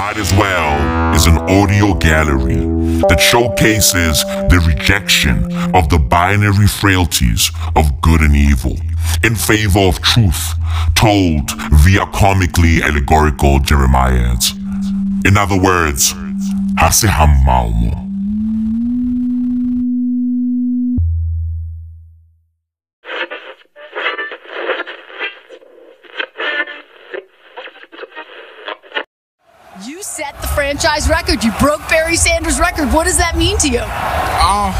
Might as well is an audio gallery that showcases the rejection of the binary frailties of good and evil in favor of truth told via comically allegorical Jeremiads. In other words. You franchise record. You broke Barry Sanders' record. What does that mean to you? Uh,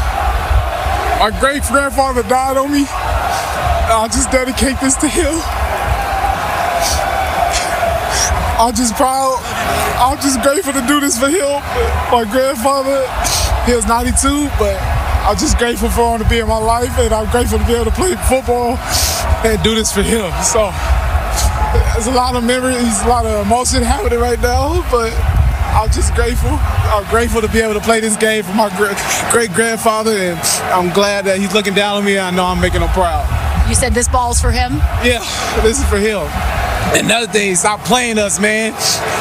my great grandfather died on me. I'll just dedicate this to him. I'm just proud. I'm just grateful to do this for him. My grandfather, he was 92, but I'm just grateful for him to be in my life, and I'm grateful to be able to play football and do this for him. So there's a lot of memories, a lot of emotion happening right now, but I'm just grateful. I'm grateful to be able to play this game for my great grandfather, and I'm glad that he's looking down on me. I know I'm making him proud. You said this ball's for him? Yeah, this is for him. Another thing, stop playing us, man.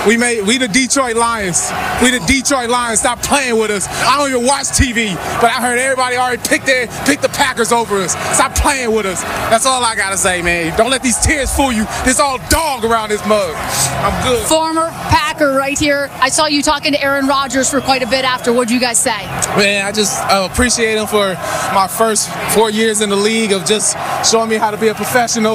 We made we the Detroit Lions. We the Detroit Lions. Stop playing with us. I don't even watch TV, but I heard everybody already pick their pick the Packers over us. Stop playing with us. That's all I gotta say, man. Don't let these tears fool you. There's all dog around this mug. I'm good. Former Packer right here. I saw you talking to Aaron Rodgers for quite a bit after. What'd you guys say? Man, I just uh, appreciate him for my first four years in the league of just showing me how to be a professional.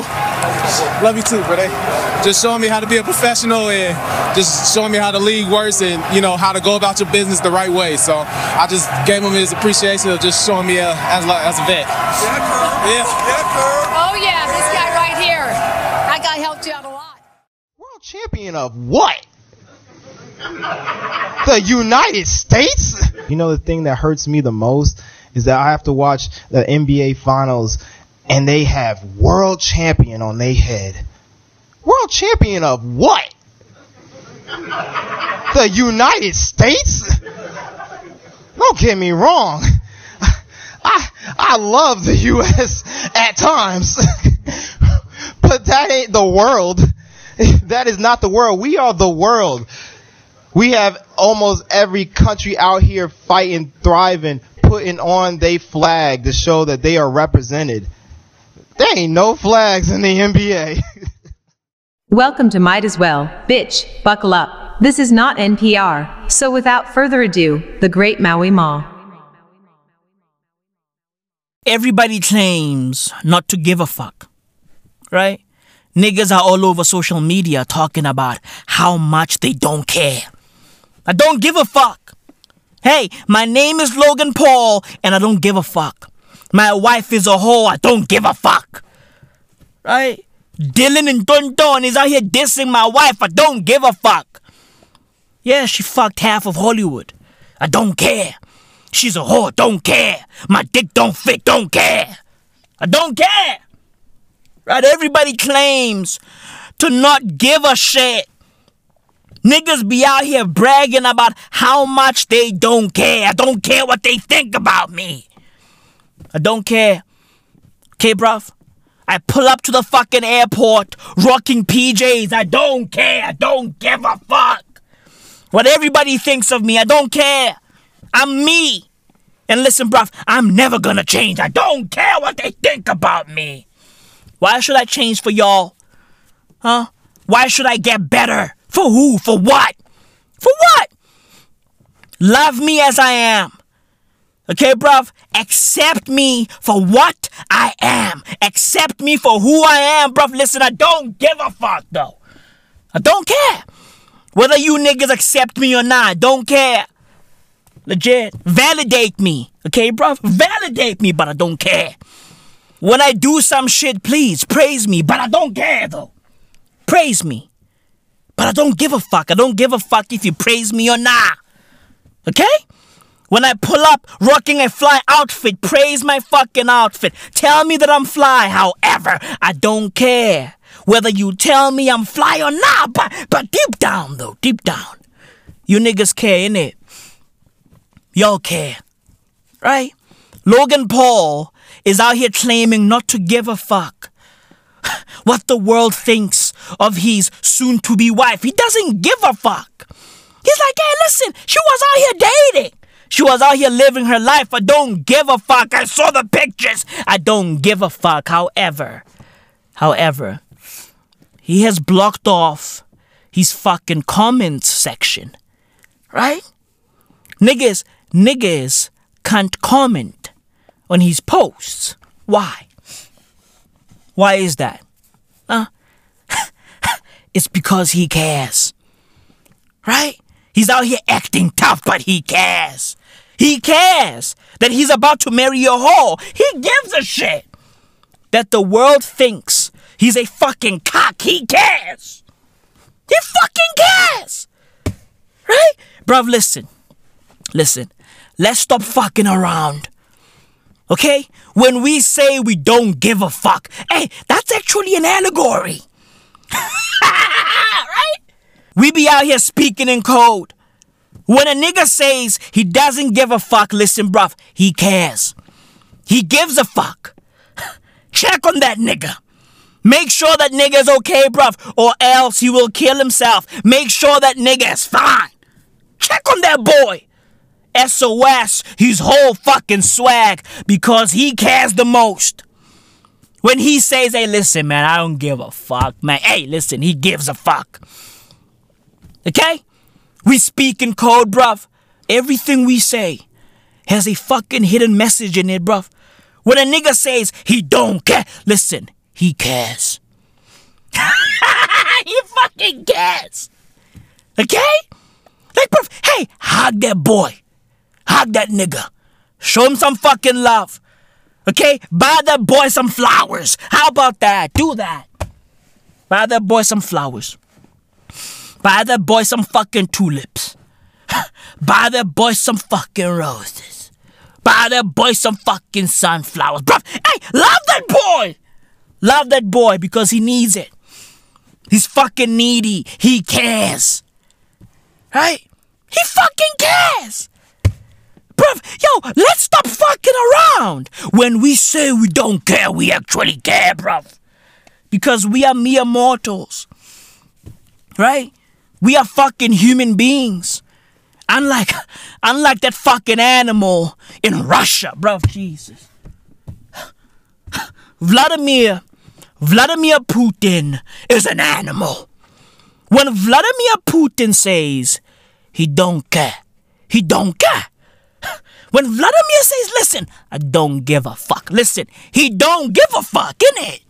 Love you too, brother. Just showing me how to be a professional and just showing me how the league works and you know how to go about your business the right way. So I just gave him his appreciation of just showing me uh, as as a vet. Yeah, yeah, yeah. Oh yeah, this guy right here. That guy helped you out a lot. World champion of what? the United States? You know the thing that hurts me the most is that I have to watch the NBA finals and they have world champion on their head. World champion of what? The United States? Don't get me wrong. I I love the US at times. but that ain't the world. That is not the world. We are the world. We have almost every country out here fighting, thriving, putting on their flag to show that they are represented. There ain't no flags in the NBA. Welcome to Might As Well, bitch, buckle up. This is not NPR, so without further ado, the great Maui Ma. Everybody claims not to give a fuck, right? Niggas are all over social media talking about how much they don't care. I don't give a fuck. Hey, my name is Logan Paul and I don't give a fuck. My wife is a whore, I don't give a fuck. Right? Dylan and Don Don is out here dissing my wife, I don't give a fuck. Yeah, she fucked half of Hollywood. I don't care. She's a whore, don't care. My dick don't fit, don't care. I don't care. Right? Everybody claims to not give a shit. Niggas be out here bragging about how much they don't care. I don't care what they think about me. I don't care. Okay, bruv? I pull up to the fucking airport rocking PJs. I don't care. I don't give a fuck. What everybody thinks of me, I don't care. I'm me. And listen, bruv, I'm never gonna change. I don't care what they think about me. Why should I change for y'all? Huh? Why should I get better? For who? For what? For what? Love me as I am. Okay, bruv? Accept me for what I am. Accept me for who I am, bruv. Listen, I don't give a fuck, though. I don't care. Whether you niggas accept me or not, I don't care. Legit. Validate me. Okay, bruv? Validate me, but I don't care. When I do some shit, please praise me, but I don't care, though. Praise me. But I don't give a fuck. I don't give a fuck if you praise me or not. Okay? When I pull up rocking a fly outfit, praise my fucking outfit. Tell me that I'm fly. However, I don't care whether you tell me I'm fly or not. But, but deep down, though, deep down, you niggas care, innit? Y'all care. Right? Logan Paul is out here claiming not to give a fuck what the world thinks of his soon to be wife. He doesn't give a fuck. He's like, hey, listen, she was out here dating. She was out here living her life. I don't give a fuck. I saw the pictures. I don't give a fuck. However, however, he has blocked off his fucking comments section. Right? Niggas, niggas can't comment on his posts. Why? Why is that? Uh, it's because he cares. Right? He's out here acting tough, but he cares. He cares that he's about to marry a whore. He gives a shit that the world thinks he's a fucking cock. He cares. He fucking cares. Right? Bruv, listen. Listen. Let's stop fucking around. Okay? When we say we don't give a fuck, hey, that's actually an allegory. right? We be out here speaking in code. When a nigga says he doesn't give a fuck, listen, bruv, he cares. He gives a fuck. Check on that nigga. Make sure that nigga's okay, bruv, or else he will kill himself. Make sure that nigga is fine. Check on that boy. SOS, his whole fucking swag, because he cares the most. When he says, hey, listen, man, I don't give a fuck, man. Hey, listen, he gives a fuck. Okay? We speak in code, bruv. Everything we say has a fucking hidden message in it, bruv. When a nigga says he don't care, listen, he cares. he fucking cares. Okay? Like, bruv, hey, hug that boy. Hug that nigga. Show him some fucking love. Okay? Buy that boy some flowers. How about that? Do that. Buy that boy some flowers. Buy that boy some fucking tulips. Buy that boy some fucking roses. Buy that boy some fucking sunflowers. Bruv, hey, love that boy. Love that boy because he needs it. He's fucking needy. He cares. Right? He fucking cares. Bruv, yo, let's stop fucking around. When we say we don't care, we actually care, bruv. Because we are mere mortals. Right? We are fucking human beings. Unlike, unlike that fucking animal in Russia, bro. Jesus. Vladimir, Vladimir Putin is an animal. When Vladimir Putin says he don't care, he don't care. When Vladimir says, listen, I don't give a fuck. Listen, he don't give a fuck, innit?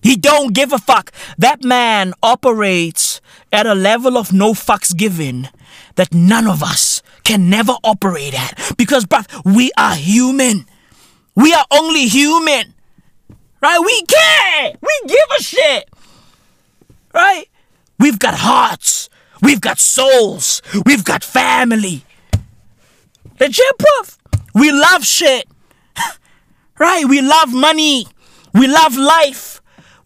He don't give a fuck. That man operates at a level of no fucks given that none of us can never operate at. Because, bruv, we are human. We are only human. Right? We care. We give a shit. Right? We've got hearts. We've got souls. We've got family. Legit, bruv. We love shit. right? We love money. We love life.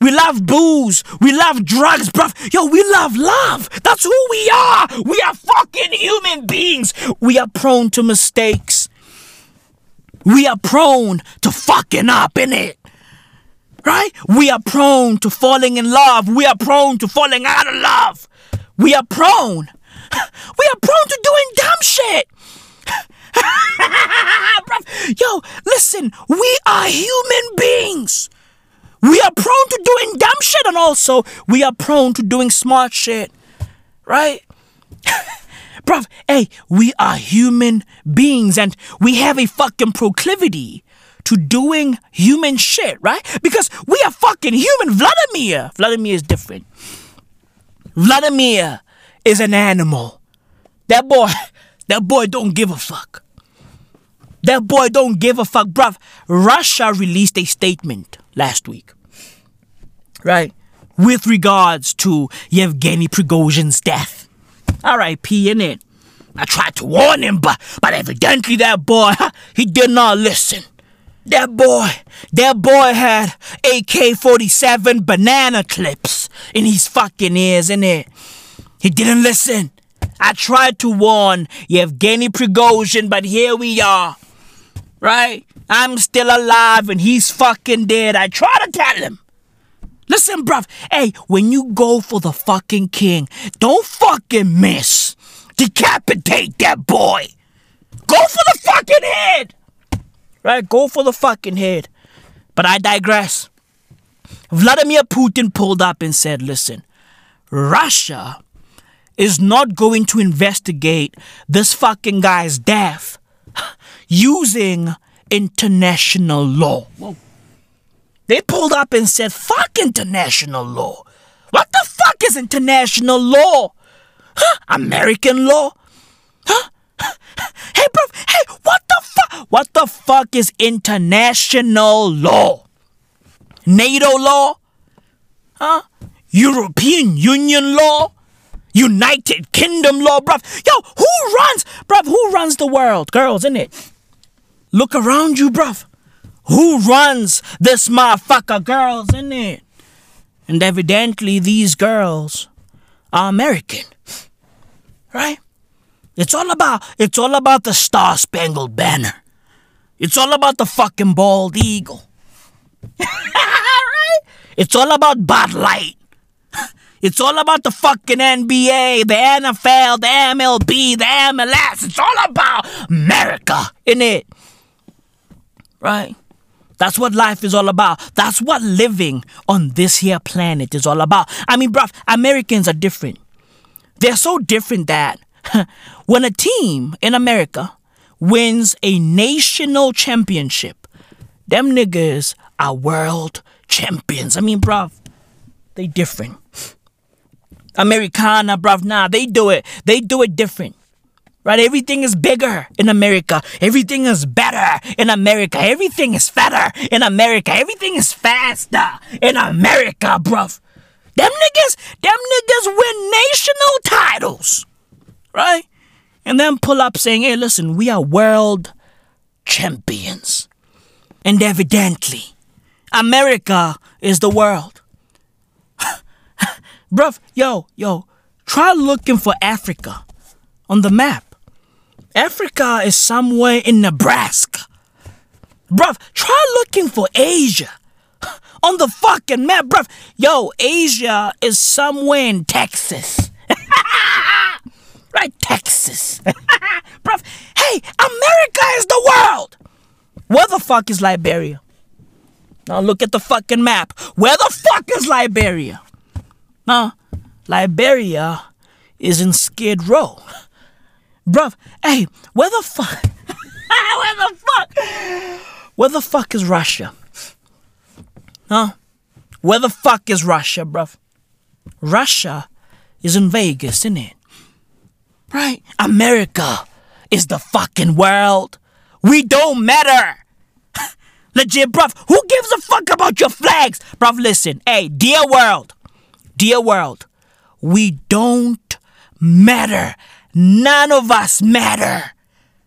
We love booze. We love drugs, bruv. Yo, we love love. That's who we are. We are fucking human beings. We are prone to mistakes. We are prone to fucking up in it. Right? We are prone to falling in love. We are prone to falling out of love. We are prone. We are prone to doing dumb shit. Yo, listen, we are human beings. We are prone to doing dumb shit and also we are prone to doing smart shit. Right? Bruv, hey, we are human beings and we have a fucking proclivity to doing human shit, right? Because we are fucking human. Vladimir, Vladimir is different. Vladimir is an animal. That boy, that boy don't give a fuck. That boy don't give a fuck, bruv. Russia released a statement last week, right? With regards to Yevgeny Prigozhin's death. R.I.P. it. I tried to warn him, but but evidently that boy, he did not listen. That boy, that boy had AK-47 banana clips in his fucking ears, in it. He didn't listen. I tried to warn Yevgeny Prigozhin, but here we are. Right? I'm still alive and he's fucking dead. I try to tell him. Listen, bruv. Hey, when you go for the fucking king, don't fucking miss. Decapitate that boy. Go for the fucking head. Right? Go for the fucking head. But I digress. Vladimir Putin pulled up and said, listen, Russia is not going to investigate this fucking guy's death using international law. Whoa. They pulled up and said, fuck international law. What the fuck is international law? Huh? American law? Huh? Hey, bro, hey, what the fuck? What the fuck is international law? NATO law? Huh? European Union law? United Kingdom law, bruv. Yo, who runs, bruv, who runs the world? Girls, isn't it? Look around you, bruv. Who runs this motherfucker, girls, isn't it? And evidently, these girls are American. Right? It's all about it's all about the Star Spangled Banner. It's all about the fucking bald eagle. right? It's all about Bud Light. It's all about the fucking NBA, the NFL, the MLB, the MLS. It's all about America, in it? Right? That's what life is all about. That's what living on this here planet is all about. I mean, bruv, Americans are different. They're so different that when a team in America wins a national championship, them niggas are world champions. I mean, bruv, they different. Americana, bruv, nah, they do it. They do it different. Right? Everything is bigger in America. Everything is better in America. Everything is fatter in America. Everything is faster in America, bruv. Them niggas, them niggas win national titles. Right? And then pull up saying, hey, listen, we are world champions. And evidently, America is the world. Bruv, yo, yo, try looking for Africa on the map. Africa is somewhere in Nebraska. Bruv, try looking for Asia on the fucking map, bruv. Yo, Asia is somewhere in Texas. right, Texas. bruv, hey, America is the world. Where the fuck is Liberia? Now look at the fucking map. Where the fuck is Liberia? Now, Liberia is in Skid Row. Bruv, hey, where the fuck? where the fuck? Where the fuck is Russia? Huh? Where the fuck is Russia, bruv? Russia is in Vegas, isn't it? Right? America is the fucking world. We don't matter. Legit, bruv. Who gives a fuck about your flags? Bruv, listen. Hey, dear world. Dear world. We don't matter. None of us matter.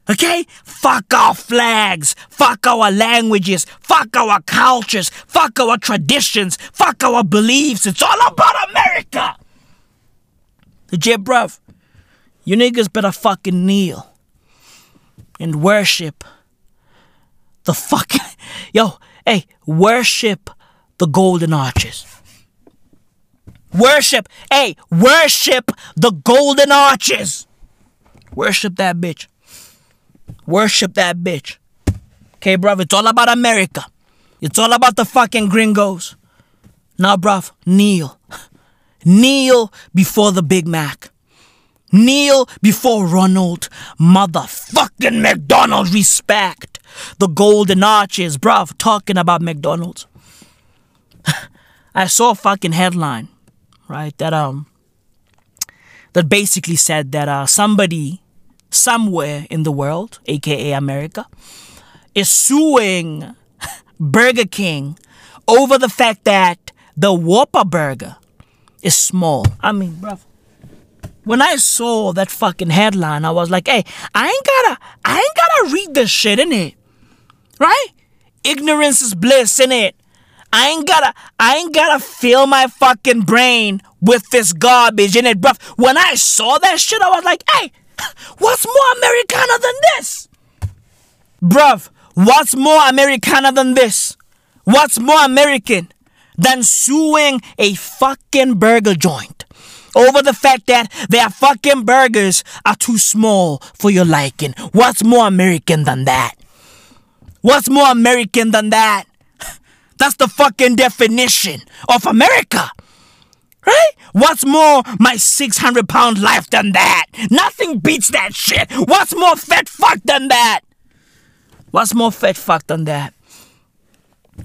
Okay? Fuck our flags. Fuck our languages. Fuck our cultures. Fuck our traditions. Fuck our beliefs. It's all about America. Legit, bruv. You niggas better fucking kneel and worship the fuck. Yo, hey, worship the golden arches. Worship, hey, worship the golden arches. Worship that bitch. Worship that bitch. Okay, bruv, it's all about America. It's all about the fucking gringos. Now, bruv, kneel. Kneel before the Big Mac. Kneel before Ronald motherfucking McDonald's. Respect the golden arches, bruv, talking about McDonald's. I saw a fucking headline, right? That um that basically said that uh somebody somewhere in the world, aka America, is suing Burger King over the fact that the Whopper burger is small. I mean, bruv. When I saw that fucking headline, I was like, hey, I ain't gotta, I ain't gotta read this shit in it. Right? Ignorance is bliss in it. I ain't gotta, I ain't gotta fill my fucking brain with this garbage in it, bruv. When I saw that shit, I was like, hey, what's more Americana than this? Bruv, what's more Americana than this? What's more American than suing a fucking burger joint over the fact that their fucking burgers are too small for your liking. What's more American than that? What's more American than that? That's the fucking definition of America. Right? What's more my 600 pound life than that? Nothing beats that shit. What's more fat fuck than that? What's more fat fuck than that?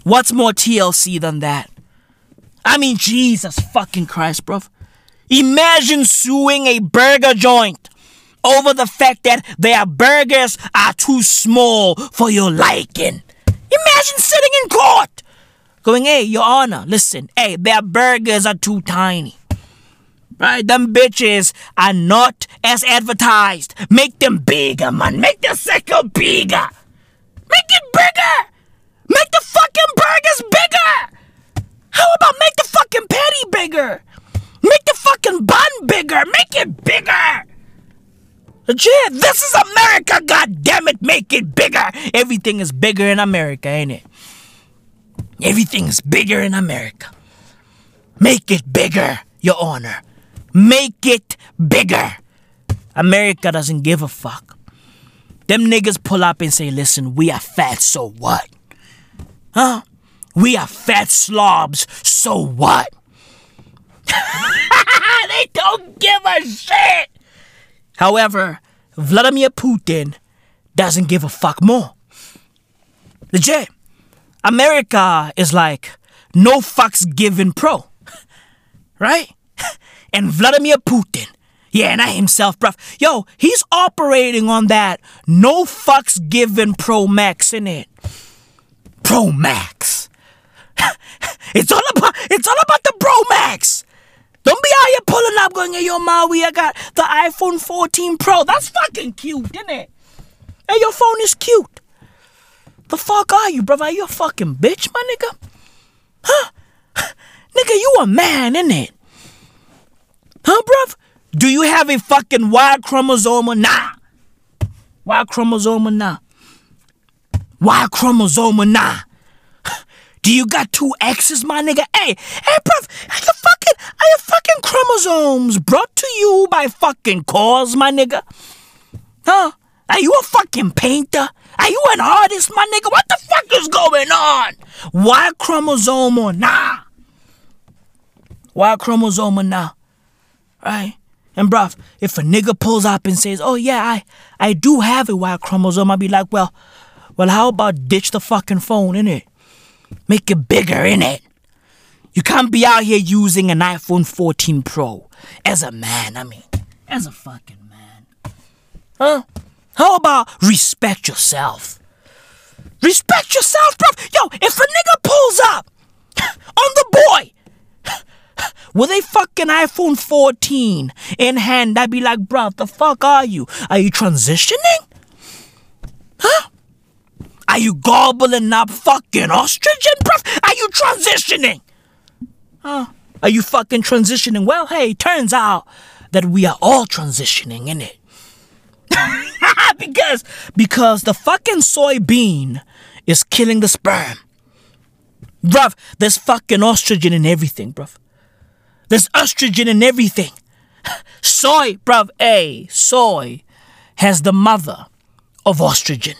What's more TLC than that? I mean, Jesus fucking Christ, bro. Imagine suing a burger joint over the fact that their burgers are too small for your liking. Imagine sitting in court going, hey, Your Honor, listen, hey, their burgers are too tiny. Right? Them bitches are not as advertised. Make them bigger, man. Make the circle bigger. Make it bigger. Make the fucking burgers bigger. How about make the fucking patty bigger? Make the fucking bun bigger. Make it bigger. Legit, this is America, god damn it, make it bigger. Everything is bigger in America, ain't it? Everything is bigger in America. Make it bigger, Your Honor. Make it bigger. America doesn't give a fuck. Them niggas pull up and say, listen, we are fat, so what? Huh? We are fat slobs, so what? they don't give a shit. However, Vladimir Putin doesn't give a fuck more. Legit. America is like no fucks given pro. Right? And Vladimir Putin, yeah, and I himself, bruv. Yo, he's operating on that no fucks given pro max in it. Pro Max. it's all about it's all about the Pro Max. Don't be out here pulling up going, yo, Maui, I got the iPhone 14 Pro. That's fucking cute, isn't it? Hey, your phone is cute. The fuck are you, brother? Are you a fucking bitch, my nigga? Huh? nigga, you a man, isn't it? Huh, bruv? Do you have a fucking Y chromosome or nah? Y chromosome or nah? Y chromosome or nah? Do you got two X's, my nigga? Hey, hey, bruv, are you fucking, are you fucking chromosomes brought to you by fucking cause, my nigga? Huh? Are you a fucking painter? Are you an artist, my nigga? What the fuck is going on? Y chromosome or nah? Y chromosome or nah? Right? And bruv, if a nigga pulls up and says, "Oh yeah, I I do have a Y chromosome," I'll be like, "Well, well, how about ditch the fucking phone, innit? Make it bigger, innit? You can't be out here using an iPhone 14 Pro as a man. I mean, as a fucking man, huh? How about respect yourself? Respect yourself, bruv. Yo, if a nigga pulls up on the boy with a fucking iPhone 14 in hand, I'd be like, bruv, the fuck are you? Are you transitioning? Huh? Are you gobbling up fucking ostrich, bruv? Are you transitioning? Huh? Are you fucking transitioning? Well, hey, turns out that we are all transitioning, innit? because because the fucking soybean is killing the sperm. Bruv, there's fucking estrogen in everything, bruv. There's estrogen in everything. Soy, bruv, A, soy has the mother of estrogen.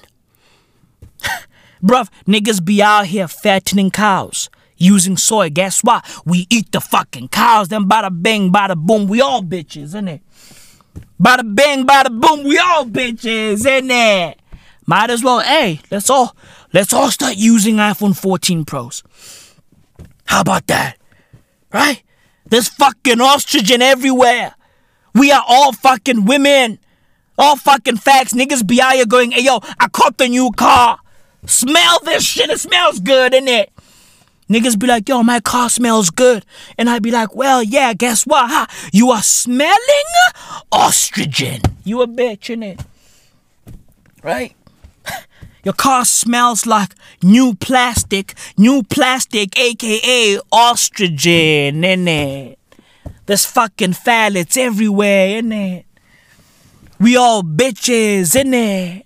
bruv, niggas be out here fattening cows using soy. Guess what? We eat the fucking cows. Then bada bang, bada boom, we all bitches, innit? Bada bang, bada boom, we all bitches, innit? Might as well, hey, let's all let's all start using iPhone 14 Pros. How about that? Right? There's fucking oxygen everywhere. We are all fucking women. All fucking facts. Niggas be out here going, hey yo, I caught the new car. Smell this shit. It smells good, innit? Niggas be like, yo, my car smells good. And I'd be like, well, yeah, guess what? Huh? You are smelling estrogen. You a bitch, innit? Right? Your car smells like new plastic, new plastic, aka estrogen, innit? There's fucking phthalates everywhere, innit? We all bitches, innit?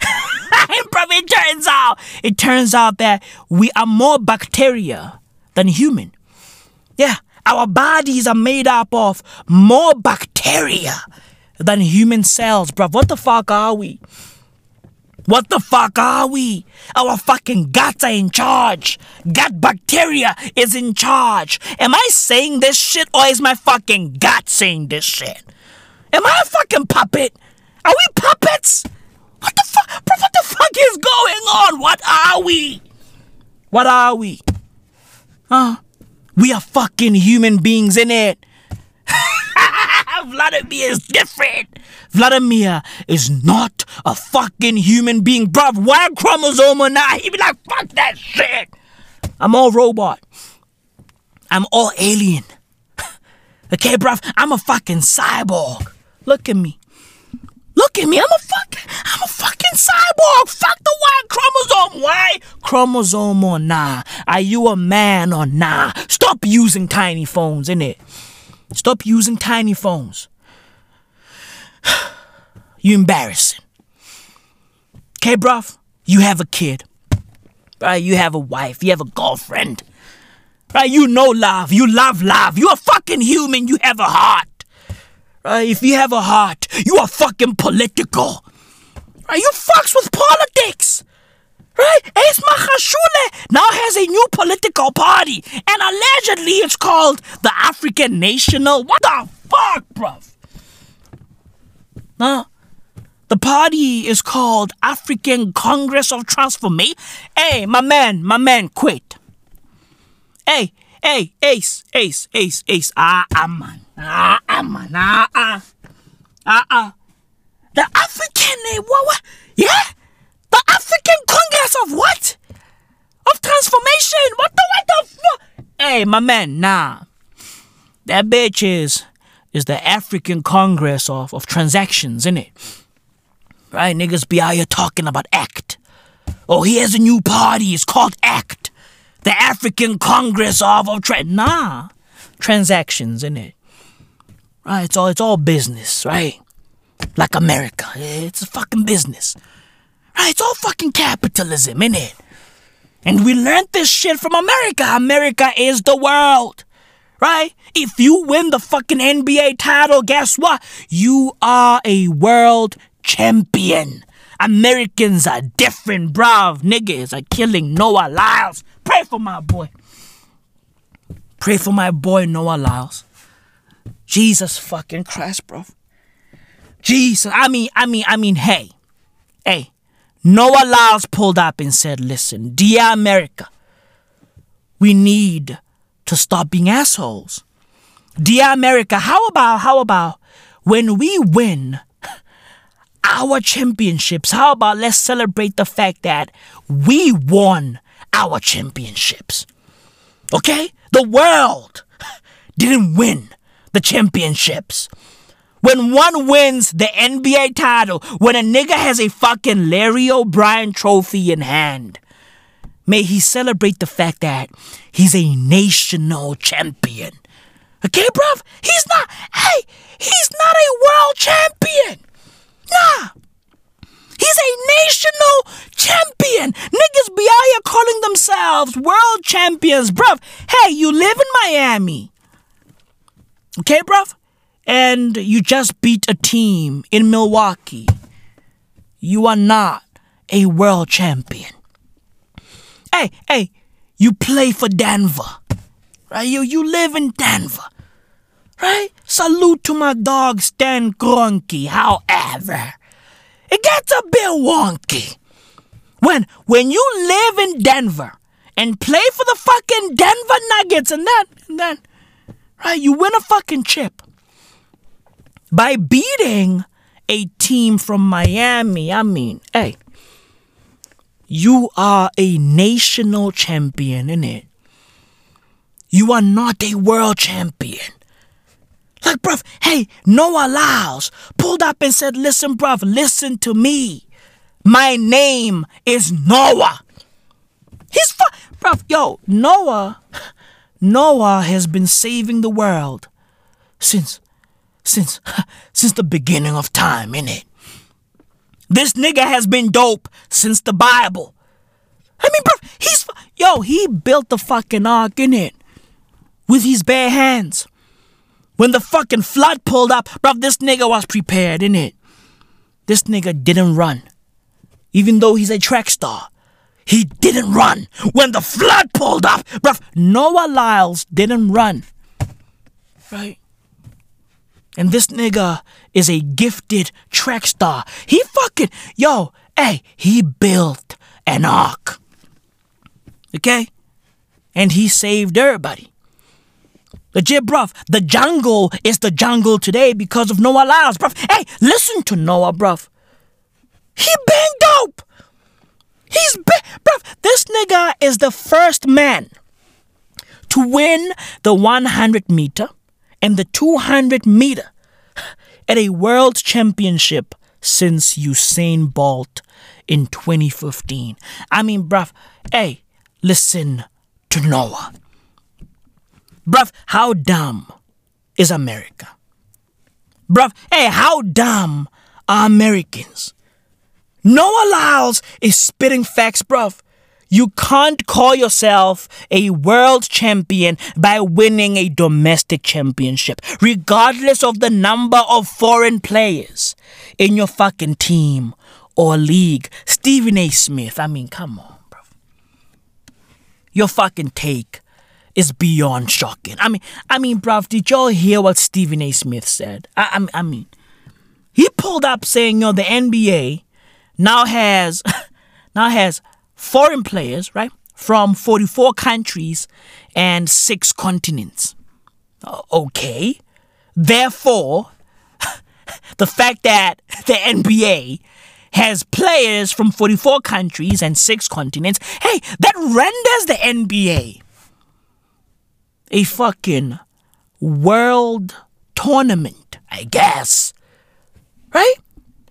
it turns out, it turns out that we are more bacteria than human. Yeah, our bodies are made up of more bacteria than human cells, bruv. What the fuck are we? What the fuck are we? Our fucking guts are in charge. Gut bacteria is in charge. Am I saying this shit or is my fucking gut saying this shit? Am I a fucking puppet? Are we puppets? What the fuck? Bro, What the fuck is going on? What are we? What are we? Huh? We are fucking human beings in it. Vladimir is different. Vladimir is not a fucking human being, bruv. One chromosome or not, he be like, fuck that shit. I'm all robot. I'm all alien. okay, bruv, I'm a fucking cyborg. Look at me. Look at me. I'm a fucking, I'm a fucking cyborg. Fuck the Y chromosome. Y chromosome or nah? Are you a man or nah? Stop using tiny phones, innit? Stop using tiny phones. you embarrassing. Okay, bruv? You have a kid. Right? You have a wife. You have a girlfriend. Right? You know love. You love love. You're a fucking human. You have a heart. Right? If you have a heart, you are fucking political. Right? You fucks with politics. Right? Ace Magashule now has a new political party, and allegedly it's called the African National. What the fuck, bruv? Huh? The party is called African Congress of Transformation. Hey, my man, my man, quit. Hey, hey, Ace, Ace, Ace, Ace. Ah, ah, man. Ah, man. Ah, ah. Ah, ah. The African, eh, what, what? Yeah? The African Congress of what? Of transformation. What the what the fuck? Hey, my man, nah. That bitch is is the African Congress of, of transactions, innit? Right? Niggas be out here talking about ACT. Oh, he has a new party. It's called ACT. The African Congress of, of tra- Nah. Transactions, innit? Right? It's all it's all business, right? Like America. It's a fucking business. Right? It's all fucking capitalism, innit? And we learned this shit from America. America is the world. Right? If you win the fucking NBA title, guess what? You are a world champion. Americans are different, bruv. Niggas are killing Noah Lyles. Pray for my boy. Pray for my boy Noah Lyles. Jesus fucking Christ, bro. Jesus. I mean, I mean, I mean, hey. Hey. Noah Lyles pulled up and said, listen, dear America, we need to stop being assholes. Dear America, how about, how about when we win our championships, how about let's celebrate the fact that we won our championships? Okay? The world didn't win the championships. When one wins the NBA title, when a nigga has a fucking Larry O'Brien trophy in hand, may he celebrate the fact that he's a national champion. Okay, bruv? He's not, hey, he's not a world champion. Nah. He's a national champion. Niggas be out here calling themselves world champions, bruv. Hey, you live in Miami. Okay, bruv? And you just beat a team in Milwaukee. You are not a world champion. Hey, hey, you play for Denver. Right? You you live in Denver. Right? Salute to my dog Stan Kroenke. However, it gets a bit wonky. When when you live in Denver and play for the fucking Denver Nuggets and then and then right, you win a fucking chip by beating a team from Miami. I mean, hey, you are a national champion, innit? You are not a world champion. Like, bruv, hey, Noah Lyles pulled up and said, listen, bruv, listen to me. My name is Noah. He's fu- bruv, yo, Noah, Noah has been saving the world since, since, since the beginning of time, innit? This nigga has been dope since the Bible. I mean, bro, he's yo, he built the fucking ark in it with his bare hands. When the fucking flood pulled up, bro, this nigga was prepared in it. This nigga didn't run, even though he's a track star. He didn't run when the flood pulled up, bro. Noah Lyles didn't run, right? And this nigga is a gifted track star. He fucking, yo, hey, he built an ark. Okay? And he saved everybody. Legit, bruv. The jungle is the jungle today because of Noah Lyles, bruv. Hey, listen to Noah, bruv. He bang dope. He's bruv. This nigga is the first man to win the 100 meter and the 200 meter at a world championship since Usain Bolt in 2015. I mean, bruv, hey, listen to Noah. Bruv, how dumb is America? Bruv, hey, how dumb are Americans? Noah Lyles is spitting facts, bruv. You can't call yourself a world champion by winning a domestic championship, regardless of the number of foreign players in your fucking team or league. Stephen A. Smith, I mean, come on, bro. Your fucking take is beyond shocking. I mean, I mean, bruv, did y'all hear what Stephen A. Smith said? I, I, I mean, he pulled up saying, you know, the NBA now has now has foreign players, right, from 44 countries and six continents. Okay. Therefore, the fact that the NBA has players from 44 countries and six continents, hey, that renders the NBA a fucking world tournament, I guess. Right?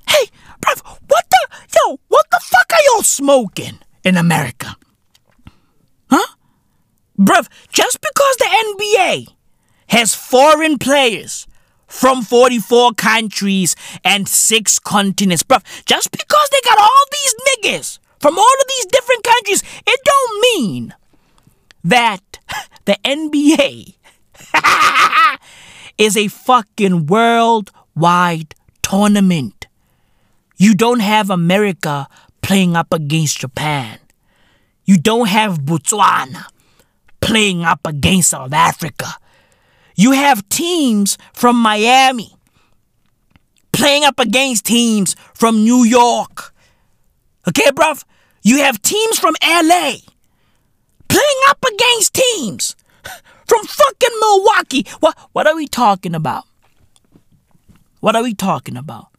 Hey, bruv, what the, yo, what the fuck are y'all smoking in America? Huh? Bruv, just because the NBA has foreign players from 44 countries and six continents, bruv, just because they got all these niggas from all of these different countries, it don't mean that the NBA is a fucking worldwide tournament. You don't have America playing up against Japan. You don't have Botswana playing up against South Africa. You have teams from Miami playing up against teams from New York. Okay, bruv? You have teams from LA playing up against teams from fucking Milwaukee. What what are we talking about? What are we talking about?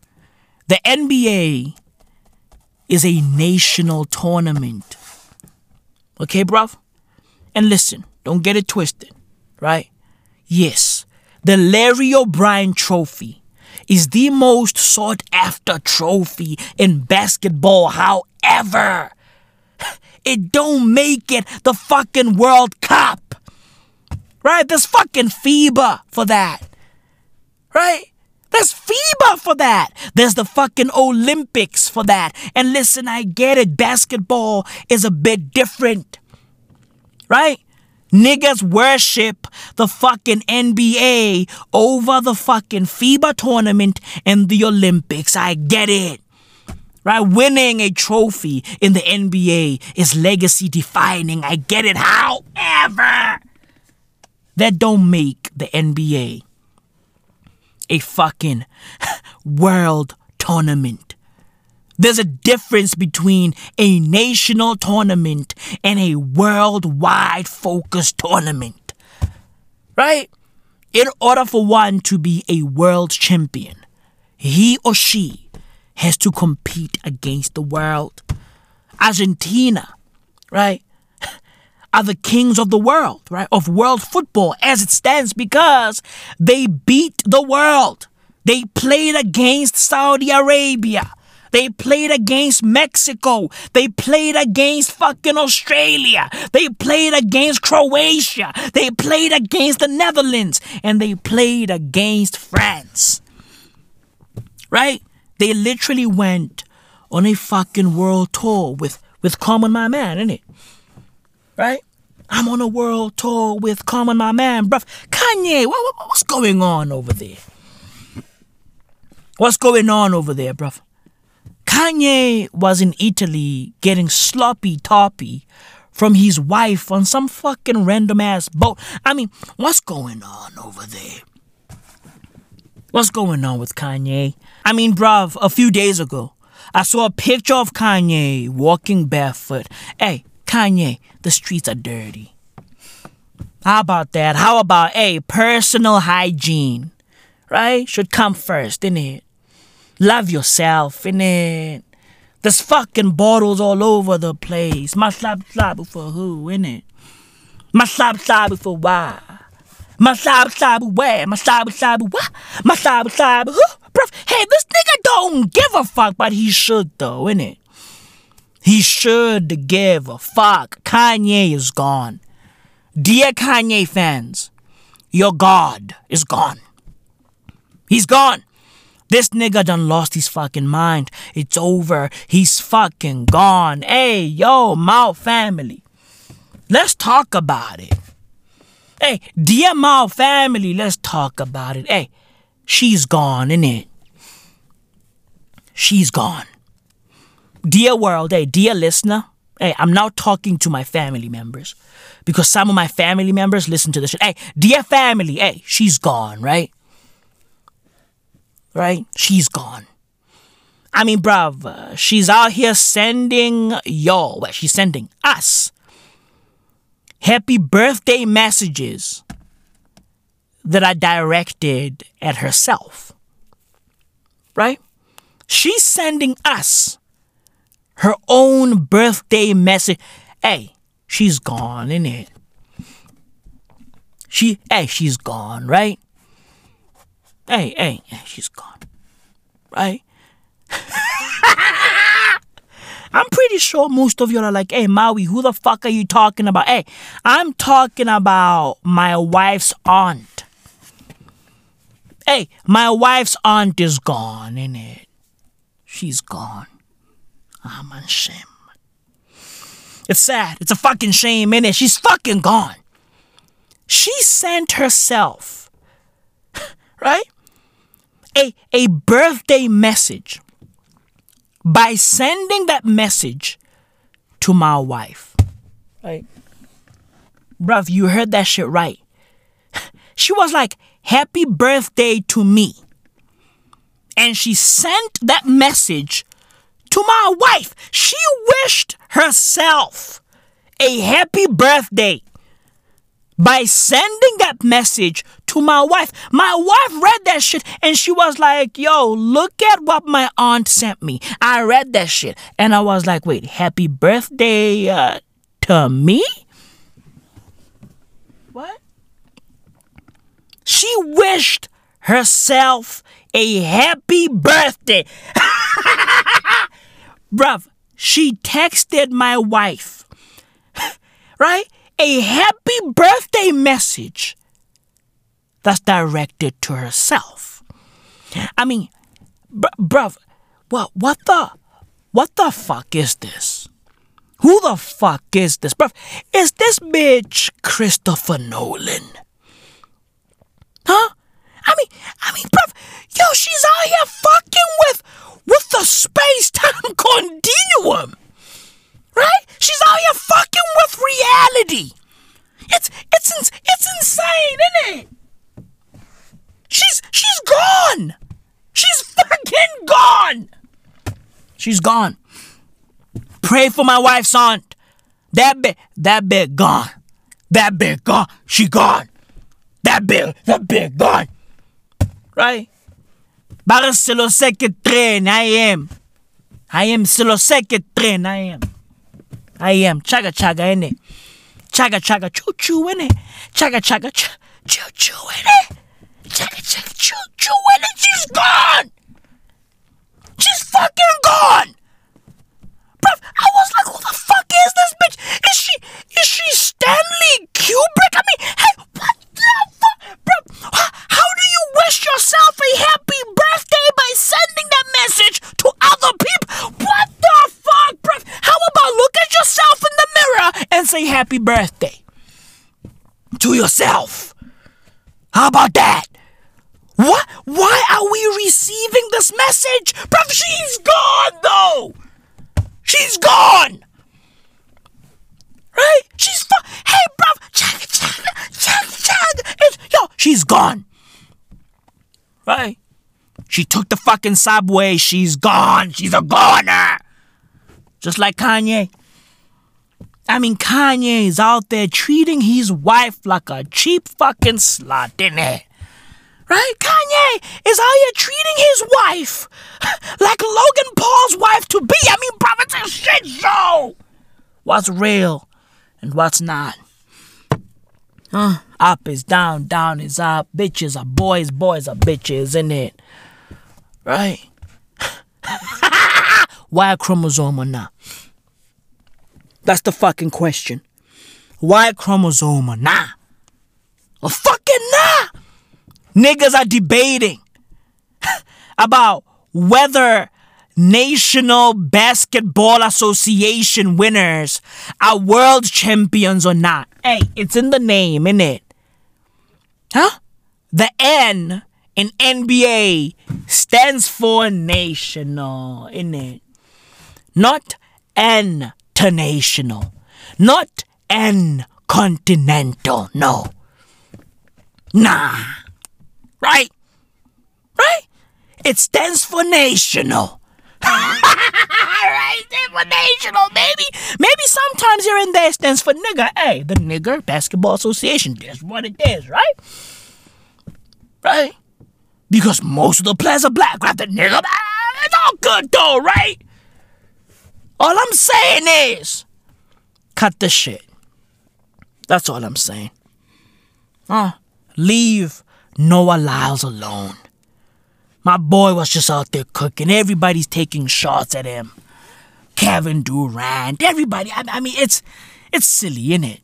The NBA is a national tournament. Okay, bruv? And listen, don't get it twisted, right? Yes, the Larry O'Brien Trophy is the most sought after trophy in basketball. However, it don't make it the fucking World Cup. Right? There's fucking FIBA for that. Right? There's FIBA for that. There's the fucking Olympics for that. And listen, I get it. Basketball is a bit different. Right? Niggas worship the fucking NBA over the fucking FIBA tournament and the Olympics. I get it. Right? Winning a trophy in the NBA is legacy defining. I get it. However, that don't make the NBA a fucking world tournament. There's a difference between a national tournament and a worldwide focused tournament. Right? In order for one to be a world champion, he or she has to compete against the world. Argentina, right? Are the kings of the world, right? Of world football as it stands because they beat the world. They played against Saudi Arabia. They played against Mexico. They played against fucking Australia. They played against Croatia. They played against the Netherlands. And they played against France. Right? They literally went on a fucking world tour with with Muhammad My Man, innit? Right? I'm on a world tour with Muhammad My Man, bruv. Kanye, what, what, what's going on over there? What's going on over there, bruv? Kanye was in Italy getting sloppy toppy from his wife on some fucking random ass boat. I mean, what's going on over there? What's going on with Kanye? I mean, bruv, a few days ago, I saw a picture of Kanye walking barefoot. Hey, Kanye, the streets are dirty. How about that? How about, hey, personal hygiene? Right? Should come first, innit? Love yourself, innit? There's fucking bottles all over the place. Maslab slab for who, innit? Maslab slab for why? Maslab slab where? Maslab slab what? Maslab slab who? Bruv, hey, this nigga don't give a fuck, but he should though, innit? He should give a fuck. Kanye is gone. Dear Kanye fans, your God is gone. He's gone. This nigga done lost his fucking mind. It's over. He's fucking gone. Hey, yo, Mao family. Let's talk about it. Hey, dear Mao family, let's talk about it. Hey, she's gone, innit? She's gone. Dear world, hey, dear listener, hey, I'm now talking to my family members because some of my family members listen to this shit. Hey, dear family, hey, she's gone, right? right? She's gone. I mean, bruv, uh, she's out here sending y'all, well, she's sending us happy birthday messages that are directed at herself. Right? She's sending us her own birthday message. Hey, she's gone, isn't it? She, hey, she's gone, right? Hey, hey, hey, she's gone. Right? I'm pretty sure most of y'all are like, hey, Maui, who the fuck are you talking about? Hey, I'm talking about my wife's aunt. Hey, my wife's aunt is gone, ain't it? She's gone. I'm on shame. It's sad. It's a fucking shame, innit? She's fucking gone. She sent herself, right? a, a birthday message by sending that message to my wife. Right? Bruv, you heard that shit right. She was like, Happy birthday to me. And she sent that message to my wife. She wished herself a happy birthday by sending that message to my wife. My wife read that shit and she was like, yo, look at what my aunt sent me. I read that shit and I was like, wait, happy birthday uh, to me? What? She wished herself a happy birthday. Bruv, she texted my wife, right? a happy birthday message that's directed to herself. I mean, br- bruv, what what the what the fuck is this? Who the fuck is this, bruv? Is this bitch Christopher Nolan? Huh? I mean, I mean, bruv, yo, she's out here fucking with with the space time continuum. Right? She's out here fucking with reality. It's it's it's insane, isn't it? She's she's gone. She's fucking gone. She's gone. Pray for my wife's aunt. That bit that bit gone. That bit gone. She gone. That bit that bit gone. Right? Bakit silo second train? I am. I am silo second train. I am. I am chaga chaga it. Chaga chaga choo choo it. Chaga chaga ch- choo choo it. Chaga chaga choo choo it. She's gone. She's fucking gone. Bruv, I was like, who the fuck is this bitch? Is she is she Stanley Kubrick? I mean, hey, what the fuck, bro? How do you wish yourself a happy birthday by sending that message to other people? What the fuck, bruv? How about look at yourself in the mirror and say happy birthday to yourself. How about that? What? Why are we receiving this message? Bruv, she's gone though. She's gone. Right? She's fu- Hey, it, check it, check it. Yo, she's gone. Right? She took the fucking subway. She's gone. She's a goner. Just like Kanye. I mean, Kanye is out there treating his wife like a cheap fucking slut, isn't it? Right? Kanye is out here treating his wife like Logan Paul's wife to be. I mean, bro, it's a shit show. What's real and what's not? Huh? Up is down, down is up. Bitches are boys, boys are bitches, isn't it? Right? Y chromosome or not? That's the fucking question. Y chromosome or nah? Or fucking nah? Niggas are debating about whether National Basketball Association winners are world champions or not. Hey, it's in the name, innit? Huh? The N in NBA stands for national, innit? Not international. Not N continental, no. Nah. Right? Right? It stands for national. right? Stands for national, maybe. Maybe sometimes here and there it stands for nigger. Hey, the nigger basketball association. That's what it is, right? Right? Because most of the players are black, right? The nigger. It's all good though, right? All I'm saying is, cut the shit. That's all I'm saying. Uh, leave Noah Lyles alone. My boy was just out there cooking. Everybody's taking shots at him. Kevin Durant, everybody. I, I mean, it's it's silly, isn't it?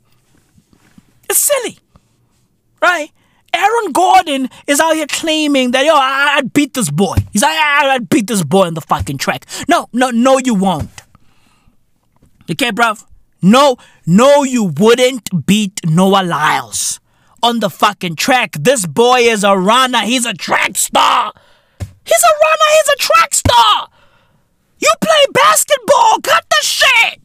It's silly, right? Aaron Gordon is out here claiming that yo, I, I'd beat this boy. He's like, I, I'd beat this boy on the fucking track. No, no, no, you won't. Okay, bruv? No, no, you wouldn't beat Noah Lyles on the fucking track. This boy is a runner. He's a track star. He's a runner. He's a track star. You play basketball. Cut the shit.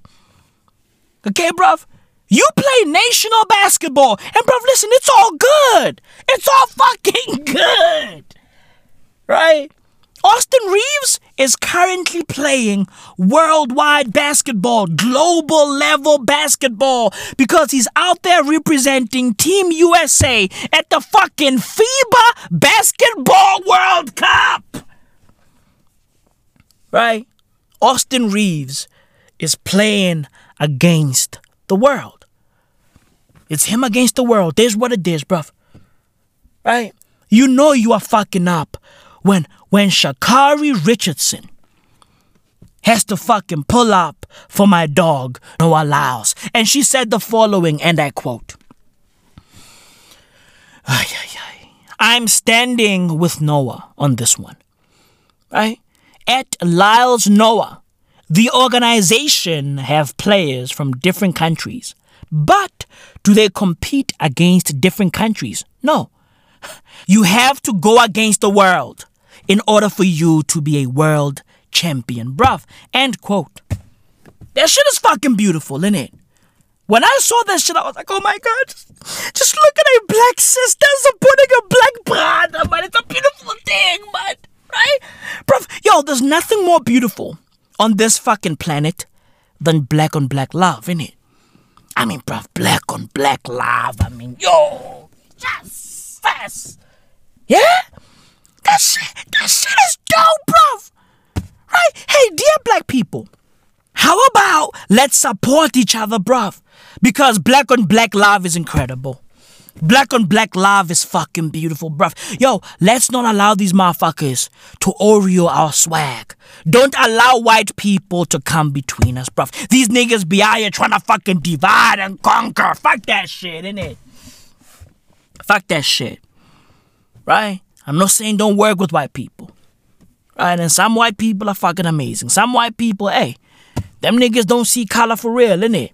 Okay, bruv? You play national basketball. And, bruv, listen, it's all good. It's all fucking good. Right? Austin Reaves is currently playing worldwide basketball, global level basketball, because he's out there representing Team USA at the fucking FIBA Basketball World Cup. Right? Austin Reaves is playing against the world. It's him against the world. There's what it is, bruv. Right? You know you are fucking up when when Sha'Carri Richardson has to fucking pull up for my dog, Noah Lyles. And she said the following, and I quote ay, ay, ay. I'm standing with Noah on this one. Right? At Lyles Noah, the organization have players from different countries. But do they compete against different countries? No. You have to go against the world in order for you to be a world champion, bruv. End quote. That shit is fucking beautiful, isn't it? When I saw that shit, I was like, oh my god, just, just look at a black sisters supporting a black brother, man. It's a beautiful thing, man. Right? Bruv, yo, there's nothing more beautiful on this fucking planet than black on black love, innit? I mean, bruv, black on black love. I mean, yo, yes, yes. Yeah? That shit, that shit is dope, bruv. Right? Hey, dear black people, how about let's support each other, bruv? Because black on black love is incredible. Black on black love is fucking beautiful, bruv. Yo, let's not allow these motherfuckers to Oreo our swag. Don't allow white people to come between us, bruv. These niggas be out here trying to fucking divide and conquer. Fuck that shit, innit? Fuck that shit. Right? I'm not saying don't work with white people. Right? And some white people are fucking amazing. Some white people, hey, them niggas don't see color for real, innit?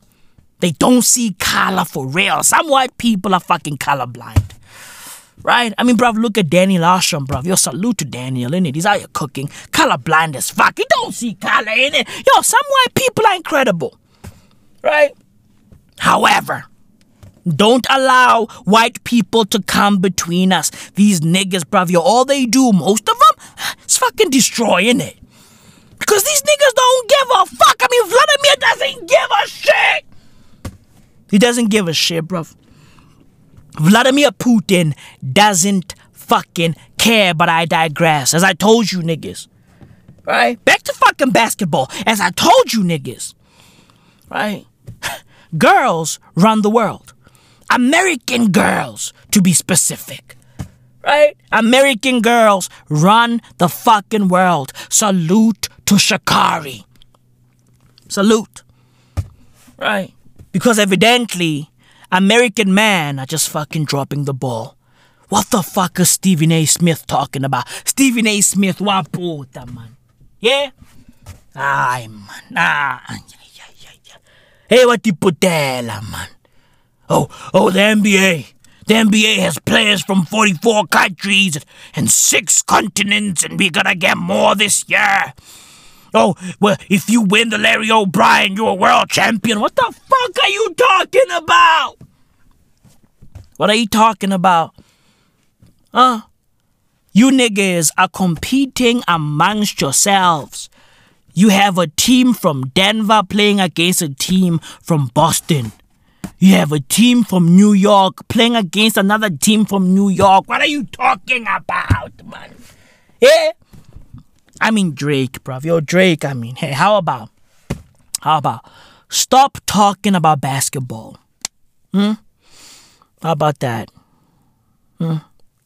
They don't see color for real. Some white people are fucking colorblind. Right? I mean, bruv, look at Daniel Arsham, bruv. Yo, salute to Daniel, innit? He's out here cooking. Colorblind as fuck. He don't see color in it. Yo, some white people are incredible. Right? However, don't allow white people to come between us. These niggas, bruv, all they do, most of them, is fucking destroying it. Because these niggas don't give a fuck. I mean, Vladimir doesn't give a shit. He doesn't give a shit, bruv. Vladimir Putin doesn't fucking care, but I digress. As I told you niggas. Right? Back to fucking basketball. As I told you niggas. Right? Girls run the world. American girls, to be specific. Right? American girls run the fucking world. Salute to Sha'Carri. Salute. Right? Because evidently, American men are just fucking dropping the ball. What the fuck is Stephen A. Smith talking about? Stephen A. Smith, waputa, man. Yeah? Ay, man. Ah, yeah, yeah, yeah, yeah. Hey, what the putela, man? Oh, oh, the NBA. The NBA has players from 44 countries and six continents, and we're gonna get more this year. Oh, well, if you win the Larry O'Brien, you're a world champion. What the fuck are you talking about? What are you talking about? Huh? You niggas are competing amongst yourselves. You have a team from Denver playing against a team from Boston. You have a team from New York playing against another team from New York. What are you talking about, man? Yeah? I mean Drake, bruv. Yo, Drake, I mean, hey, how about, how about, stop talking about basketball. Hmm? How about that? Hmm?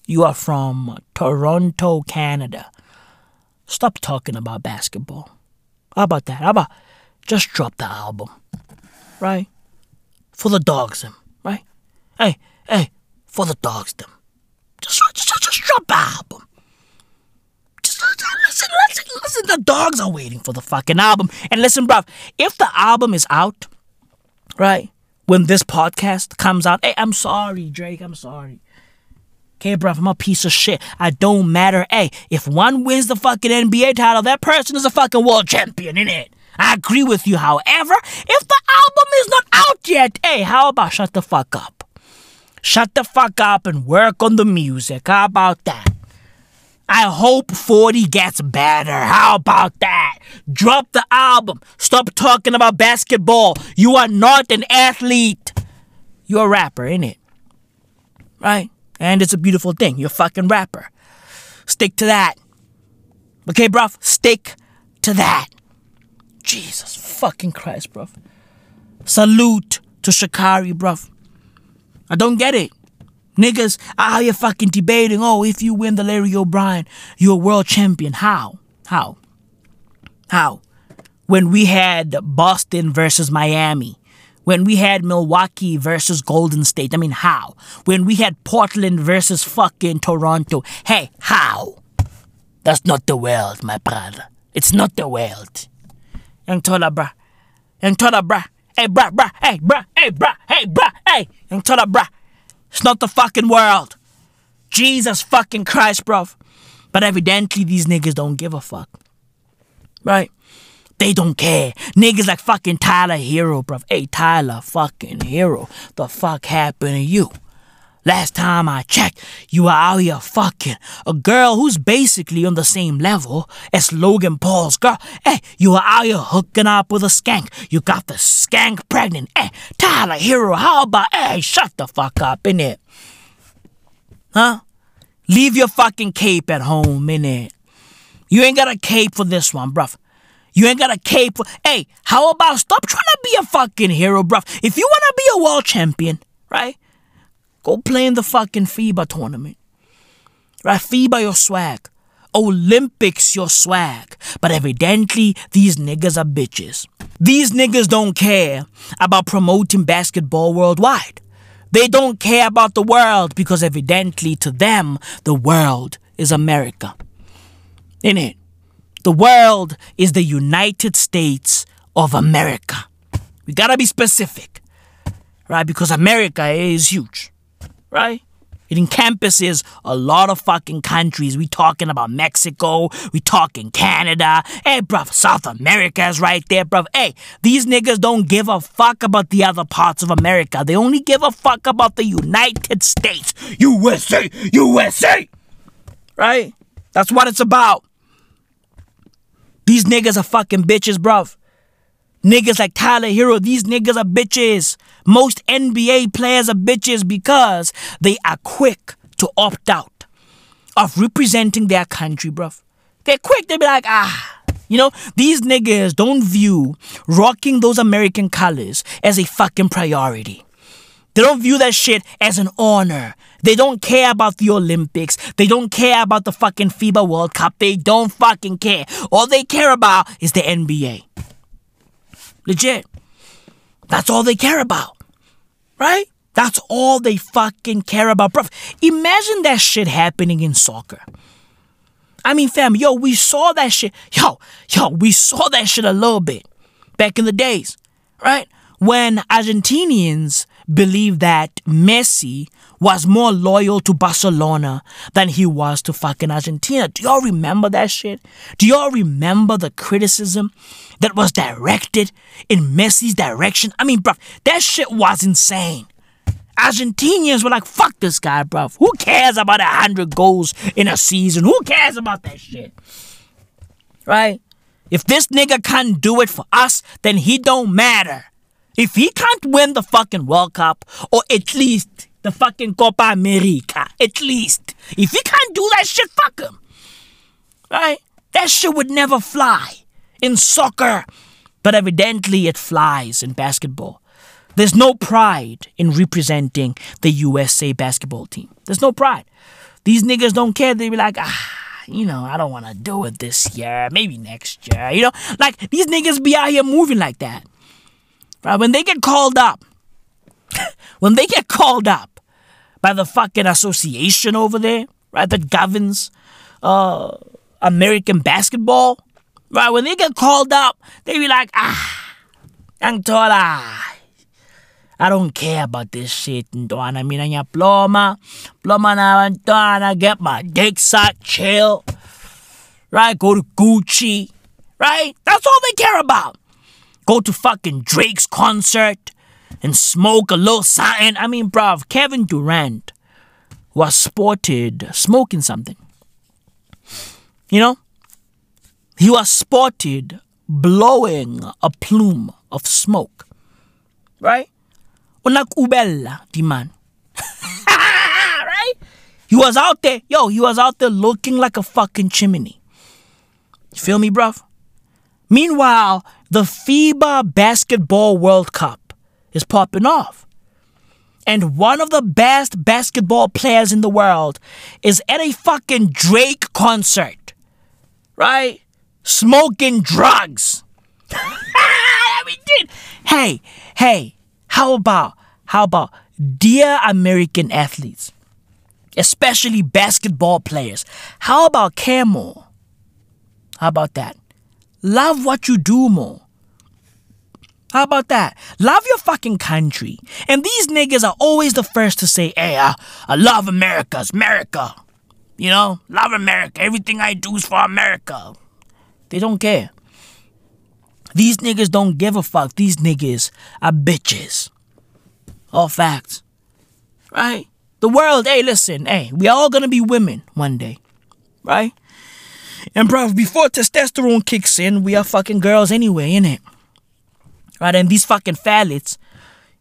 You are from Toronto, Canada. Stop talking about basketball. How about that? How about just drop the album? Right? For the dogs, them. Right? Hey, hey, for the dogs, them. Just, just, just drop the album. Just listen, listen, listen. The dogs are waiting for the fucking album. And listen, bruv, if the album is out, right, when this podcast comes out, hey, I'm sorry, Drake, I'm sorry. Okay, bruv, I'm a piece of shit. I don't matter. Hey, if one wins the fucking NBA title, that person is a fucking world champion, innit? I agree with you, however, if the album is not out yet, hey, how about shut the fuck up? Shut the fuck up and work on the music. How about that? I hope 40 gets better. How about that? Drop the album. Stop talking about basketball. You are not an athlete. You're a rapper, innit? Right? And it's a beautiful thing. You're a fucking rapper. Stick to that. Okay, bruv? Stick to that. Jesus fucking Christ, bruv. Salute to Sha'Carri, bruv. I don't get it. Niggas are you fucking debating, oh, if you win the Larry O'Brien, you're a world champion. How? How? How? When we had Boston versus Miami, when we had Milwaukee versus Golden State, I mean, how? When we had Portland versus fucking Toronto, hey, how? That's not the world, my brother. It's not the world. Young Tola, bruh. Young Tola, bruh. Hey, bruh, bruh. Hey, bruh. Hey, bruh. Hey, bruh. Hey, Young Tola, bruh. It's not the fucking world. Jesus fucking Christ, bruv. But evidently, these niggas don't give a fuck. Right? They don't care. Niggas like fucking Tyler Herro, bruv. Hey, Tyler fucking Herro, The fuck happened to you? Last time I checked, you were out here fucking a girl who's basically on the same level as Logan Paul's girl. Hey, you were out here hooking up with a skank. You got the skank pregnant. Hey, Tyler Herro, how about, hey, shut the fuck up, innit? Huh? Leave your fucking cape at home, innit? You ain't got a cape for this one, bruv. You ain't got a cape for. Hey, how about stop trying to be a fucking hero, bruv? If you wanna be a world champion, right? Go play in the fucking FIBA tournament. Right? FIBA your swag. Olympics your swag. But evidently, these niggas are bitches. These niggas don't care about promoting basketball worldwide. They don't care about the world because evidently to them, the world is America. In it, the world is the United States of America. We gotta be specific. right? Because America is huge, right? It encompasses a lot of fucking countries. We talking about Mexico. We talking Canada. Hey, bruv, South America is right there, bruv. Hey, these niggas don't give a fuck about the other parts of America. They only give a fuck about the United States. USA, USA. Right? That's what it's about. These niggas are fucking bitches, bruv. Niggas like Tyler Herro, these niggas are bitches. Most NBA players are bitches because they are quick to opt out of representing their country, bruv. They're quick, they be like, ah. You know, these niggas don't view rocking those American colors as a fucking priority. They don't view that shit as an honor. They don't care about the Olympics. They don't care about the fucking FIBA World Cup. They don't fucking care. All they care about is the NBA. Legit. That's all they care about. Right? That's all they fucking care about. Bro, imagine that shit happening in soccer. I mean, fam, yo, we saw that shit. Yo, yo, we saw that shit a little bit back in the days, right? When Argentinians believed that Messi was more loyal to Barcelona than he was to fucking Argentina. Do y'all remember that shit? Do y'all remember the criticism that was directed in Messi's direction? I mean, bruv, that shit was insane. Argentinians were like, fuck this guy, bruv. Who cares about a hundred goals in a season? Who cares about that shit? Right? If this nigga can't do it for us, then he don't matter. If he can't win the fucking World Cup, or at least the fucking Copa America. At least. If he can't do that shit, fuck him. Right? That shit would never fly in soccer. But evidently it flies in basketball. There's no pride in representing the USA basketball team. There's no pride. These niggas don't care. They be like, ah, you know, I don't want to do it this year. Maybe next year. You know, like these niggas be out here moving like that. Right? When they get called up, when they get called up, by the fucking association over there, right, that governs uh, American basketball, right? When they get called up, they be like, ah, ang tola. I don't care about this shit. And I mean, anya ploma, ploma na I get my dick sucked, chill, right? Go to Gucci, right? That's all they care about. Go to fucking Drake's concert, and smoke a little something. I mean, bruv, Kevin Durant was spotted smoking something. You know? He was spotted blowing a plume of smoke. Right? Unakubella, the man. right? He was out there, yo, he was out there looking like a fucking chimney. You feel me, bruv? Meanwhile, the FIBA Basketball World Cup is popping off. And one of the best basketball players in the world is at a fucking Drake concert. Right? Smoking drugs. we did. Hey, hey, how about, how about, dear American athletes, especially basketball players, how about care more? How about that? Love what you do more. How about that? Love your fucking country. And these niggas are always the first to say, hey, I, I love America. America. You know, love America. Everything I do is for America. They don't care. These niggas don't give a fuck. These niggas are bitches. All facts. Right? The world, hey, listen, hey, we all gonna be women one day. Right? And bro, before testosterone kicks in, we are fucking girls anyway, innit? Right? And these fucking phthalates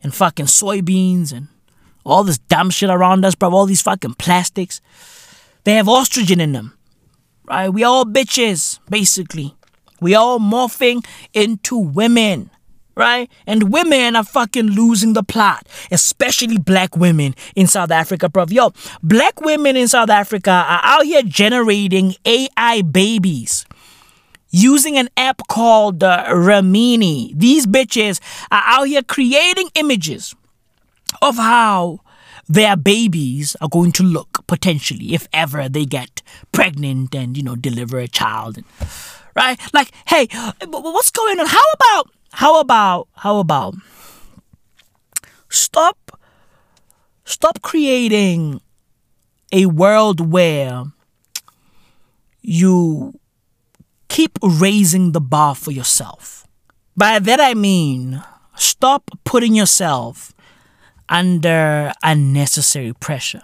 and fucking soybeans and all this dumb shit around us, bro, all these fucking plastics, they have estrogen in them. Right? We all bitches, basically. We all morphing into women. Right? And women are fucking losing the plot, especially black women in South Africa, bro. Yo, black women in South Africa are out here generating AI babies using an app called uh, Remini. These bitches are out here creating images of how their babies are going to look potentially if ever they get pregnant and you know deliver a child right like hey what's going on how about how about how about Stop stop creating a world where you keep raising the bar for yourself. By that I mean, stop putting yourself under unnecessary pressure.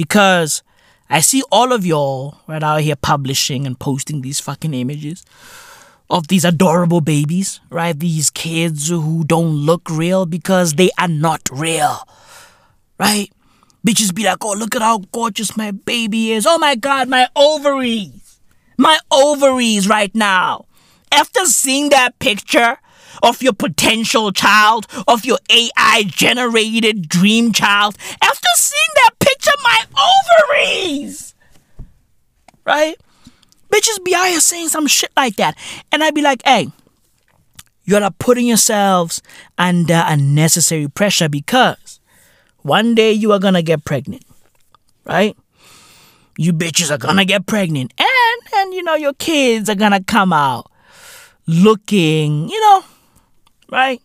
Because I see all of y'all right out here publishing and posting these fucking images of these adorable babies, right? These kids who don't look real because they are not real, right? Bitches be like, oh, look at how gorgeous my baby is. Oh my God, my ovaries. My ovaries right now. After seeing that picture of your potential child, of your AI generated dream child, after seeing that picture, my ovaries. Right? Bitches be out here saying some shit like that. And I'd be like, hey, you're not putting yourselves under unnecessary pressure because one day you are gonna get pregnant. Right? You bitches are gonna get pregnant. And and you know your kids are gonna come out looking, you know, right?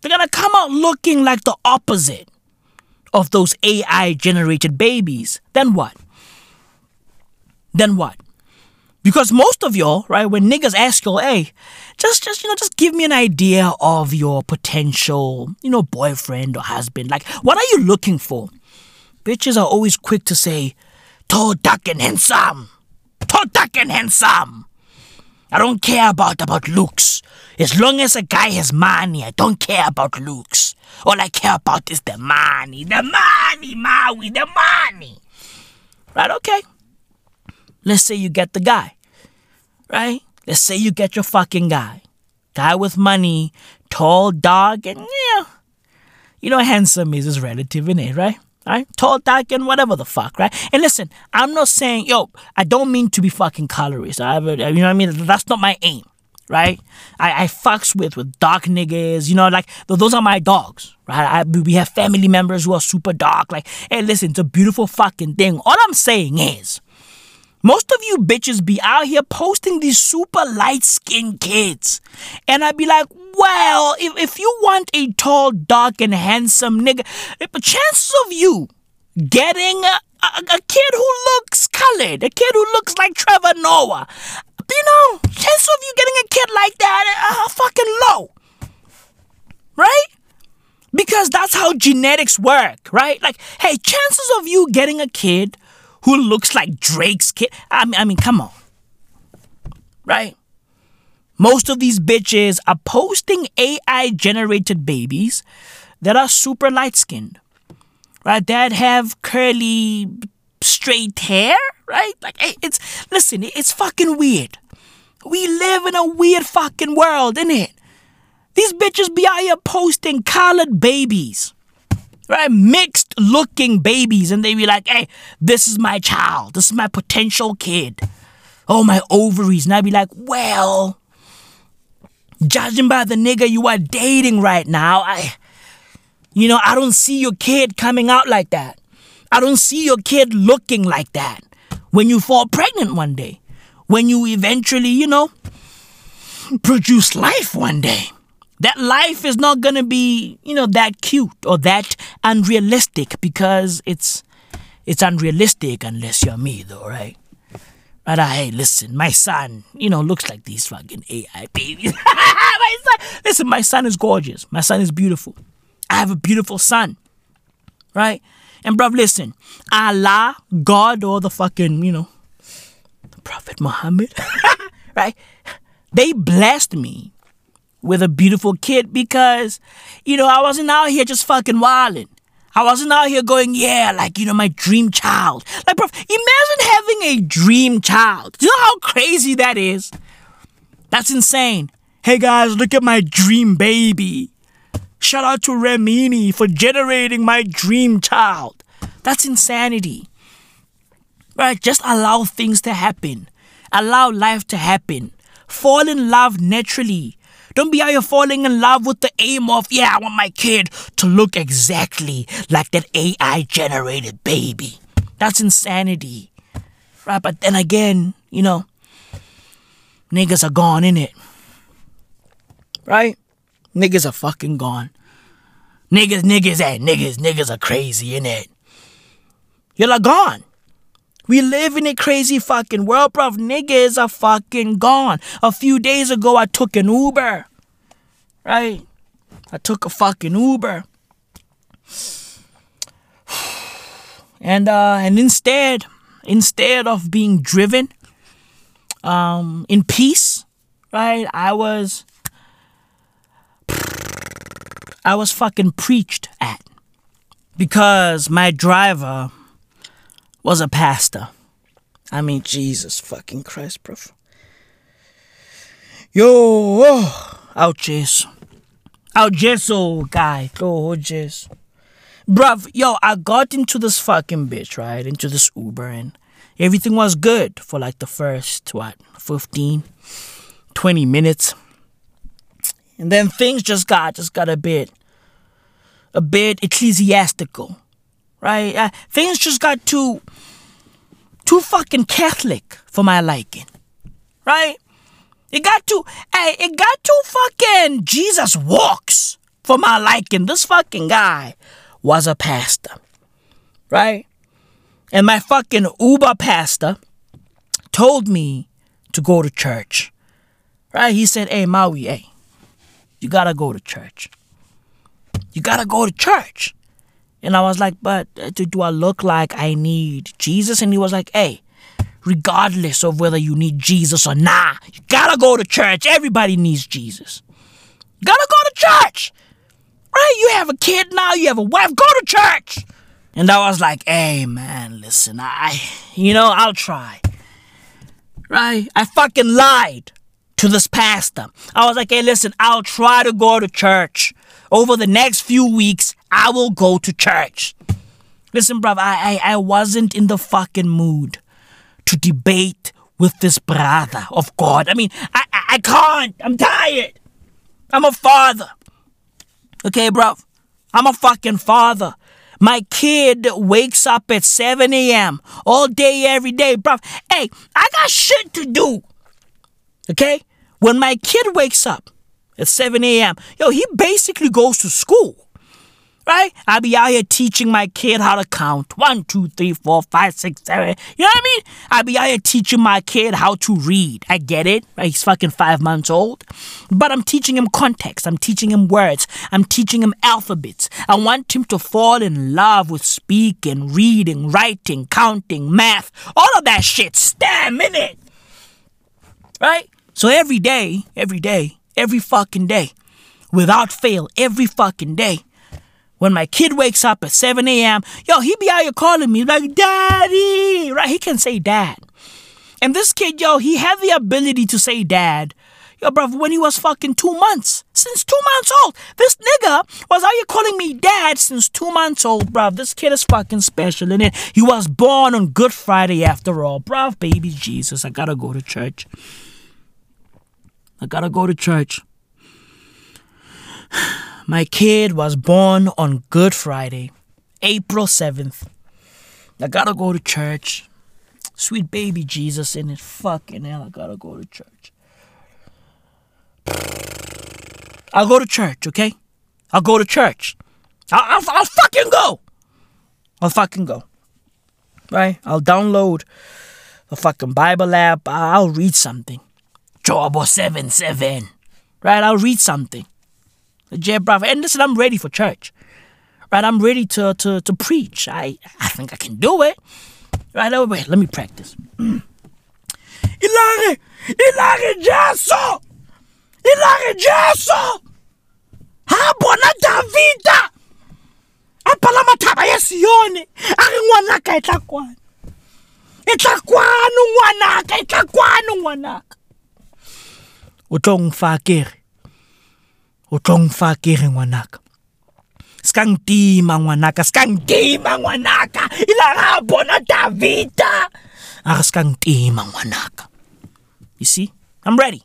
They're gonna come out looking like the opposite of those AI generated babies. Then what? Then what? Because most of y'all, right, when niggas ask y'all, hey, just just you know, just give me an idea of your potential, you know, boyfriend or husband. Like, what are you looking for? Bitches are always quick to say, tall, dark, and handsome. Tall, dark, and handsome. I don't care about about looks. As long as a guy has money, I don't care about looks. All I care about is the money, the money, Maui, the money. Right? Okay. Let's say you get the guy, right? Let's say you get your fucking guy. Guy with money, tall, dark, and yeah. You know, handsome is his relative in it, right? Right? Tall, dark, and whatever the fuck, right? And listen, I'm not saying, yo, I don't mean to be fucking colorist. I, you know what I mean? That's not my aim, right? I, I fucks with with dark niggas, you know, like those are my dogs, right? I, we have family members who are super dark. Like, hey, listen, it's a beautiful fucking thing. All I'm saying is, most of you bitches be out here posting these super light skinned kids. And I'd be like, well, if, if you want a tall, dark, and handsome nigga, eh, the chances of you getting a, a, a kid who looks colored, a kid who looks like Trevor Noah, you know, chances of you getting a kid like that are fucking low. Right? Because that's how genetics work, right? Like, hey, chances of you getting a kid who looks like Drake's kid. I mean, I mean, come on. Right? Most of these bitches are posting AI generated babies that are super light skinned, right? That have curly, straight hair, right? Like, it's, listen, it's fucking weird. We live in a weird fucking world, innit? These bitches be out here posting colored babies right? Mixed looking babies, and they be like, hey, this is my child, this is my potential kid. Oh, my ovaries. And I'd be like, well, judging by the nigga you are dating right now, I, you know, I don't see your kid coming out like that. I don't see your kid looking like that when you fall pregnant one day. When you eventually, you know, produce life one day that life is not going to be, you know, that cute or that unrealistic because it's it's unrealistic unless you're me though, right? But uh, hey, listen, my son, you know, looks like these fucking AI babies. my son, listen, my son is gorgeous. My son is beautiful. I have a beautiful son, right? And bruv, listen, Allah, God, or the fucking, you know, Prophet Muhammad, right? They blessed me with a beautiful kid because, you know, I wasn't out here just fucking wilding. I wasn't out here going, yeah, like, you know, my dream child. Like, bro, imagine having a dream child. Do you know how crazy that is? That's insane. Hey guys, look at my dream baby. Shout out to Remini for generating my dream child. That's insanity. Right? Just allow things to happen. Allow life to happen. Fall in love naturally. Don't be out here falling in love with the aim of, yeah, I want my kid to look exactly like that AI generated baby. That's insanity. Right? But then again, you know, niggas are gone in it. Right? Niggas are fucking gone. Niggas, niggas, and niggas, niggas are crazy, innit? Y'all are gone. We live in a crazy fucking world, bruv. Niggas are fucking gone. A few days ago, I took an Uber. Right? I took a fucking Uber. And uh and instead, instead of being driven um in peace, right? I was I was fucking preached at because my driver was a pastor. I mean, Jesus fucking Christ, bro. Yo, oh, out Jesu. Out Jesu, oh, guy. Oh, Go, Jesu. Bruv, yo, I got into this fucking bitch, right? Into this Uber, and everything was good for like the first, what, 15, 20 minutes. And then things just got, just got a bit, a bit ecclesiastical, right? Uh, things just got too, too fucking Catholic for my liking, right? It got too, hey, it got too fucking Jesus walks for my liking. This fucking guy was a pastor, right? And my fucking Uber pastor told me to go to church, right? He said, hey, Maui, hey, you gotta go to church. You gotta go to church. And I was like, but uh, do, do I look like I need Jesus? And he was like, hey, regardless of whether you need Jesus or nah, you gotta go to church. Everybody needs Jesus. You gotta go to church. Right? You have a kid now, you have a wife, go to church. And I was like, hey man, listen, I you know, I'll try. Right? I fucking lied to this pastor. I was like, hey, listen, I'll try to go to church. Over the next few weeks, I will go to church. Listen, bruv, I, I, I wasn't in the fucking mood to debate with this brother of God. I mean, I, I, I can't. I'm tired. I'm a father. Okay, bruv? I'm a fucking father. My kid wakes up at 7 a.m. all day, every day, bruv. Hey, I got shit to do. Okay? When my kid wakes up at 7 a.m., yo, he basically goes to school. Right? I'll be out here teaching my kid how to count. One, two, three, four, five, six, seven. You know what I mean? I'll be out here teaching my kid how to read. I get it. Right? He's fucking five months old. But I'm teaching him context. I'm teaching him words. I'm teaching him alphabets. I want him to fall in love with speaking, reading, writing, counting, math, all of that shit. Stem in it. Right? So every day, every day, every fucking day, without fail, every fucking day, when my kid wakes up at 7 a.m., yo, he be out here calling me like, Daddy, right? He can say dad. And this kid, yo, he had the ability to say dad, yo, bro, when he was fucking two months. Since two months old. This nigga was out here calling me dad since two months old, bro. This kid is fucking special, and he was born on Good Friday after all. Bro, baby Jesus, I gotta go to church. I gotta go to church. My kid was born on Good Friday, April 7th. I gotta go to church. Sweet baby Jesus in it. Fucking hell, I gotta go to church. I'll go to church, okay? I'll go to church. I'll, I'll, I'll fucking go. I'll fucking go. Right? I'll download the fucking Bible app. I'll read something. Job 7 7. Right? I'll read something. J Bravo. And listen, I'm ready for church. Right? I'm ready to, to, to preach. I, I think I can do it. Right? Oh, wait, let me practice. Ilare! Ilare Jesu! Ilare Jesu! Ha bona Davida! A pala mathaba ya Sione. A re ngwanaka e tla kwana. E ngwanaka, e tla ngwanaka. O tlo ngfa kere. O tlo ngfa kere ngwanaka. Ska ntima ngwanaka, ska ntima ngwanaka. Ila ra bona Davida. A re ska ntima ngwanaka. You see? I'm ready.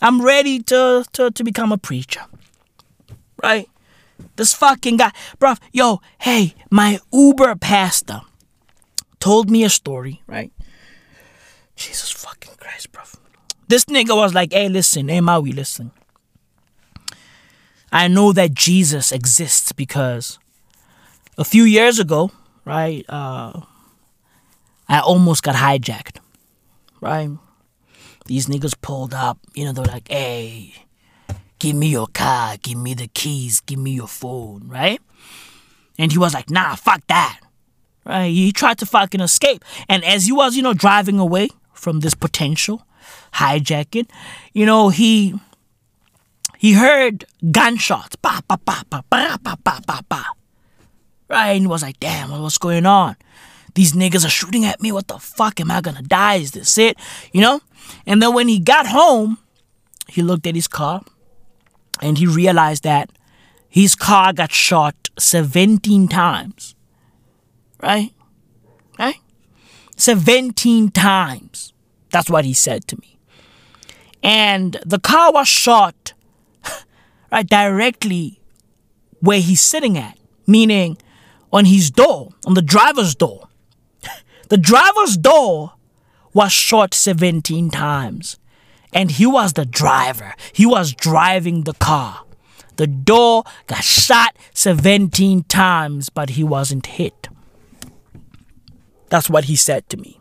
I'm ready to, to, to become a preacher. Right? This fucking guy, bro. Yo, hey, my Uber pastor told me a story, right? Jesus fucking Christ, bro. This nigga was like, hey, listen, hey, Maui, listen. I know that Jesus exists because a few years ago, right, uh, I almost got hijacked, right? These niggas pulled up, you know, they're like, hey, give me your car, give me the keys, give me your phone, right? And he was like, nah, fuck that. Right? He tried to fucking escape. And as he was, you know, driving away from this potential hijacking, you know, he he heard gunshots. Bah, bah, bah, bah, bah, bah, bah, bah, bah. Right? And he was like, damn, what's going on? These niggas are shooting at me. What the fuck? Am I gonna die? Is this it? You know? And then when he got home, he looked at his car and he realized that his car got shot 17 times. Right? Right? 17 times. That's what he said to me. And the car was shot right directly where he's sitting at, meaning on his door, on the driver's door. The driver's door was shot 17 times. And he was the driver. He was driving the car. The door got shot 17 times, but he wasn't hit. That's what he said to me.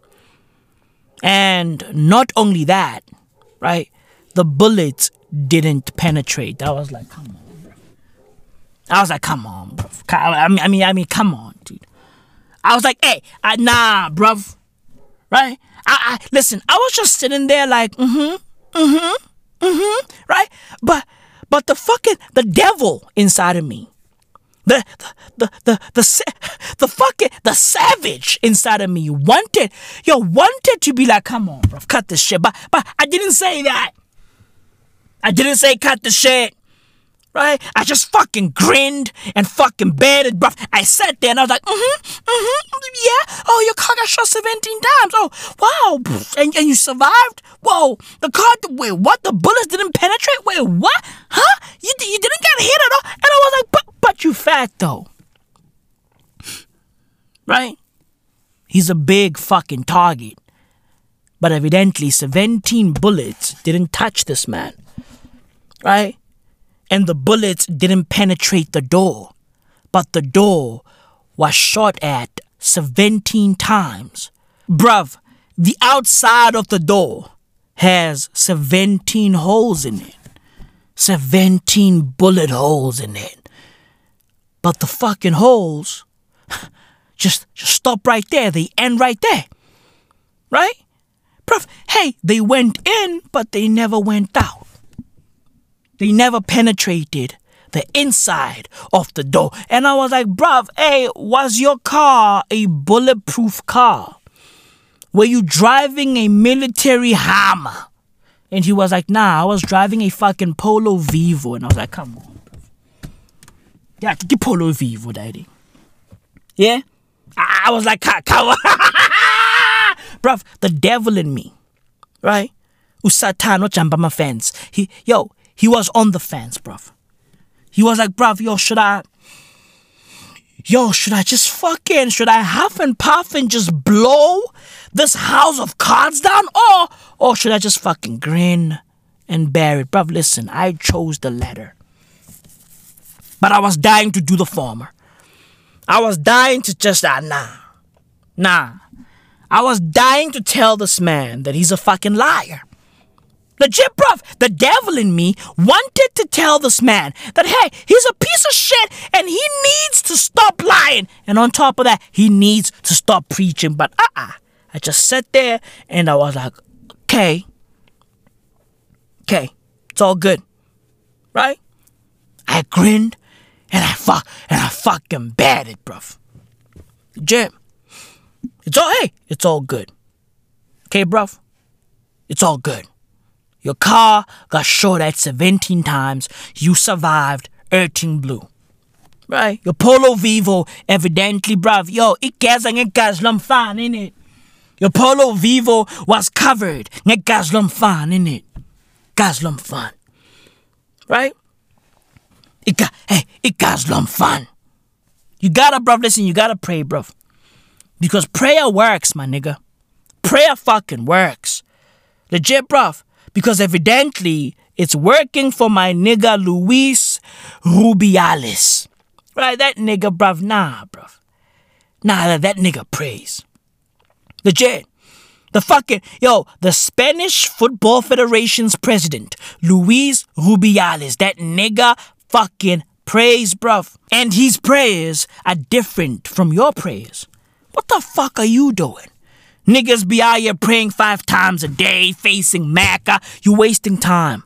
And not only that, right? The bullets didn't penetrate. I was like, come on, bro. I was like, come on, bro. I mean, I mean, I mean, come on, dude. I was like, hey, uh, nah, bruv. Right? I, I listen. I was just sitting there like, mm-hmm, mm-hmm, mm-hmm. Right? But, but the fucking the devil inside of me, the the the the the, fucking the savage inside of me wanted, yo, wanted to be like, come on, bro, cut this shit. But but I didn't say that. I didn't say cut the shit. Right? I just fucking grinned and fucking betted, bro. I sat there and I was like, mm-hmm, mm-hmm, yeah. Oh, your car got shot 17 times. Oh, wow. And, and you survived? Whoa. The car, wait, what? The bullets didn't penetrate? Wait, what? Huh? You, you didn't get hit at all? And I was like, but, but you fat though. Right? He's a big fucking target. But evidently, 17 bullets didn't touch this man. Right? And the bullets didn't penetrate the door, but the door was shot at 17 times. Bruv, the outside of the door has 17 holes in it. 17 bullet holes in it. But the fucking holes just, just stop right there. They end right there. Right? Bruv, hey, they went in, but they never went out. They never penetrated the inside of the door. And I was like, bruv, hey, was your car a bulletproof car? Were you driving a military Hummer? And he was like, nah, I was driving a fucking Polo Vivo. And I was like, come on. Yeah, the Polo Vivo, daddy. Yeah? I was like, come on. bruv, the devil in me, right? Usatan, what jump my fence. He, yo, he was on the fence, bruv. He was like, bruv, yo, should I. Yo, should I just fucking. Should I huff and puff and just blow this house of cards down? Or. Or should I just fucking grin and bear it? Bruv, listen, I chose the latter. But I was dying to do the former. I was dying to just. Ah, nah. Nah. I was dying to tell this man that he's a fucking liar. Legit, bruv, the devil in me wanted to tell this man that, hey, he's a piece of shit and he needs to stop lying. And on top of that, he needs to stop preaching. But uh uh I just sat there and I was like, okay, okay, it's all good, right? I grinned and I fuck and I fucking batted, bruv. Legit. It's all hey, it's all good. Okay, bruv? It's all good. Your car got shot at 17 times. You survived. Everything blue. Right? Your Polo Vivo, evidently, bruv. Yo, it gets a gas fan in it. Your Polo Vivo was covered. Nge gaslum fan in it. Gaslum fan. Right? It got, hey, it gaslum fan. You gotta, bruv, listen, you gotta pray, bruv. Because prayer works, my nigga. Prayer fucking works. Legit, bruv because evidently it's working for my nigga Luis Rubiales. Right? That nigga, bruv, nah, bruv. Nah, that nigga prays. Legit. The fucking, yo, the Spanish Football Federation's president, Luis Rubiales, that nigga fucking prays, bruv. And his prayers are different from your prayers. What the fuck are you doing? Niggas be out here praying five times a day, facing Mecca. You wasting time.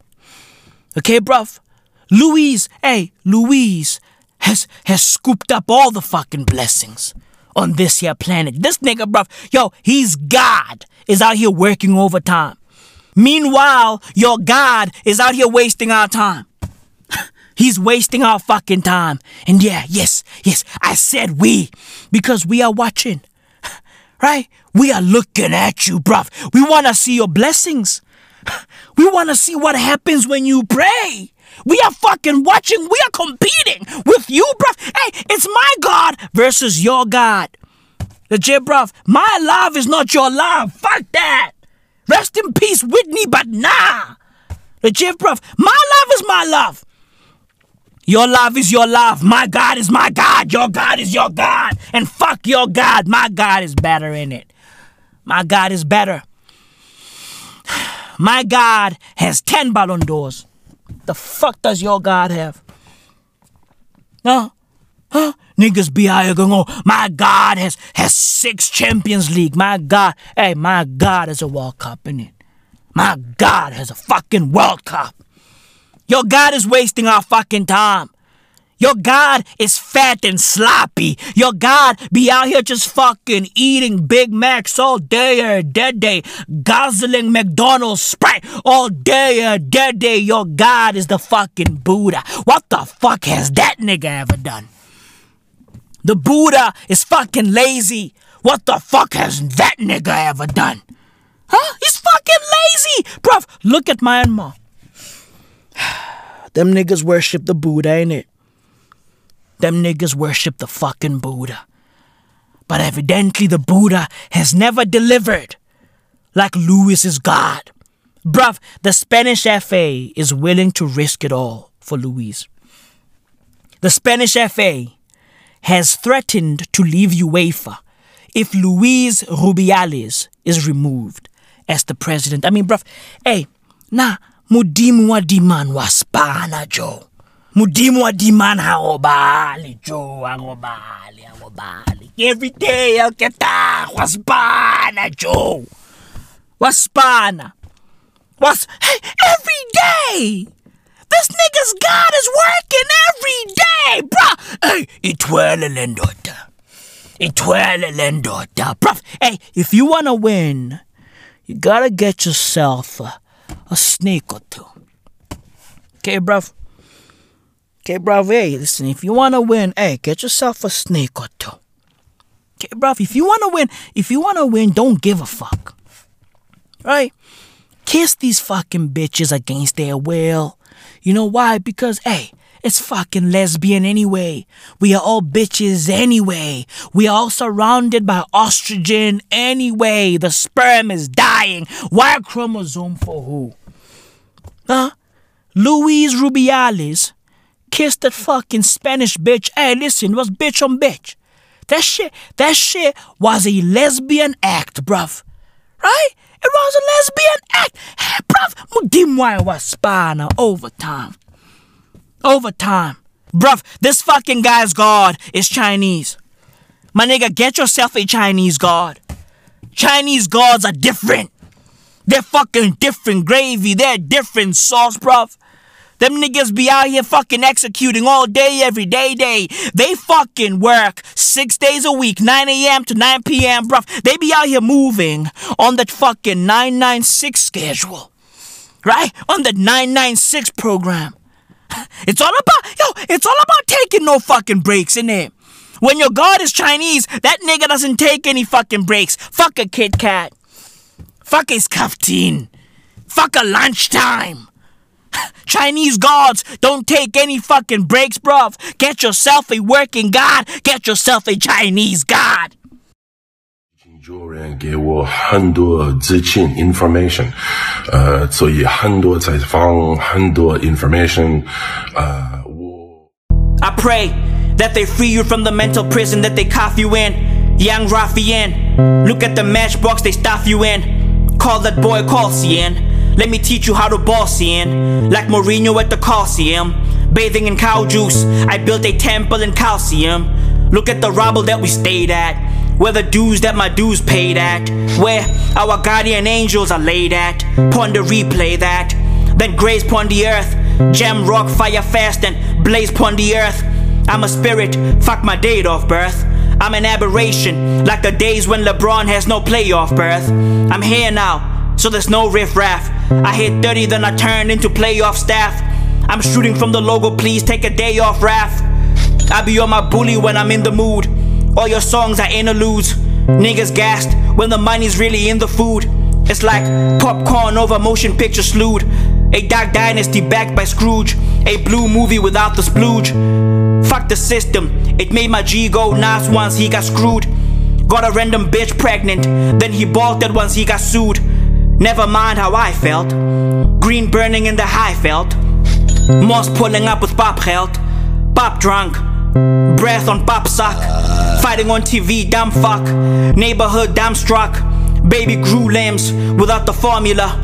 Okay, bruv? Luis, hey, Luis has has scooped up all the fucking blessings on this here planet. This nigga, bruv, yo, he's God, is out here working overtime. Meanwhile, your God is out here wasting our time. He's wasting our fucking time. And yeah, yes, yes, I said we, because we are watching. Right? We are looking at you, bruv. We want to see your blessings. We want to see what happens when you pray. We are fucking watching. We are competing with you, bruv. Hey, it's my God versus your God. Legit, bruv. My love is not your love. Fuck that. Rest in peace, Whitney, but nah. Legit, bruv. My love is my love. Your love is your love. My God is my God. Your God is your God. And fuck your God. My God is better in it. My God is better. My God has 10 Ballon d'Ors. The fuck does your God have? Huh? Huh? Niggas be out here going, oh, my God has, has six Champions League. My God, hey, my God has a World Cup in it. My God has a fucking World Cup. Your God is wasting our fucking time. Your God is fat and sloppy. Your God be out here just fucking eating Big Macs all day or dead day, guzzling McDonald's Sprite all day or dead day. Your God is the fucking Buddha. What the fuck has that nigga ever done? The Buddha is fucking lazy. What the fuck has that nigga ever done? Huh? He's fucking lazy. Bruv, look at Myanmar. Them niggas worship the Buddha, ain't it? Them niggas worship the fucking Buddha. But evidently the Buddha has never delivered like Luis's God. Bruv, the Spanish FA is willing to risk it all for Luis. The Spanish FA has threatened to leave UEFA if Luis Rubiales is removed as the president. I mean, bruv, hey, nah, mudimu wa diman wa Joe. Mudimu wa diman hangobali, Joe, hangobali, hangobali. Every day, kita, waspana, Joe. Waspana. Was, hey, every day! This nigga's God is working every day, bruh. Hey, itwele lendoda. Itwele lendoda. Bruh, hey, if you wanna win, you gotta get yourself a, a snake or two. Okay, bruv? Okay, bruv, hey, listen, if you wanna win, hey, get yourself a snake or two. Okay, bruv, if you wanna win, if you wanna win, don't give a fuck. Right? Kiss these fucking bitches against their will. You know why? Because, hey, it's fucking lesbian anyway. We are all bitches anyway. We are all surrounded by estrogen anyway. The sperm is dying. Y chromosome for who? Huh? Luis Rubiales kissed that fucking Spanish bitch. Hey, listen, was bitch on bitch. That shit, that shit was a lesbian act, bruv. Right? It was a lesbian act. Hey, bruv, mudimwa waspana overtime. Overtime. Bruv, this fucking guy's god is Chinese. My nigga, get yourself a Chinese god. Chinese gods are different. They're fucking different gravy. They're different sauce, bruv. Them niggas be out here fucking executing all day, every day, day. They fucking work six days a week, 9 a.m. to 9 p.m., bruv. They be out here moving on that fucking 996 schedule. Right? On the 996 program. It's all about, yo, it's all about taking no fucking breaks, in it? When your God is Chinese, that nigga doesn't take any fucking breaks. Fuck a Kit Kat. Fuck his kaftin. Fuck a lunchtime. Chinese gods don't take any fucking breaks, bruv. Get yourself a working god. Get yourself a Chinese god. 有人给我很多资讯 information，呃，所以很多采访，很多 information，呃，我。 pray that they free you from the mental prison that they cuff you in. Young ruffian, look at the matchbox they stuff you in. Call that boy Calcian. Let me teach you how to boss in. Like Mourinho at the Coliseum. Bathing in cow juice, I built a temple in calcium. Look at the rubble that we stayed at. Where the dues that my dues paid at. Where our guardian angels are laid at. Ponder replay that. Then graze upon the earth. Gem rock fire fast and blaze upon the earth. I'm a spirit, fuck my date of birth. I'm an aberration, like the days when LeBron has no playoff berth. I'm here now, so there's no riff-raff. I hit 30, then I turn into playoff staff. I'm shooting from the logo, please take a day off, Raf. I be on my bully when I'm in the mood. All your songs are interludes. Niggas gassed when the money's really in the food. It's like popcorn over motion picture slewed. A dark dynasty backed by Scrooge. A blue movie without the splooge. Fuck the system, it made my G go nuts once he got screwed. Got a random bitch pregnant, then he balked once he got sued. Never mind how I felt. Green burning in the high felt. Moss pulling up with pop health. Pop drunk. Breath on pop suck. Fighting on TV, dumb fuck. Neighborhood, damn struck. Baby grew limbs without the formula.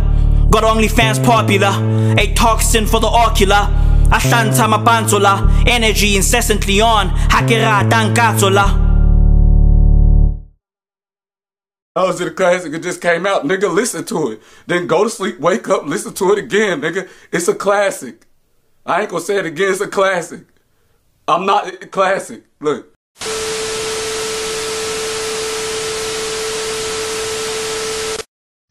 Got only fans popular. A toxin for the ocular. Ahlanta mapanzola. Energy incessantly on. Hakera tankatzola. That was it a classic. It just came out. Nigga, listen to it. Then go to sleep, wake up, listen to it again, nigga. It's a classic. I ain't gonna say it again. It's a classic. I'm not a classic. Look.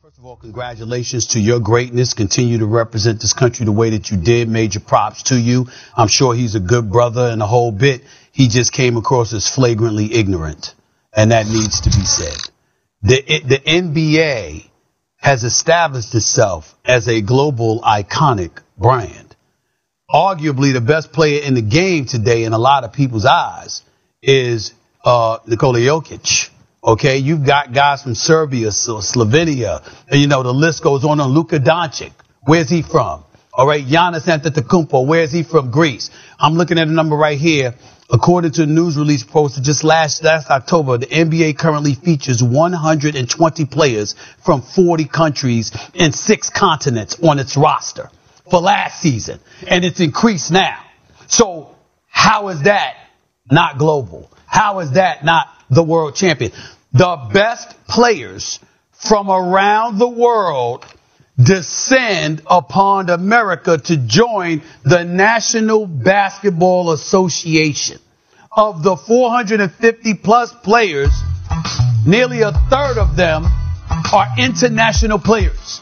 First of all, congratulations to your greatness. Continue to represent this country the way that you did. Major props to you. I'm sure he's a good brother and a whole bit. He just came across as flagrantly ignorant, and that needs to be said. The, the NBA has established itself as a global iconic brand. Arguably the best player in the game today in a lot of people's eyes is uh, Nikola Jokic. Okay, you've got guys from Serbia, so Slovenia, you know the list goes on. On Luka Doncic, where's he from? All right, Giannis Antetokounmpo, where's he from? Greece. I'm looking at a number right here. According to a news release posted just last last October, the NBA currently features 120 players from 40 countries and six continents on its roster for last season, and it's increased now. So how is that not global? How is that not the world champion? The best players from around the world descend upon America to join the National Basketball Association. Of the 450 plus players, nearly a third of them are international players.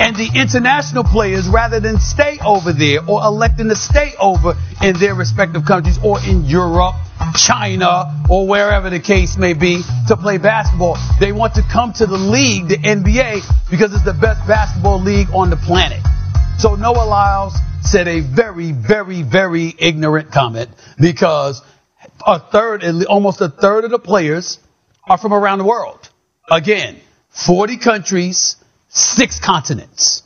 And the international players, rather than stay over there or electing to stay over in their respective countries or in Europe, China, or wherever the case may be to play basketball, they want to come to the league, the NBA, because it's the best basketball league on the planet. So Noah Lyles said a very, very, very ignorant comment because a third, almost a third of the players are from around the world. Again, 40 countries, six continents.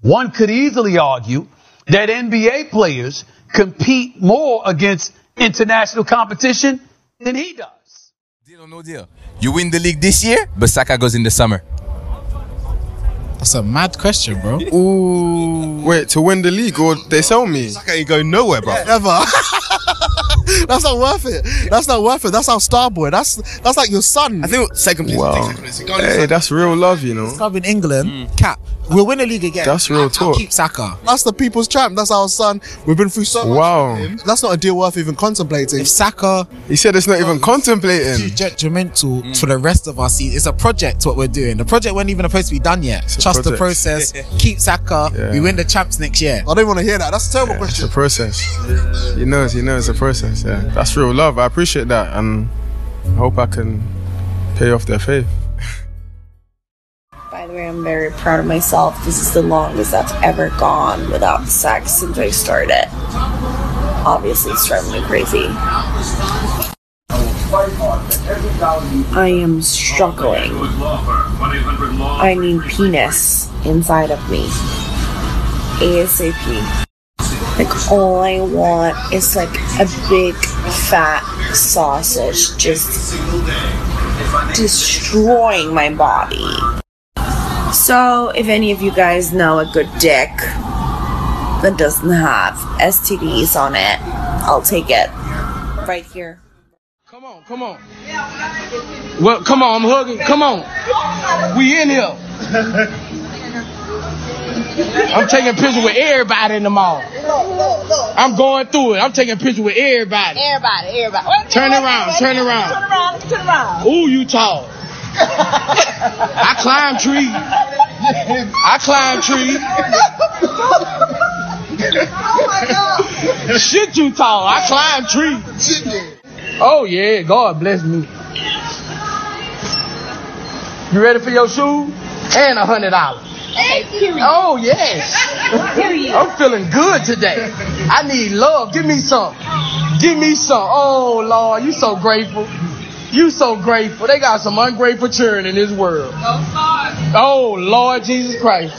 One could easily argue that NBA players compete more against international competition than he does. Deal or no deal? You win the league this year, but Saka goes in the summer. That's a mad question, bro. Ooh. Wait, to win the league or they sell me? Saka ain't going nowhere, bro. Ever. that's not worth it. That's not worth it. That's our star boy. That's that's like your son. I think second place. Wow. Hey, that's real love, you know. Club in England, mm. cap. We'll win the league again. That's real I'll talk. keep Saka. That's the people's champ. That's our son. We've been through so much. Wow. him. That's not a deal worth even contemplating. If Saka He said it's not even contemplating. is detrimental mm. for the rest of our season, it's a project what we're doing. The project wasn't even supposed to be done yet. a Trust the process. keep Saka. Yeah. We win the champs next year. I don't want to hear that. That's a terrible It's question. It's a process. You know, you know, it's a process. Yeah, that's real love. I appreciate that, and I hope I can pay off their faith. Way, I'm very proud of myself. This is the longest I've ever gone without sex since I started. Obviously, it's driving me crazy. I am struggling. I need penis inside of me. ASAP. Like all I want is like a big fat sausage just destroying my body. So if any of you guys know a good dick that doesn't have STDs on it, I'll take it. Right here. Come on, come on. Well, come on, I'm hugging. Come on. We in here. I'm taking pictures with everybody in the mall. I'm going through it. I'm taking pictures with everybody. Everybody, everybody. Wait, Turn wait, around, wait, turn around. Turn around, turn around. Ooh, you tall. I climb trees. I climb trees. Oh my god. Shit, you tall. I climb trees. Oh yeah, God bless me. You ready for your shoes? And a hundred dollars. Oh yes. I'm feeling good today. I need love. Give me some. Give me some. Oh Lord, you so grateful. You so grateful. They got some ungrateful children in this world. Oh Lord Jesus Christ.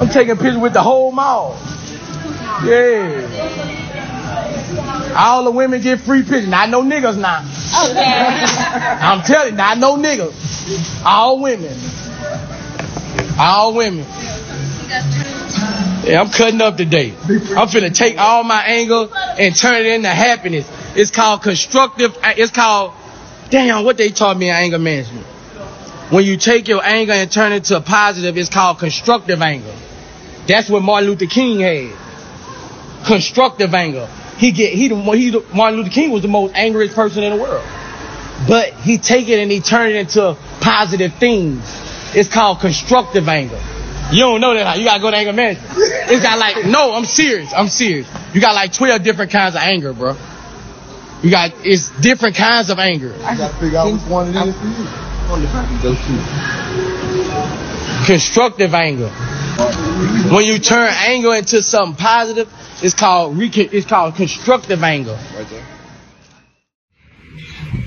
I'm taking pictures with the whole mall. Yeah. All the women get free pictures. Not no niggas now. Okay. I'm telling you, not no niggas. All women. All women. Yeah, I'm cutting up today. I'm finna take all my anger and turn it into happiness. It's called constructive. Uh, it's called, damn, what they taught me in anger management. When you take your anger and turn it to a positive, it's called constructive anger. That's what Martin Luther King had. Constructive anger. He get he the he the, Martin Luther King was the most angriest person in the world. But he take it and he turn it into positive things. It's called constructive anger. You don't know that. how- You gotta go to anger management. It's got like no, I'm serious. I'm serious. You got like 12 different kinds of anger, bro. You got it's different kinds of anger. I gotta figure out which one it is for you. On the back, go constructive anger. When you turn anger into something positive, it's called it's called constructive anger.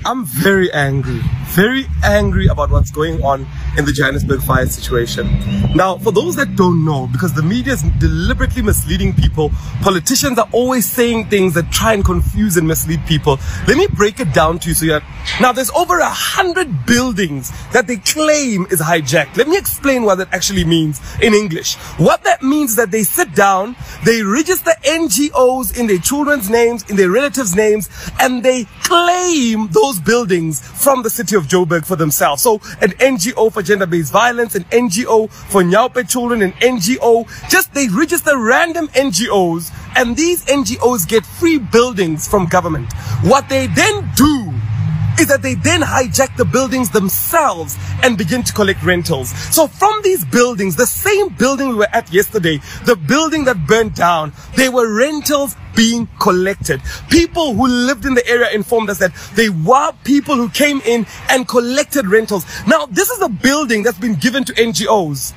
I'm very angry, very angry about what's going on in the Johannesburg fire situation. Now, for those that don't know, because the media is deliberately misleading people, politicians are always saying things that try and confuse and mislead people. Let me break it down to you so you now there's over a hundred buildings that they claim is hijacked. Let me explain what that actually means in English. What that means is that they sit down, they register NGOs in their children's names, in their relatives' names, and they claim those buildings from the city of Joburg for themselves. So an NGO for gender-based violence, an NGO for Nyaope children, an NGO, just they register random NGOs and these NGOs get free buildings from government. What they then do is that they then hijack the buildings themselves and begin to collect rentals. So from these buildings, the same building we were at yesterday, the building that burnt down, there were rentals being collected. People who lived in the area informed us that they were people who came in and collected rentals. Now, this is a building that's been given to NGOs.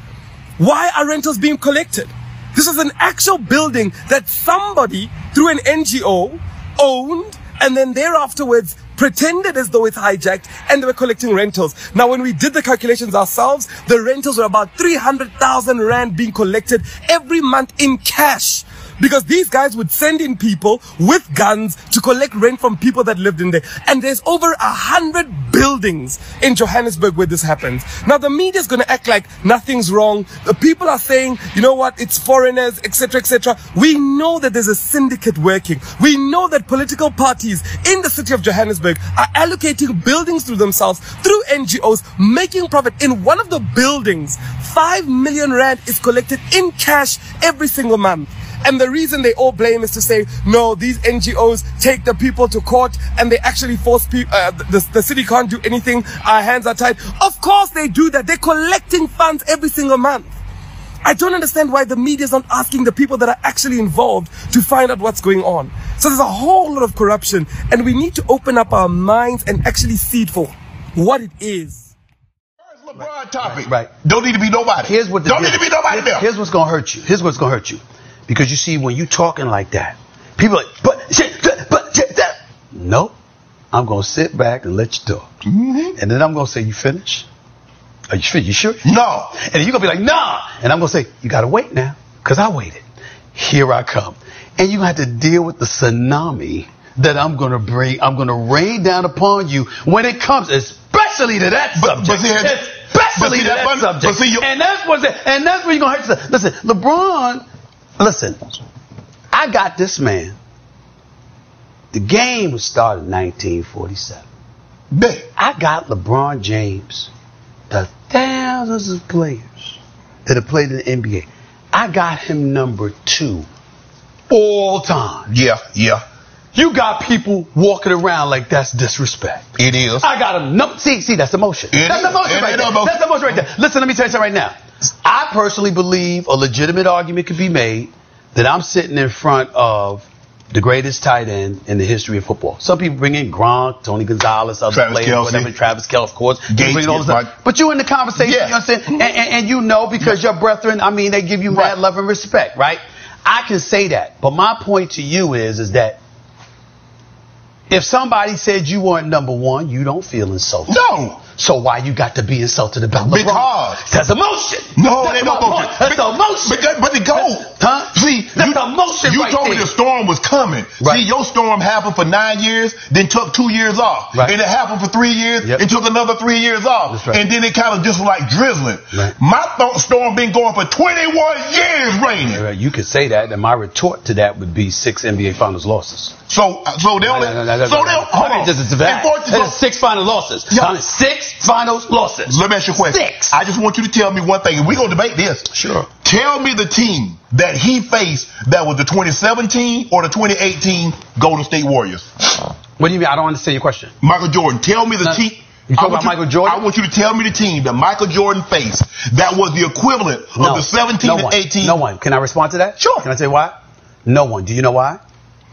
Why are rentals being collected? This is an actual building that somebody through an NGO owned and then thereafterwards pretended as though it's hijacked and they were collecting rentals. Now, when we did the calculations ourselves, the rentals were about 300,000 Rand being collected every month in cash. Because these guys would send in people with guns to collect rent from people that lived in there. And there's over a hundred buildings in Johannesburg where this happens. Now the media is gonna act like nothing's wrong. The people are saying, you know what, it's foreigners, etc., etc. We know that there's a syndicate working. We know that political parties in the city of Johannesburg are allocating buildings to themselves through NGOs, making profit. In one of the buildings, five million rand is collected in cash every single month. And the reason they all blame is to say, no, these NGOs take the people to court and they actually force people, uh, the, the city can't do anything. Our hands are tied. Of course they do that. They're collecting funds every single month. I don't understand why the media is not asking the people that are actually involved to find out what's going on. So there's a whole lot of corruption and we need to open up our minds and actually see it for what it is. LeBron topic. Right. Don't need to be nobody. Here's what the Don't need to be nobody Here's, here's what's gonna hurt you. Here's what's gonna hurt you. Because you see, when you talking like that, people are like, but shit, that- but shit, that. No, I'm gonna sit back and let you talk, Mm-hmm. and then I'm gonna say, "You finished? Are you finished? You sure?" No. And you're gonna be like, "Nah," and I'm gonna say, "You gotta wait now, cause I waited." here I come. And you have to deal with the tsunami that I'm going to bring, I'm going to rain down upon you when it comes, especially to that subject. but see, especially but see, to that- that subject. but see, you- and that's what, and that's where you're going to hurt yourself. Listen, LeBron, listen, I got this man. The game was started in 1947. I got LeBron James, the thousands of players that have played in the NBA. I got him number two all time. Yeah, yeah. You got people walking around like that's disrespect. It is. I got him. No, see, see, that's emotion. It that's is. emotion It right there. emotion. That's emotion right there. Listen, let me tell you something right now. I personally believe a legitimate argument could be made that I'm sitting in front of the greatest tight end in the history of football. Some people bring in Gronk, Tony Gonzalez, other Travis players, Kelce. whatever, Travis Kelce, of course. Gates, bring all yes, this But you're in the conversation, Yeah. you understand? And, and, and you know because your brethren, I mean, they give you mad love and respect, right? I can say that. But my point to you is, is that if somebody said you weren't number one, you don't feel insulted. No. So why you got to be insulted about LeBron? Because. That's emotion. No, That's don't point. That's emotion. But, that- but the goal. Huh? See, That's you, emotion you right told me the storm was coming. Right. See, your storm happened for nine years, then took two years off. Right. And it happened for three years, Yep. and took another three years off. Right. And then it kind of just was like drizzling. My th- storm been going for 21 years raining. You could say that, and my retort to that would be six NBA Finals losses. So, uh, so they only, No, no, no, no, so no, they, no. hold on. Just, just that. And That is six final losses. Yeah. Mean, Six finals losses. Let me ask you a question. Six. I just want you to tell me one thing, and we're going to debate this. Sure. Tell me the team that he faced that was the 2017 or the 2018 Golden State Warriors. Uh, what do you mean? I don't understand your question. Michael Jordan. Tell me the No, team. you talking about you- Michael Jordan? I want you to tell me the team that Michael Jordan faced that was the equivalent No. of the 17 no and one. 18. No one. Can I respond to that? Sure. Can I tell you why? No one. Do you know why?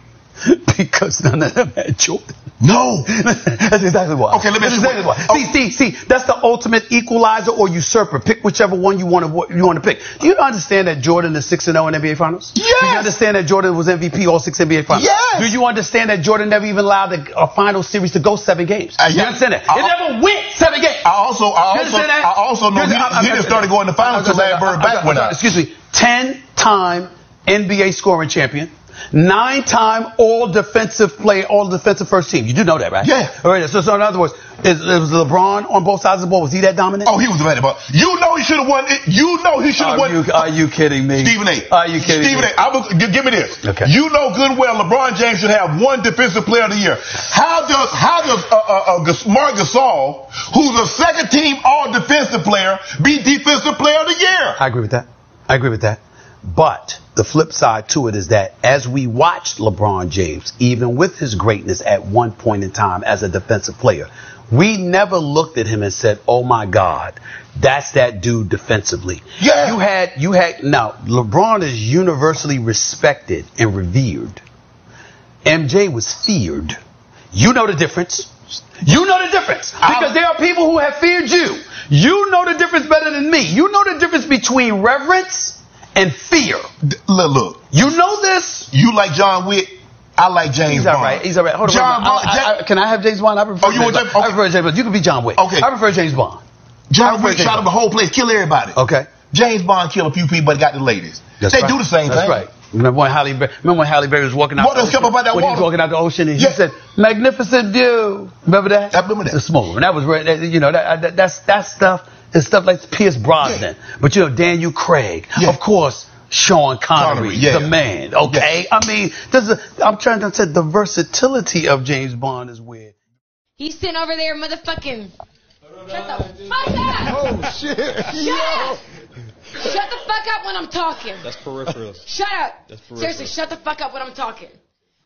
because none of them had Jordan. No. That's exactly why. Okay, let me That's exactly why. See, see, see. That's the ultimate equalizer or usurper. Pick whichever one you want to you want to pick. Do you understand that Jordan is six and zero in NBA Finals? Yes. Do you understand that Jordan was MVP all six NBA Finals? Yes. Do you understand that Jordan never even allowed a, a final series to go seven games? Uh, you understand that? I- It never went seven games. I also, I also? I also know he, I'm- he didn't start to go in finals until Larry Bird back went out. Excuse me. Ten-time NBA scoring champion. Nine-time All Defensive Player, All Defensive First Team. You do know that, right? Yeah. All right. So, so in other words, is, was LeBron on both sides of the ball? Was he that dominant? Oh, he was the man. But you know he should have won it. You know he should have won. you, are you kidding me? Stephen A. Are you kidding Stephen me? A. I will, gi- give me this. Okay. You know good well LeBron James should have one Defensive Player of the Year. How does how does uh, uh, uh, Marc Gasol, who's a second team All Defensive Player, be Defensive Player of the Year? I agree with that. I agree with that. But the flip side to it is that as we watched LeBron James, even with his greatness at one point in time as a defensive player, we never looked at him and said, "Oh my God, that's that dude defensively." Yeah. You had you had now LeBron is universally respected and revered. MJ was feared. You know the difference. You know the difference because there are people who have feared you. You know the difference better than me. You know the difference between reverence and fear. Look, look. You know this. You like John Wick. I like James Bond. He's Bond. all right. He's all right. Hold on. John wait a minute. Bond. I- I- I- can I have James Bond? I prefer Oh, you James want Bond. James- okay. I prefer James Bond. You can be John Wick. Okay. I prefer James Bond. John prefer Wick shot up Bond. the whole place, kill everybody. Okay. James Bond killed a few people, but got the ladies. That's they right. do the same That's thing. That's right. Remember when Halle Berry, remember when Halle Berry was walking out What the else ocean? about that when he was walking out the ocean and Yeah. he said, magnificent view. Remember that? I remember that. The smoke. And that was, right- you know, that, that, that's, that stuff is stuff like Pierce Brosnan. But you know, Daniel Craig. Yeah. Of course, Sean Connery, Connery, yeah. the man. Okay? I mean, there's a, I'm trying to say the versatility of James Bond is weird. He's sitting over there, motherfucking. Shut the fuck up! Oh shit! Shut up! Shut the fuck up when I'm talking. That's peripheral. Shut up. That's peripheral. Seriously, shut the fuck up when I'm talking.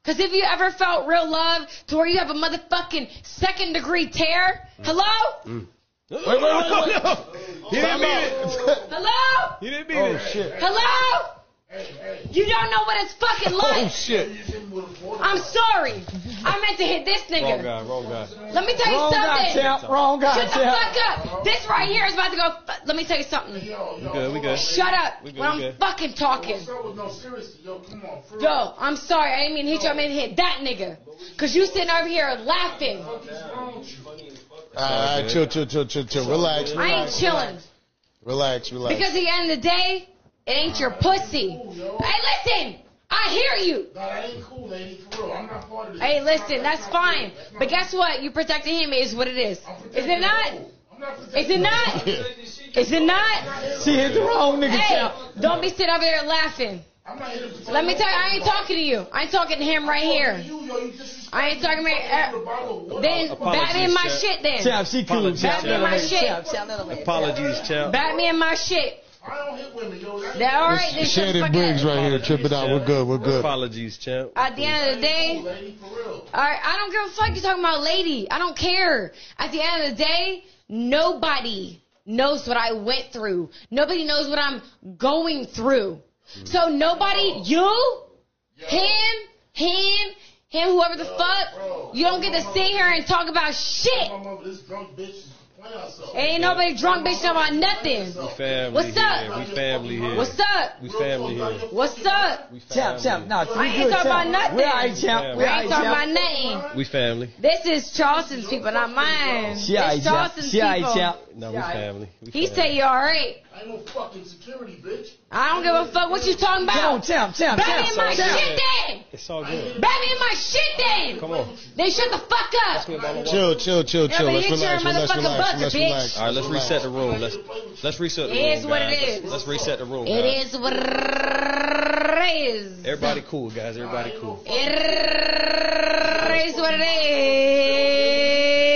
Cause if you ever felt real love to where you have a motherfucking second degree tear, mm. hello? Mm. Wait, wait, wait, wait. no He didn't mean it. Hello? He didn't mean Oh it. shit! Hello? You don't know what it's fucking oh, like. Oh shit! I'm sorry. I meant to hit this nigga. Wrong nigga. guy, wrong guy. Let me tell you Wrong guy, something. champ. Wrong guy, Shut the champ. fuck up. This right here is about to go. Let me tell you something. We good, we good. Shut up We good, when we I'm good. fucking talking. Yo, I'm sorry. I didn't mean to hit you. I meant to hit that nigga. Cause you sitting over here laughing. Alright, uh, chill, chill, chill, chill, chill. Relax, relax. I ain't relax, chilling. relax, relax. Because at the end of the day, It ain't your pussy. Hey, listen. I hear you. That ain't cool, lady. For real. I'm not part of this. Hey, listen. That's fine. But guess what? You protecting him is what it is. Is it not? Is it not? Is it not? She hit the wrong nigga, Hey, don't be sitting over there laughing. Let me tell you, I ain't talking to you. I ain't talking to him right here. I ain't talking to Then bat me in my Apologies, shit then. Champ, she cool, Bat me in my Champ, shit. champ, Apologies, champ. Bat me in my shit. I don't hit women, yo. That all right? Then shut the Shannon fuck Briggs right here. Trip it out. We're good. We're good. Apologies, champ. At the end of the day, all right, I don't give a fuck you talking about lady. I don't care. At the end of the day, nobody knows what I went through. Nobody knows what I'm going through. So nobody, you, him, him, him, whoever the fuck, you don't get to sit here and talk about shit. This drunk bitch is playing herself. Ain't nobody drunk bitch talking about nothing. We family What's here. up? We family here. What's up? We family here. What's up? Champ, champ, nah, I ain't talking about nothing. We alright, champ. We ain't talking about nothing. We family. This is Charleston's people, not mine. She This alright, champ. Charleston's She alright, people. champ. No, we family. We He family. say you alright. I ain't no fucking security, bitch. I don't give a fuck what you talking about. Come on, champ, champ, Bat champ. me in my champ. shit then. It's all good. Bat me in my shit then. Come on. Then shut the fuck up. Chill, chill, chill, chill. Everybody Let's hit your relax. Let's motherfucking relax. bucket, Let's bitch. relax. All right, let's reset the room. Let's let's reset the It room. is what it guys. is. Let's reset the room. It guys. is what it is. Everybody cool, guys. Everybody cool. It is what it is.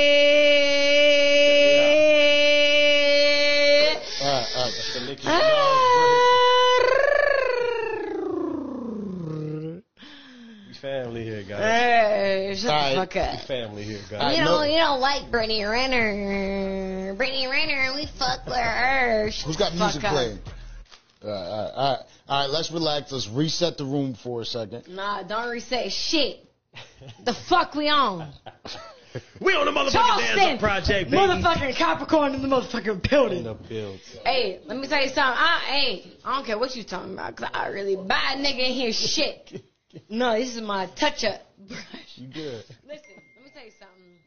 Hey, shut the fuck up. family here, guys. You know, you don't like Brittany Renner. Brittany Renner, we fuck with her. Shut Who's got music up. playing? All right, all right, all right. All right, let's relax. Let's reset the room for a second. Nah, don't reset shit. the fuck we on? We on the motherfucking Charleston, dance project, baby. motherfucking Capricorn in the motherfucking building. the build. Hey, let me tell you something. I, hey, I don't care what you talking about, cause I really bad nigga in here shit. No, this is my touch up. brush. You good? Listen, let me tell you something.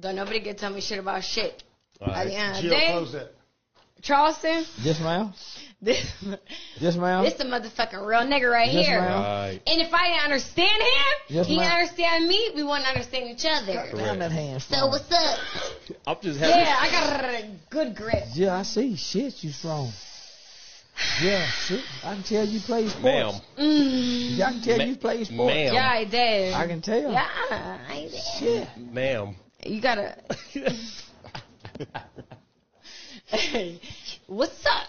Don't nobody get tell me shit about shit. All At the right. end of the Jill, day, close that. Charleston, Yes, ma'am. this, Yes, ma'am. this the motherfucking real nigga right Yes, here. ma'am. Right. And if I didn't understand him, Yes, he ma'am. understand me, we wouldn't understand each other. Down that hand. So what's up? I'm just happy. Yeah, I got a good grip. Yeah, I see. Shit, you strong. Yeah, shit. I can tell you play sports. Ma'am. Mm. Yeah, I can tell Ma- you play sports. ma'am. Yeah, I did. I can tell. Yeah, I did. Shit. Ma'am. You gotta. hey, what's up?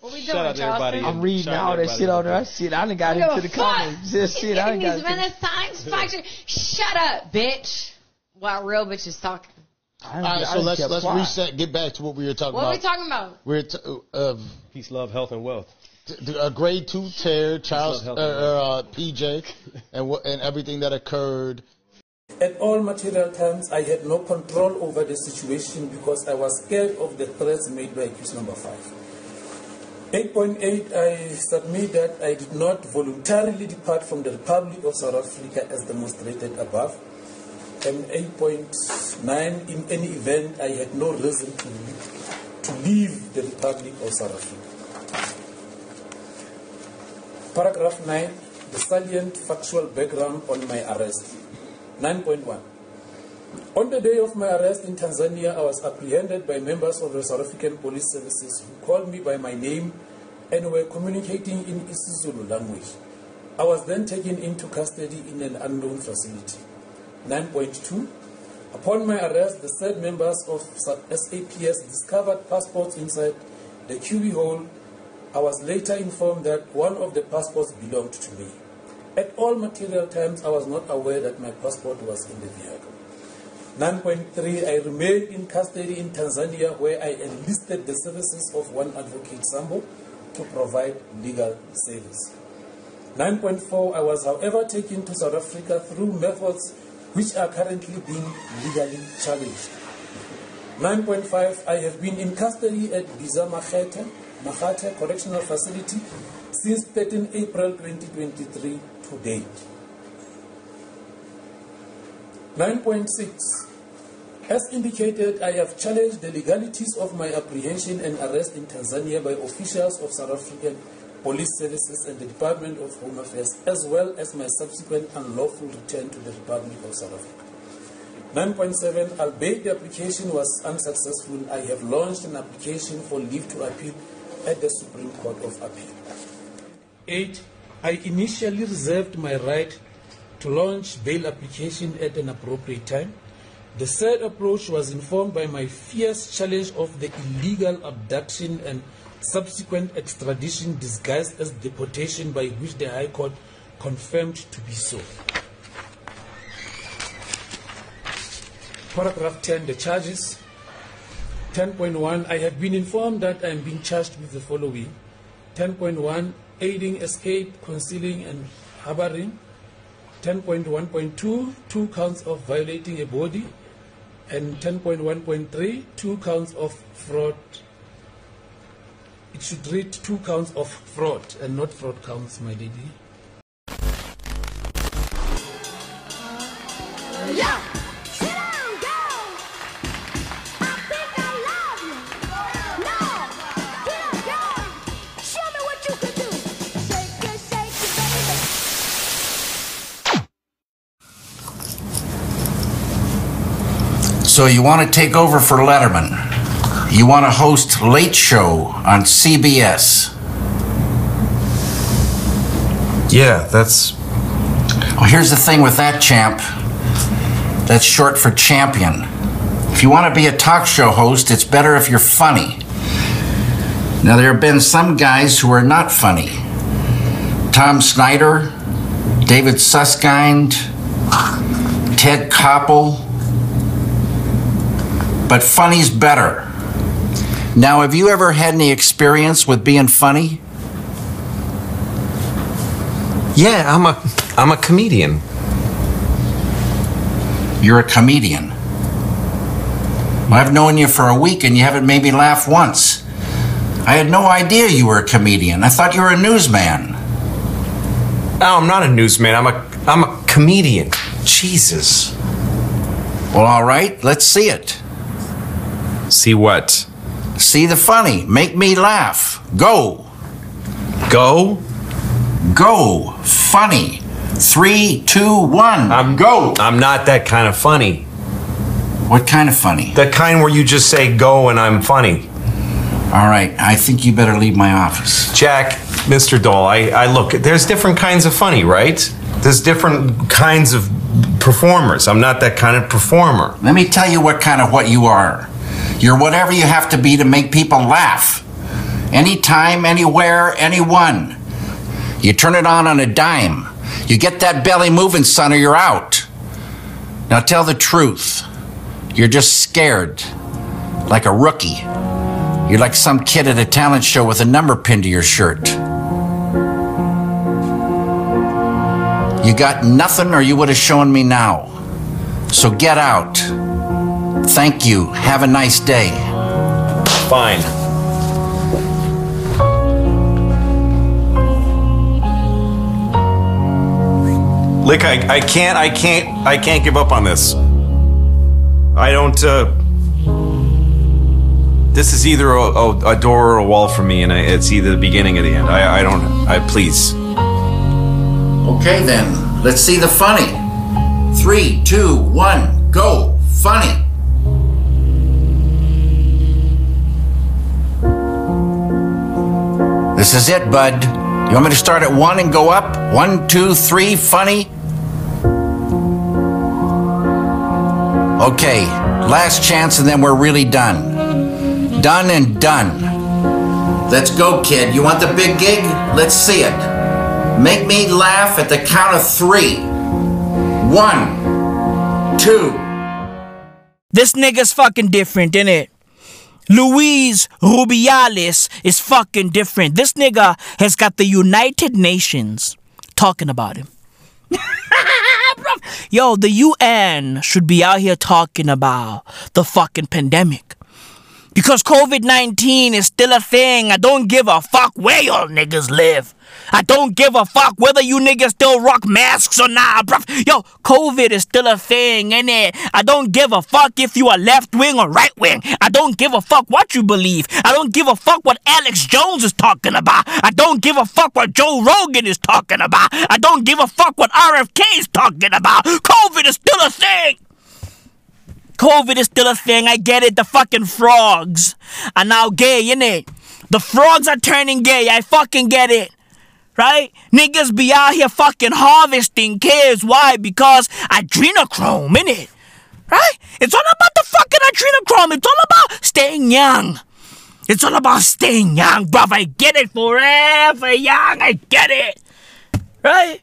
What we Shout doing, out to everybody. I'm reading all that shit on there. Shit, I done got I don't into the fuck. comments. Just shit, I done got These into men science faction. Shut up, bitch. While real bitches talking. All right, so let's let's reset. Get back to what we were talking about. What are we talking about? We're t- uh, peace, love, health, and wealth. A grade two tear, Charles, love, uh, uh, PJ, and what and everything that occurred. At all material times, I had no control over the situation because I was scared of the threats made by accused number five. 8.8, I submit that I did not voluntarily depart from the Republic of South Africa as demonstrated above. And 8.9, in any event, I had no reason to leave, to leave the Republic of South Africa. Paragraph 9, the salient factual background on my arrest. 9.1. On the day of my arrest in Tanzania, I was apprehended by members of the South African Police Services who called me by my name and were communicating in isiZulu language. I was then taken into custody in an unknown facility. 9.2. Upon my arrest, the said members of SAPS discovered passports inside the QB hole. I was later informed that one of the passports belonged to me. At all material times, I was not aware that my passport was in the vehicle. 9.3 I remained in custody in Tanzania where I enlisted the services of one advocate Sambo to provide legal service. 9.4 I was, however, taken to South Africa through methods which are currently being legally challenged. 9.5 I have been in custody at Bizzah Makhate, Makhate Correctional Facility since 13 April 2023 to date. 9.6 As indicated, I have challenged the legalities of my apprehension and arrest in Tanzania by officials of South African Police Services and the Department of Home Affairs, as well as my subsequent unlawful return to the Republic of South Africa. 9.7 Albeit the application was unsuccessful, I have launched an application for leave to appeal at the Supreme Court of Appeal. 8. I initially reserved my right to launch bail application at an appropriate time. The third approach was informed by my fierce challenge of the illegal abduction and subsequent extradition disguised as deportation by which the High Court confirmed to be so. Paragraph 10, the charges. 10.1, I have been informed that I am being charged with the following. 10.1, aiding, escape, concealing, and harboring. 10.1.2, two counts of violating a body. And 10.1.3, two counts of fraud. It should read two counts of fraud and not fraud counts, my lady. Yeah. So you want to take over for Letterman? You want to host Late Show on CBS? Yeah, that's. Well, here's the thing with that, champ. That's short for champion. If you want to be a talk show host, it's better if you're funny. Now, there have been some guys who are not funny. Tom Snyder, David Susskind, Ted Koppel. But funny's better. Now, have you ever had any experience with being funny? Yeah, I'm a I'm a comedian. You're a comedian. I've known you for a week and you haven't made me laugh once. I had no idea you were a comedian. I thought you were a newsman. No, I'm not a newsman. I'm a I'm a comedian. Jesus. Well, all right, let's see it. See what? See the funny. Make me laugh. Go. Go? Go. Funny. Three, two, one. I'm go. I'm not that kind of funny. What kind of funny? The kind where you just say go and I'm funny. All right, I think you better leave my office. Jack, Mr. Dole, I, I look, there's different kinds of funny, right? There's different kinds of performers. I'm not that kind of performer. Let me tell you what kind of what you are. You're whatever you have to be to make people laugh. Anytime, anywhere, anyone. You turn it on on a dime. You get that belly moving, son, or you're out. Now tell the truth. You're just scared. Like a rookie. You're like some kid at a talent show with a number pinned to your shirt. You got nothing, or you would have shown me now. So get out. Thank you. Have a nice day. Fine. Lick, I, I can't, I can't, I can't give up on this. I don't, uh. This is either a, a, a door or a wall for me, and I, it's either the beginning or the end. I, I don't, I please. Okay then, let's see the funny. Three, two, one, go. Funny. This is it, bud. You want me to start at one and go up? One, two, three, funny? Okay, last chance and then we're really done. Done and done. Let's go, kid. You want the big gig? Let's see it. Make me laugh at the count of three. One, two. This nigga's fucking different, innit? Luis Rubiales is fucking different. This nigga has got the United Nations talking about him. Yo, the UN should be out here talking about the fucking pandemic. Because COVID 19 is still a thing. I don't give a fuck where y'all niggas live. I don't give a fuck whether you niggas still rock masks or not, bruv. Yo, COVID is still a thing, innit? I don't give a fuck if you are left wing or right wing. I don't give a fuck what you believe. I don't give a fuck what Alex Jones is talking about. I don't give a fuck what Joe Rogan is talking about. I don't give a fuck what RFK is talking about. COVID is still a thing. COVID is still a thing. I get it. The fucking frogs are now gay, innit? The frogs are turning gay. I fucking get it. Right? Niggas be out here fucking harvesting kids. Why? Because adrenochrome, innit? Right? It's all about the fucking adrenochrome. It's all about staying young. It's all about staying young, bruv. I get it. Forever young. I get it. Right?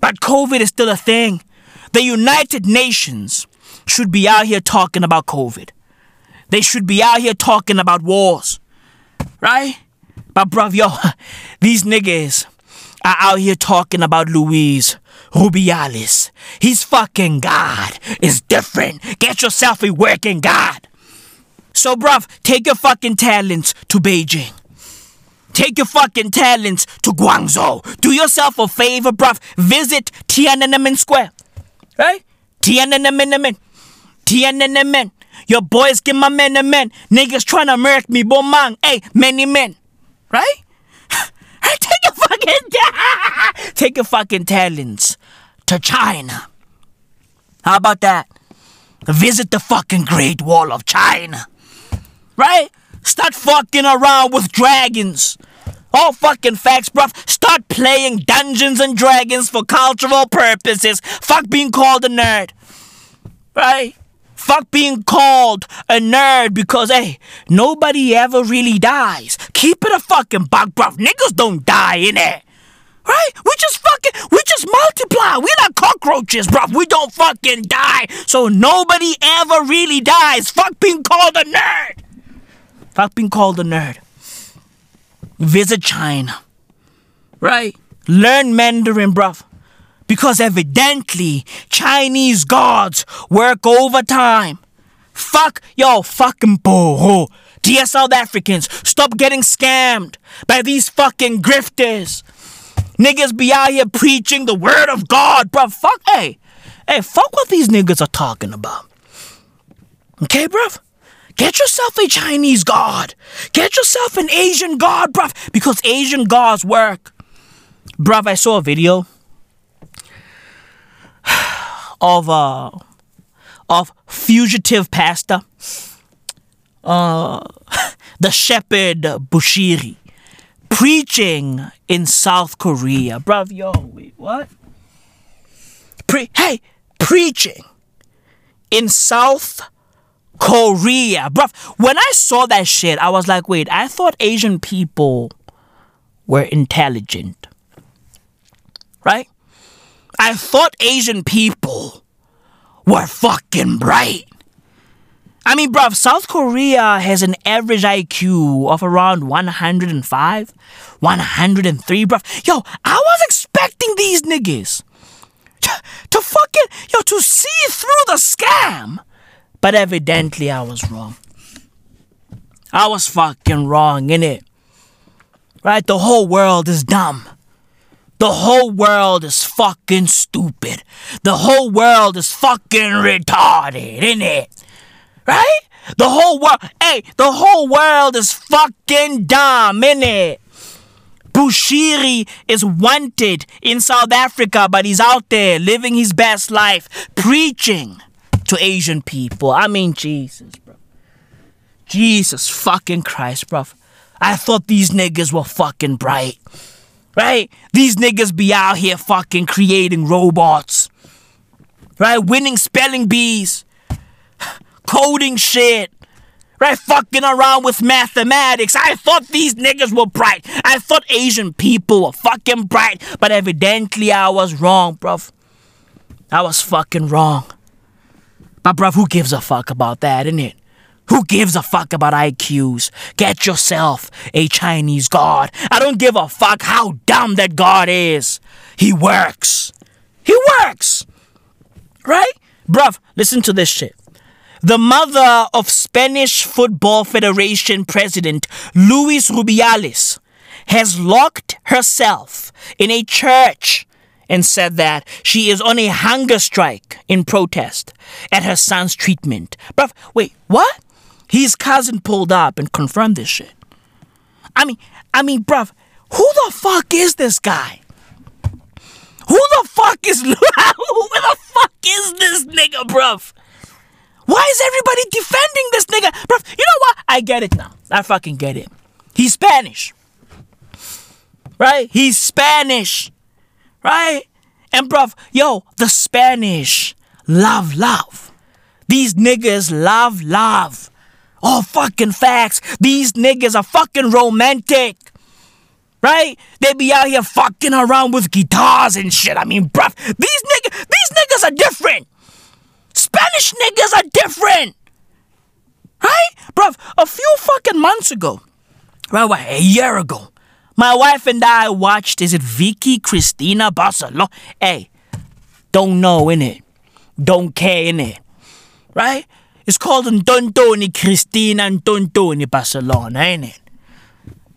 But COVID is still a thing. The United Nations should be out here talking about COVID. They should be out here talking about wars. Right? But bruv, yo, these niggas are out here talking about Luis Rubiales. He's fucking God. It's different. Get yourself a working God. So, bruv, take your fucking talents to Beijing. Take your fucking talents to Guangzhou. Do yourself a favor, bruv. Visit Tiananmen Square. Right? Tiananmen. Tiananmen. Your boys give my men and men. Niggas trying to murk me, bomang. Hey, many men. Right? Take your fucking take your fucking talents to China. How about that? Visit the fucking Great Wall of China. Right? Start fucking around with dragons. All fucking facts, bruv. Start playing Dungeons and Dragons for cultural purposes. Fuck being called a nerd. Right? Fuck being called a nerd because, hey, nobody ever really dies. Keep it a fucking buck, bruv. Niggas don't die in it. Right? We just fucking, we just multiply. We like cockroaches, bruv. We don't fucking die. So nobody ever really dies. Fuck being called a nerd. Fuck being called a nerd. Visit China. Right? Learn Mandarin, bruv. Because evidently, Chinese gods work overtime. Fuck, yo, fucking boho. Dear South Africans, stop getting scammed by these fucking grifters. Niggas be out here preaching the word of God, bruv. Fuck, hey, hey, fuck what these niggas are talking about. Okay, bruv? Get yourself a Chinese god. Get yourself an Asian god, bruv, because Asian gods work. Bruv, I saw a video of uh of fugitive pastor. Uh the shepherd Bushiri preaching in South Korea. Bruv, yo, wait, what? Pre- hey, preaching in South Korea. Bruv, when I saw that shit, I was like, wait, I thought Asian people were intelligent. Right? I thought Asian people were fucking bright. I mean, bruv, South Korea has an average IQ of around 105, 103, bruv. Yo, I was expecting these niggas to, to fucking, yo, to see through the scam. But evidently I was wrong. I was fucking wrong, innit? Right? The whole world is dumb. The whole world is fucking stupid. The whole world is fucking retarded, isn't it? Right? The whole world, hey, the whole world is fucking dumb, isn't it? Bushiri is wanted in South Africa, but he's out there living his best life, preaching to Asian people. I mean, Jesus, bro. Jesus fucking Christ, bro. I thought these niggas were fucking bright. Right? These niggas be out here fucking creating robots. Right? Winning spelling bees. Coding shit. Right? Fucking around with mathematics. I thought these niggas were bright. I thought Asian people were fucking bright. But evidently I was wrong, bruv. I was fucking wrong. But bruv, who gives a fuck about that, innit? Who gives a fuck about IQs? Get yourself a Chinese god. I don't give a fuck how dumb that god is. He works. He works. Right? Bruv, listen to this shit. the mother of Spanish Football Federation President Luis Rubiales has locked herself in a church and said that she is on a hunger strike in protest at her son's treatment. Bruv, wait, what? His cousin pulled up and confirmed this shit. I mean, I mean, bruv, who the fuck is this guy? Who the fuck is who the fuck is this nigga, bruv? Why is everybody defending this nigga? Bruv, you know what? I get it now. I fucking get it. He's Spanish. Right? He's Spanish. Right? And bruv, yo, the Spanish love love. These niggas love love. All fucking facts. These niggas are fucking romantic. Right? They be out here fucking around with guitars and shit. I mean, bruv, these niggas, these niggas are different. Spanish niggas are different. Right? Bruv, a few fucking months ago, right, what, a year ago, my wife and I watched, is it Vicky Cristina Barcelona? Hey, don't know, innit? Don't care, innit? Right? It's called Antontoni Cristina Antontoni Barcelona, ain't it?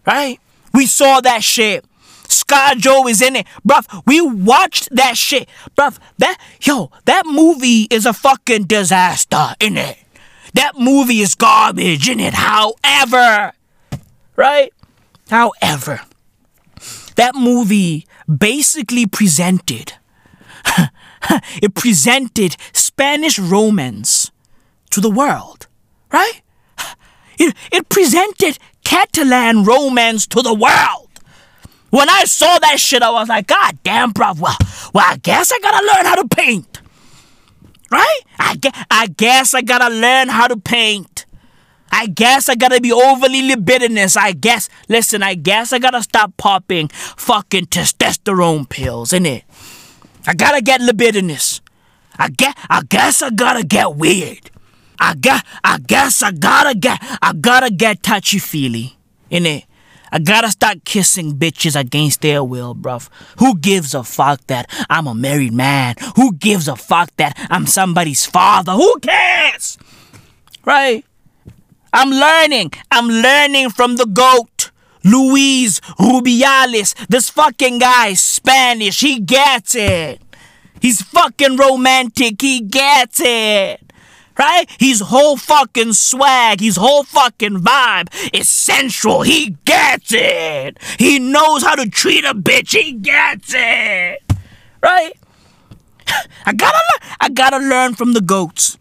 Right? We saw that shit. Scar Joe is in it. Bruv, we watched that shit. Bruv, that, yo, that movie is a fucking disaster, in it. That movie is garbage, in it. However, right? However, that movie basically presented, it presented Spanish romance to the world, right? It, it presented Catalan romance to the world. When I saw that shit, I was like, God damn, bro. Well, well, I guess I gotta learn how to paint. Right? I, I guess I gotta learn how to paint. I guess I gotta be overly libidinous. I guess, listen, I guess I gotta stop popping fucking testosterone pills, innit? I gotta get libidinous. I get, I guess I gotta get weird. I got, I guess I gotta get, I gotta get touchy feely, in it. I gotta start kissing bitches against their will, bruv. Who gives a fuck that I'm a married man? Who gives a fuck that I'm somebody's father? Who cares? Right? I'm learning. I'm learning from the goat. Luis Rubiales. This fucking guy is Spanish. He gets it. He's fucking romantic. He gets it. Right? His whole fucking swag, his whole fucking vibe is sensual. He gets it. He knows how to treat a bitch. He gets it. Right? I gotta. I gotta learn from the goats.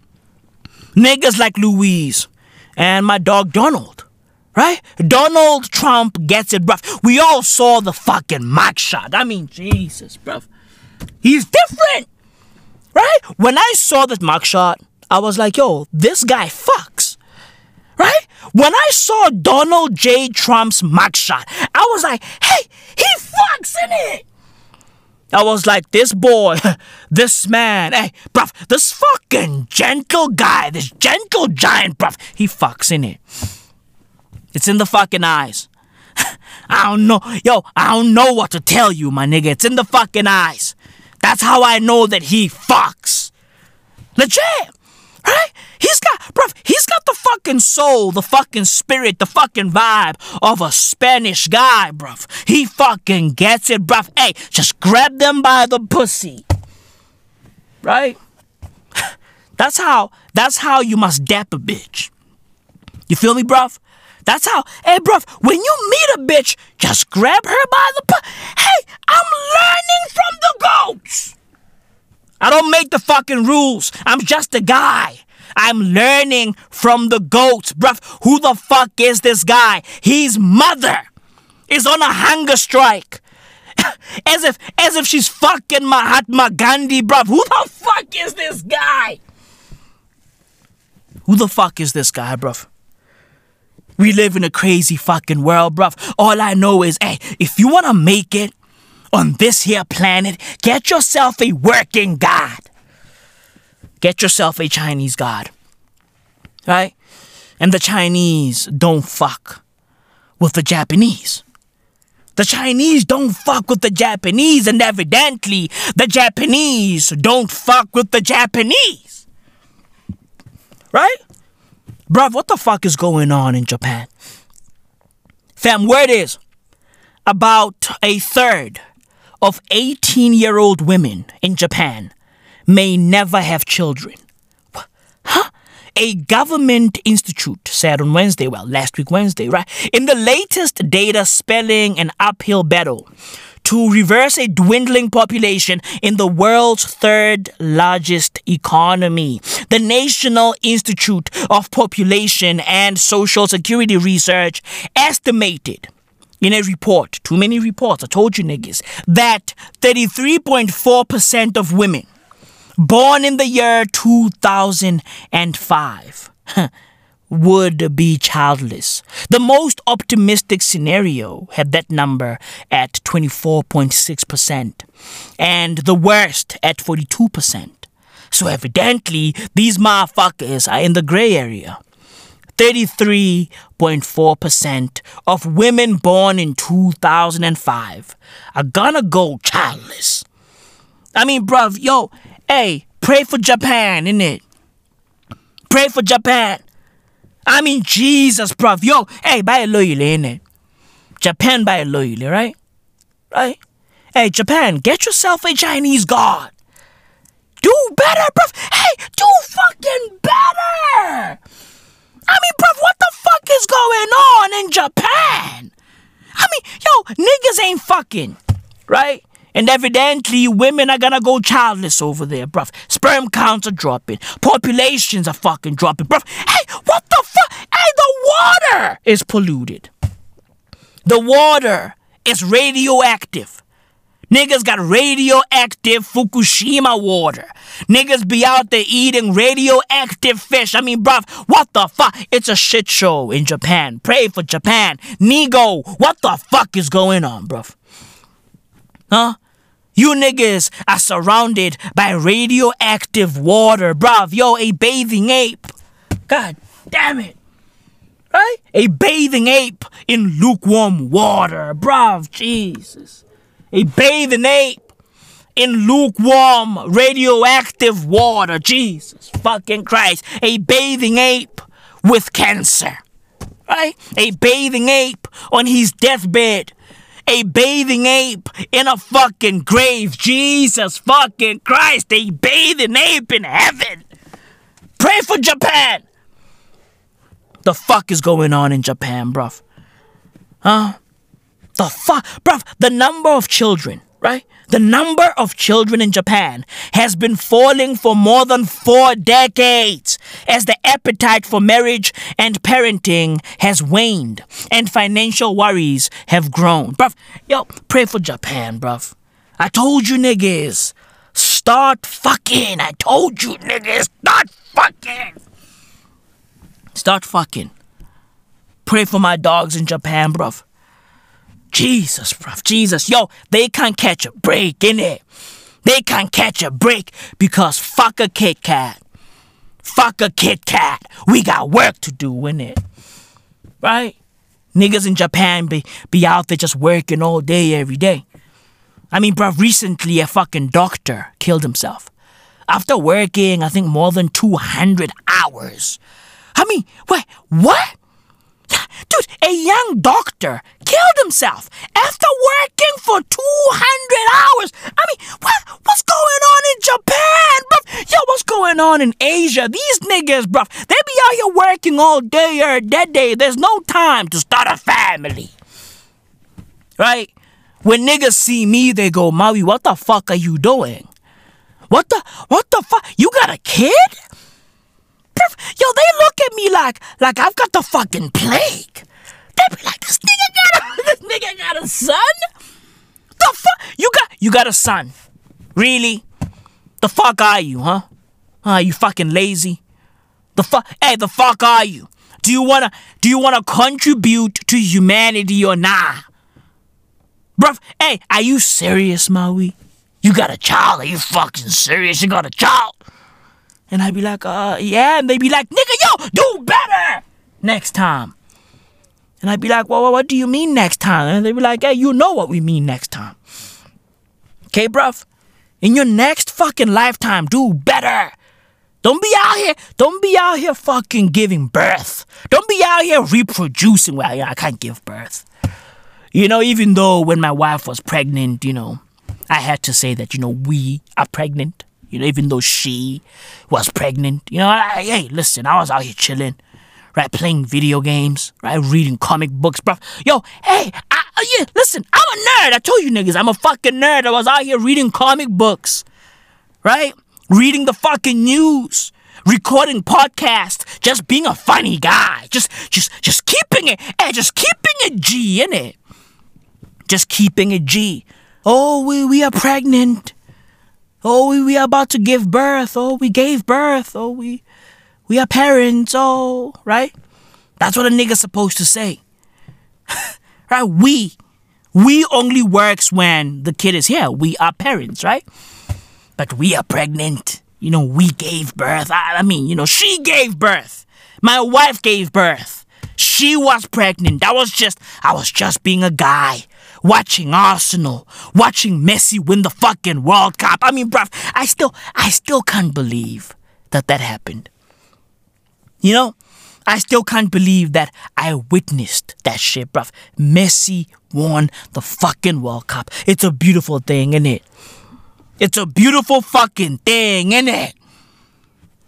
Niggas like Luis and my dog Donald. Right? Donald Trump gets it, bruv. We all saw the fucking mock shot. I mean, Jesus, bruv. He's different. Right? When I saw that mugshot, I was like, yo, this guy fucks. Right? When I saw Donald J. Trump's mugshot, I was like, hey, he fucks in it. I was like, this boy, this man, hey, bruv, this fucking gentle guy, this gentle giant, bruv, he fucks in it. It's in the fucking eyes. I don't know, yo, I don't know what to tell you, my nigga. It's in the fucking eyes. That's how I know that he fucks. Legit. Right? He's got, bruv, he's got the fucking soul, the fucking spirit, the fucking vibe of a Spanish guy, bruv. He fucking gets it, bruv. Hey, just grab them by the pussy. Right? That's how, that's how you must dap a bitch. You feel me, bruv? That's how, hey, bruv, when you meet a bitch, just grab her by the pu- Hey, I'm learning from the goats. I don't make the fucking rules. I'm just a guy. I'm learning from the goats, bruv. Who the fuck is this guy? His mother is on a hunger strike. as if as if she's fucking Mahatma Gandhi, bruv. Who the fuck is this guy? Who the fuck is this guy, bruv? We live in a crazy fucking world, bruv. All I know is, hey, if you wanna make it on this here planet, get yourself a working god. Get yourself a Chinese god. Right? And the Chinese don't fuck with the Japanese. The Chinese don't fuck with the Japanese, and evidently, the Japanese don't fuck with the Japanese. Right? Bruv, what the fuck is going on in Japan? Fam, word is about a third of 18 year old women in Japan may never have children. Huh? A government institute said on Wednesday, well, last week, Wednesday, right? In the latest data spelling an uphill battle to reverse a dwindling population in the world's third largest economy. The National Institute of Population and Social Security Research estimated in a report, too many reports, I told you niggas, that 33.4% of women born in the year 2005 would be childless. The most optimistic scenario had that number at 24.6%, and the worst at 42%. So evidently, these motherfuckers are in the gray area. 33.4% of women born in 2005 are gonna go childless. I mean, bruv, yo, hey, pray for Japan, innit? Pray for Japan. I mean, Jesus, bruv. Yo, hey, buy a loyal, innit? Japan buy a loyal, right? Right? Hey, Japan, get yourself a Chinese god. Do better, bruv. Hey, do fucking better. I mean, bruv, what the fuck is going on in Japan? I mean, yo, niggas ain't fucking, right? And evidently, women are gonna go childless over there, bruv. Sperm counts are dropping. Populations are fucking dropping, bruv. Hey, what the fuck? Hey, the water is polluted. The water is radioactive. Niggas got radioactive Fukushima water. Niggas be out there eating radioactive fish. I mean, bruv, what the fuck? It's a shit show in Japan. Pray for Japan. Nigo, what the fuck is going on, bruv? Huh? You niggas are surrounded by radioactive water, bruv. Yo, a bathing ape. God damn it. Right? A bathing ape in lukewarm water, bruv. Jesus. A bathing ape in lukewarm radioactive water. Jesus fucking Christ. A bathing ape with cancer. Right? A bathing ape on his deathbed. A bathing ape in a fucking grave. Jesus fucking Christ. A bathing ape in heaven. Pray for Japan. The fuck is going on in Japan, bruv? Huh? The fuck? Bruv, the number of children, right? The number of children in Japan has been falling for more than four decades as the appetite for marriage and parenting has waned and financial worries have grown. Bruv, yo, pray for Japan, bruv. I told you niggas, start fucking. I told you niggas, start fucking. Start fucking. Pray for my dogs in Japan, bruv. Jesus, bruv. Jesus. Yo, they can't catch a break, innit? They can't catch a break because fuck a Kit Kat. Fuck a Kit Kat. We got work to do, innit? Right? Niggas in Japan be, be out there just working all day, every day. I mean, bruv, recently a fucking doctor killed himself. After working, I think, more than 200 hours. I mean, wait, what? Dude, a young doctor killed himself after working for 200 hours. I mean, what, what's going on in Japan, bruv? Yo, what's going on in Asia? These niggas, bruv, they be out here working all day or that day. There's no time to start a family. Right? When niggas see me, they go, Maui, what the fuck are you doing? What the, what the fuck? You got a kid? Yo, they look at me like like I've got the fucking plague. They be like, this nigga got a this nigga got a son? The fuck you got you got a son. Really? The fuck are you, huh? Are you fucking lazy? The fuck hey, the fuck are you? Do you wanna do you wanna contribute to humanity or nah? Bruv, hey, are you serious, Maui? You got a child? Are you fucking serious? You got a child? And I'd be like, uh, yeah. And they'd be like, nigga, yo, do better next time. And I'd be like, well, what do you mean next time? And they'd be like, hey, you know what we mean next time. Okay, bruv? In your next fucking lifetime, do better. Don't be out here. Don't be out here fucking giving birth. Don't be out here reproducing. Well, yeah, I can't give birth. You know, even though when my wife was pregnant, you know, I had to say that, you know, we are pregnant. You know, even though she was pregnant. You know, I, hey, listen, I was out here chilling, right? Playing video games, right? Reading comic books, bro. Yo, hey, I, uh, yeah, listen, I'm a nerd. I told you niggas, I'm a fucking nerd. I was out here reading comic books, right? Reading the fucking news recording podcasts, just being a funny guy, just just just keeping it, hey, just keeping a G in it, just keeping a G. Oh, we we are pregnant. Oh, we, we are about to give birth. Oh, we gave birth. Oh, we we are parents. Oh, right? That's what a nigga's supposed to say. right? We. We only works when the kid is here. We are parents, right? But we are pregnant. You know, we gave birth. I, I mean, you know, she gave birth. My wife gave birth. She was pregnant. I was just, I was just being a guy watching Arsenal, watching Messi win the fucking World Cup. I mean, bruv, I still, I still can't believe that that happened. You know, I still can't believe that I witnessed that shit, bruv. Messi won the fucking World Cup. It's a beautiful thing, isn't it? It's a beautiful fucking thing, isn't it?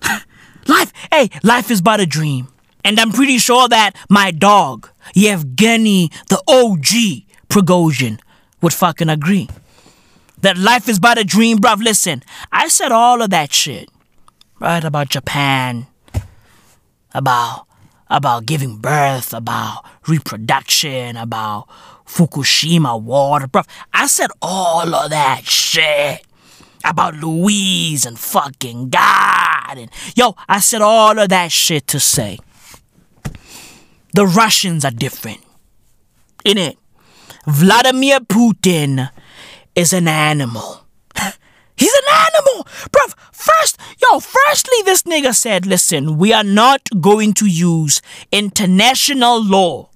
life, hey, life is but a dream. And I'm pretty sure that my dog, Yevgeny the OG Prigozhin, would fucking agree. That life is but a dream, bruv. Listen, I said all of that shit, right? About Japan, about about giving birth, about reproduction, about Fukushima water, bruv. I said all of that shit about Luis and fucking God. And yo, I said all of that shit to say the Russians are different. In it, Vladimir Putin is an animal. He's an animal! Bruv, first, yo, firstly, this nigga said, listen, we are not going to use international law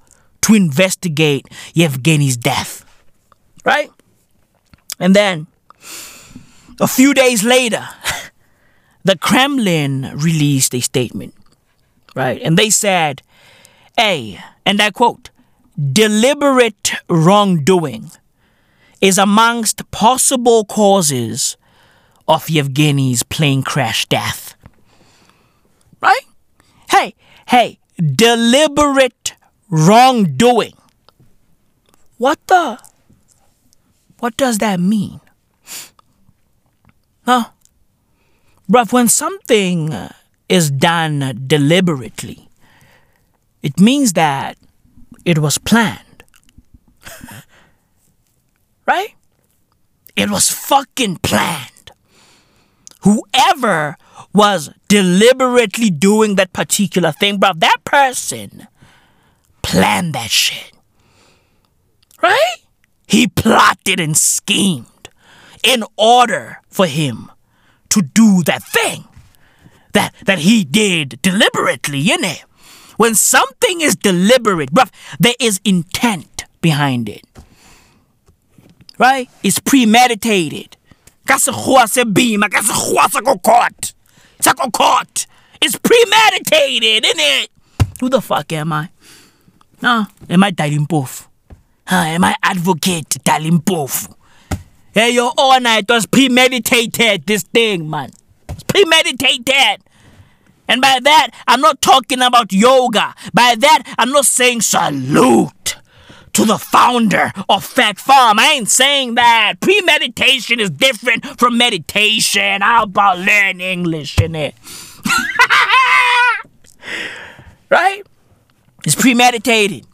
to investigate Yevgeny's death. Right? And then, a few days later, the Kremlin released a statement. Right? And they said, hey, and I quote, deliberate wrongdoing is amongst possible causes of Yevgeny's plane crash death. Right? Hey, hey, deliberate wrongdoing. What the? What does that mean? Huh? Bruv, when something is done deliberately, it means that it was planned. right? It was fucking planned. Whoever was deliberately doing that particular thing, bro, that person planned that shit. Right? He plotted and schemed in order for him to do that thing that, that he did deliberately, know. When something is deliberate, bruv, there is intent behind it. Right? It's premeditated. It's premeditated, isn't it? Who the fuck am I? Huh? Am I Dali Mpofu? Huh? Am I advocate Dali Mpofu? Hey, your honor, it was premeditated, this thing, man. It's premeditated. And by that, I'm not talking about yoga. By that, I'm not saying salute to the founder of Phat Farm. I ain't saying that. Premeditation is different from meditation. How about learn English in it? right? It's premeditated.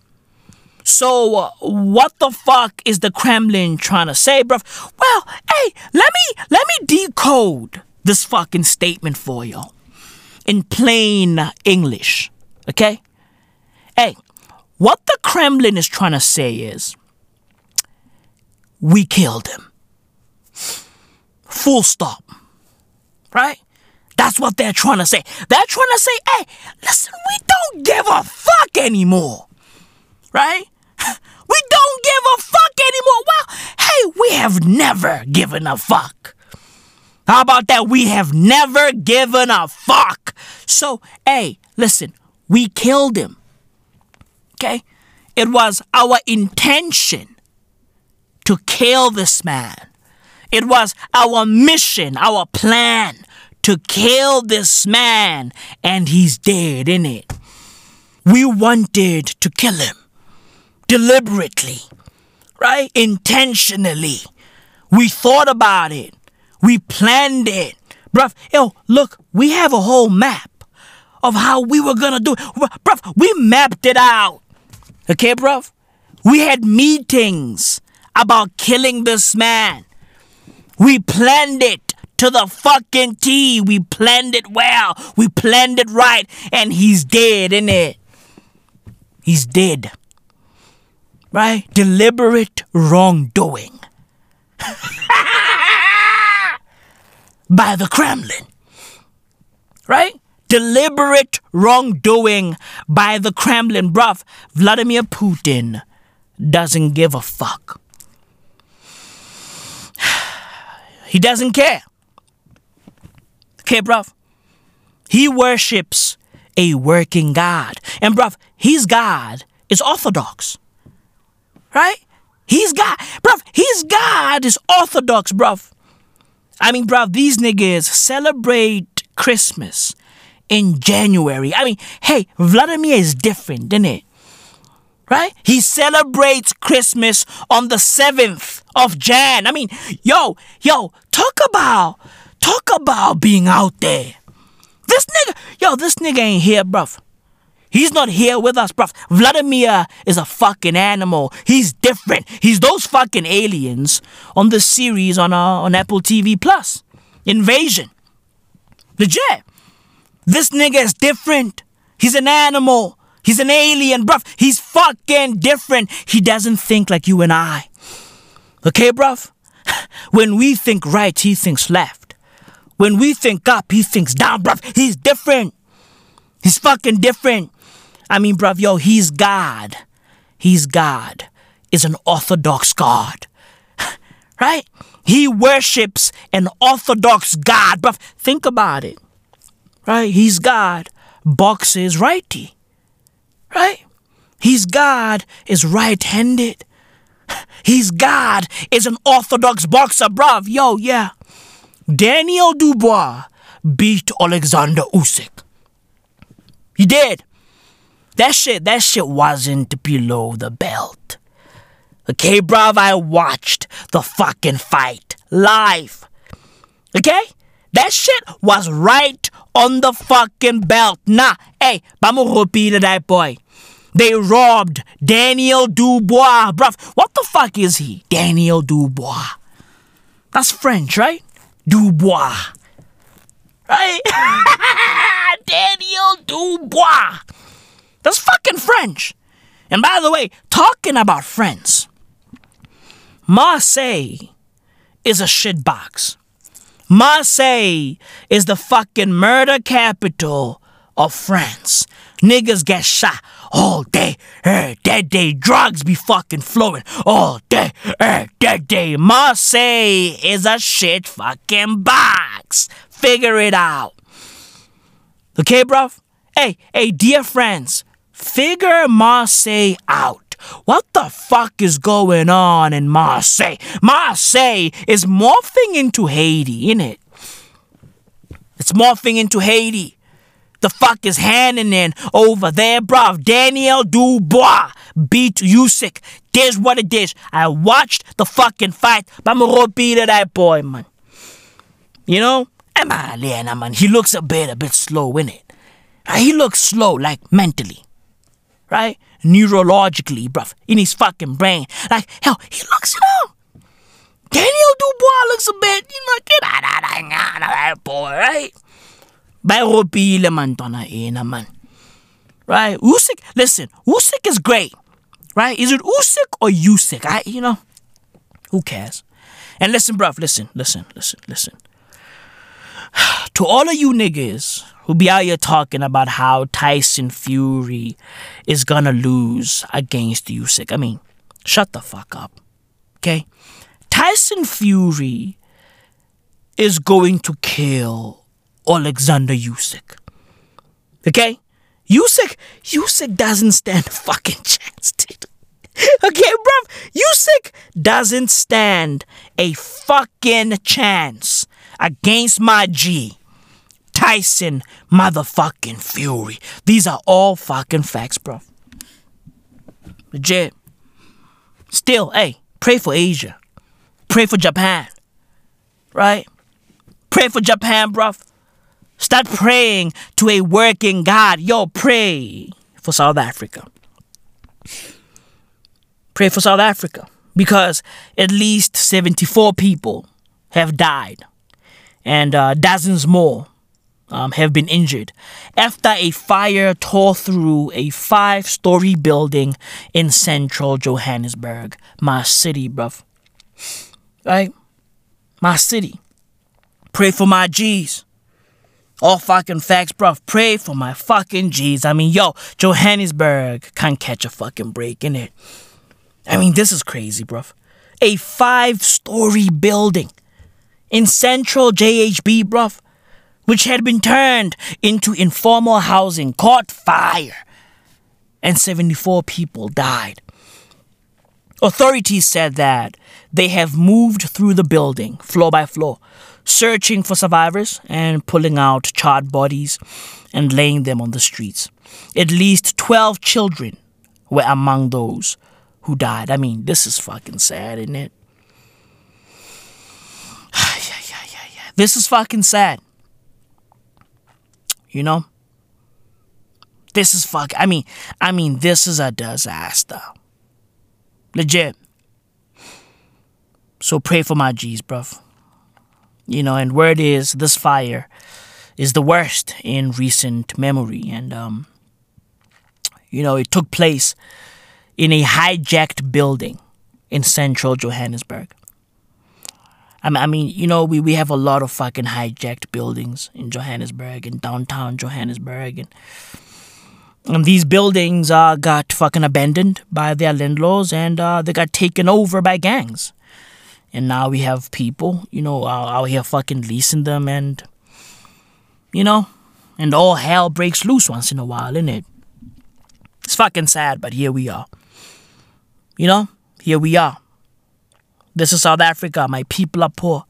So, uh, what the fuck is the Kremlin trying to say, bruv? Well, hey, let me let me decode this fucking statement for y'all in plain English. Okay? Hey, what the Kremlin is trying to say is we killed him. Full stop. Right? That's what they're trying to say. They're trying to say, hey, listen, we don't give a fuck anymore. Right? We don't give a fuck anymore. Well, hey, we have never given a fuck How about that? We have never given a fuck. So, hey, listen, we killed him. Okay? It was our intention to kill this man. It was our mission, our plan to kill this man, and he's dead, in it. We wanted to kill him deliberately, right? Intentionally. We thought about it. We planned it. Bruv, yo, look, we have a whole map of how we were gonna do it. Bruv, we mapped it out. Okay, bruv? We had meetings about killing this man. We planned it to the fucking T. We planned it well. We planned it right. And he's dead, in it? He's dead. Right? Deliberate wrongdoing. By the Kremlin. Right? Deliberate wrongdoing by the Kremlin. Bruv, Vladimir Putin doesn't give a fuck. He doesn't care. Okay, bruv. He worships a working God. And, bruv, his God is Orthodox. Right? He's God. Bruv, his God is Orthodox, bruv. I mean, bruv, these niggas celebrate Christmas in January. I mean, hey, Vladimir is different, isn't it? Right? He celebrates Christmas on the 7th of Jan. I mean, yo, yo, talk about, talk about being out there. This nigga, yo, this nigga ain't here, bruv. He's not here with us, bruv. Vladimir is a fucking animal. He's different. He's those fucking aliens on the series on uh, on Apple TV Plus. Invasion. Legit. This nigga is different. He's an animal. He's an alien, bruv. He's fucking different. He doesn't think like you and I. Okay, bruv? When we think right, he thinks left. When we think up, he thinks down, bruv. He's different. He's fucking different. I mean, bruv, yo, he's God. He's God. Is an Orthodox God. right? He worships an Orthodox God, bruv. Think about it. Right? He's God. Boxes righty. Right? He's God is right handed. He's God is an orthodox boxer, bruv. Yo, yeah. Daniel Dubois beat Alexander Usyk. He did. That shit, that shit wasn't below the belt. Okay, bruv, I watched the fucking fight live. Okay? That shit was right on the fucking belt. Nah, hey, vamos repeat that boy. They robbed Daniel Dubois. Bruv, what the fuck is he? Daniel Dubois. That's French, right? Dubois. Right? Daniel Dubois. That's fucking French. And by the way, talking about France, Marseille is a shitbox. Marseille is the fucking murder capital of France. Niggas get shot all day, every day. Day, Drugs be fucking flowing all day, every day. Marseille is a shit fucking box. Figure it out. Okay, bruv? Hey, hey, dear friends, figure Marseille out. What the fuck is going on in Marseille? Marseille is morphing into Haiti, innit? It's morphing into Haiti. The fuck is in over there, bruv? Daniel Dubois beat Usyk. There's what it is. I watched the fucking fight, but I'm gonna beat that boy, man. You know? Emalena, man. He looks a bit, a bit slow, innit? Ah, he looks slow, like mentally. Right? Neurologically, bruv. In his fucking brain. Like, hell, he looks, you know. Daniel Dubois looks a bit, you know, get out of that boy, right? Bayropile man tona ena eh, man. Right? Usyk, listen, Usyk is great. Right? Is it Usyk or Usyk? I, you know, who cares? And listen, bruv, listen, listen, listen, listen. To all of you niggas who be out here talking about how Tyson Fury is gonna lose against Usyk, I mean, shut the fuck up. Okay? Tyson Fury is going to kill Alexander Usyk. Okay? Usyk, Usyk doesn't stand a fucking chance, dude. Okay, bruv, Usyk doesn't stand a fucking chance against my G. Tyson motherfucking Fury. These are all fucking facts, bro. Legit. Still, hey, pray for Asia. Pray for Japan. Right? Pray for Japan, bro. Start praying to a working God. Yo, pray for South Africa. Pray for South Africa because at least 74 people have died and uh, dozens more um, have been injured after a fire tore through a five story building in central Johannesburg, my city, bruv. Right? My city. Pray for my G's. All fucking facts, bruv. Pray for my fucking G's. I mean, yo, Johannesburg can't catch a fucking break in it. I mean, this is crazy, bruv. A five story building in central JHB, bruv, which had been turned into informal housing, caught fire, and 74 people died. Authorities said that they have moved through the building, floor by floor, searching for survivors and pulling out charred bodies and laying them on the streets. At least 12 children were among those who died. I mean, this is fucking sad, isn't it? yeah, yeah, yeah, yeah. This is fucking sad. You know? This is fuck. I mean, I mean, this is a disaster. Legit. So pray for my G's, bruv. You know, and word is this fire is the worst in recent memory. And, um, you know, it took place in a hijacked building in central Johannesburg. I mean, you know, we, we have a lot of fucking hijacked buildings in Johannesburg, in downtown Johannesburg, and, and these buildings uh, got fucking abandoned by their landlords, and uh, they got taken over by gangs. And now we have people, you know, out here fucking leasing them, and you know, and all hell breaks loose once in a while, innit? It's fucking sad, but here we are. You know, here we are. This is South Africa. My people are poor.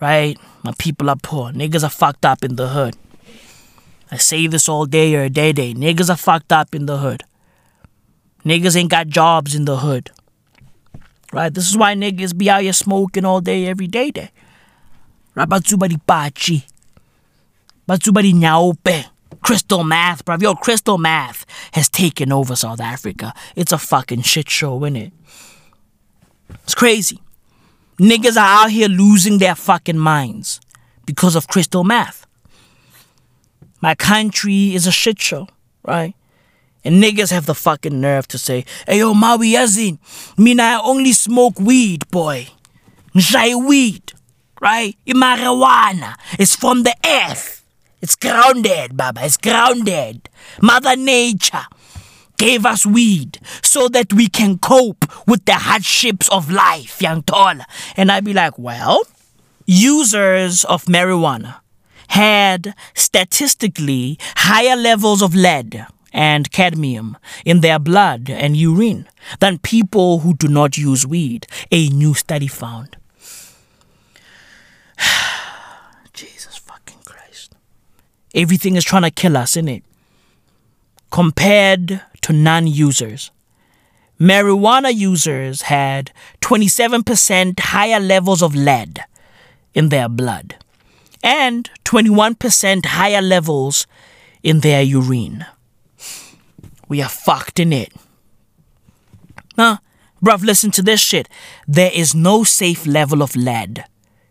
Right? My people are poor. Niggas are fucked up in the hood. I say this all day or day day. Niggas are fucked up in the hood. Niggas ain't got jobs in the hood. Right? This is why niggas be out here smoking all day, every day day. Right? Batsubari pachi. Batsubari nyaope. Crystal meth, bruv. Yo, crystal meth has taken over South Africa. It's a fucking shit show, isn't it? It's crazy. Niggas are out here losing their fucking minds because of crystal meth. My country is a shit show, right? And niggas have the fucking nerve to say, hey yo, Maui Yazin, mean I only smoke weed, boy. Njai weed, right? Marijuana is from the earth. It's grounded, Baba. It's grounded. Mother Nature gave us weed so that we can cope with the hardships of life, young Tola. And I'd be like, well, users of marijuana had statistically higher levels of lead and cadmium in their blood and urine than people who do not use weed, a new study found. Jesus fucking Christ. Everything is trying to kill us, isn't it? Compared to non users. Marijuana users had 27% higher levels of lead in their blood and 21% higher levels in their urine. We are fucked in it. Huh? Bruv, listen to this shit. There is no safe level of lead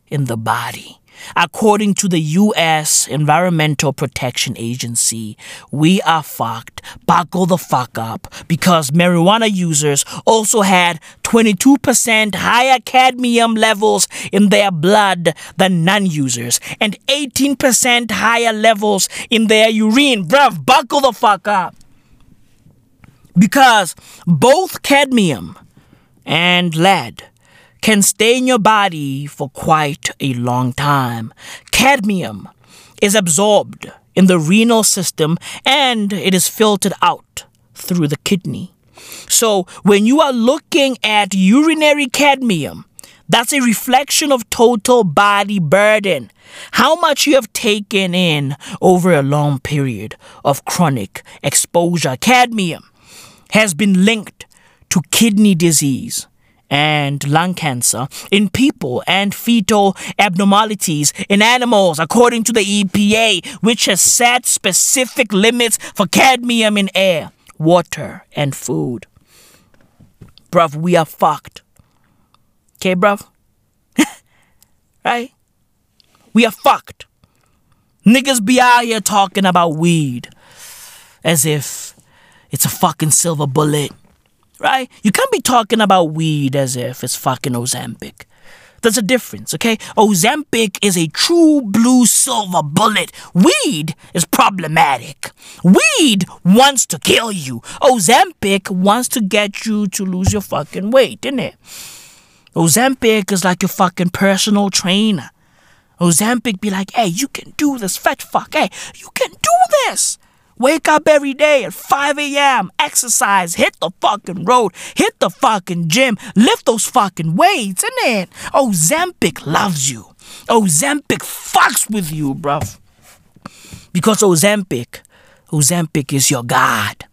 in the body. According to the U.S. Environmental Protection Agency, we are fucked. Buckle the fuck up because marijuana users also had 22% higher cadmium levels in their blood than non users and 18% higher levels in their urine. Bruv, buckle the fuck up. Because both cadmium and lead can stay in your body for quite a long time. Cadmium is absorbed in the renal system and it is filtered out through the kidney. So when you are looking at urinary cadmium, that's a reflection of total body burden. How much you have taken in over a long period of chronic exposure. Cadmium has been linked to kidney disease and lung cancer in people and fetal abnormalities in animals, according to the EPA, which has set specific limits for cadmium in air, water, and food. Bruv, we are fucked. Okay, bruv? right? We are fucked. Niggas be out here talking about weed as if it's a fucking silver bullet right? You can't be talking about weed as if it's fucking Ozempic. There's a difference, okay? Ozempic is a true blue silver bullet. Weed is problematic. Weed wants to kill you. Ozempic wants to get you to lose your fucking weight, isn't it? Ozempic is like your fucking personal trainer. Ozempic be like, hey, you can do this, fat fuck. Hey, you can do this. Wake up every day at 5 a.m., exercise, hit the fucking road, hit the fucking gym, lift those fucking weights, innit? Ozempic loves you. Ozempic fucks with you, bruv. Because Ozempic, Ozempic is your God.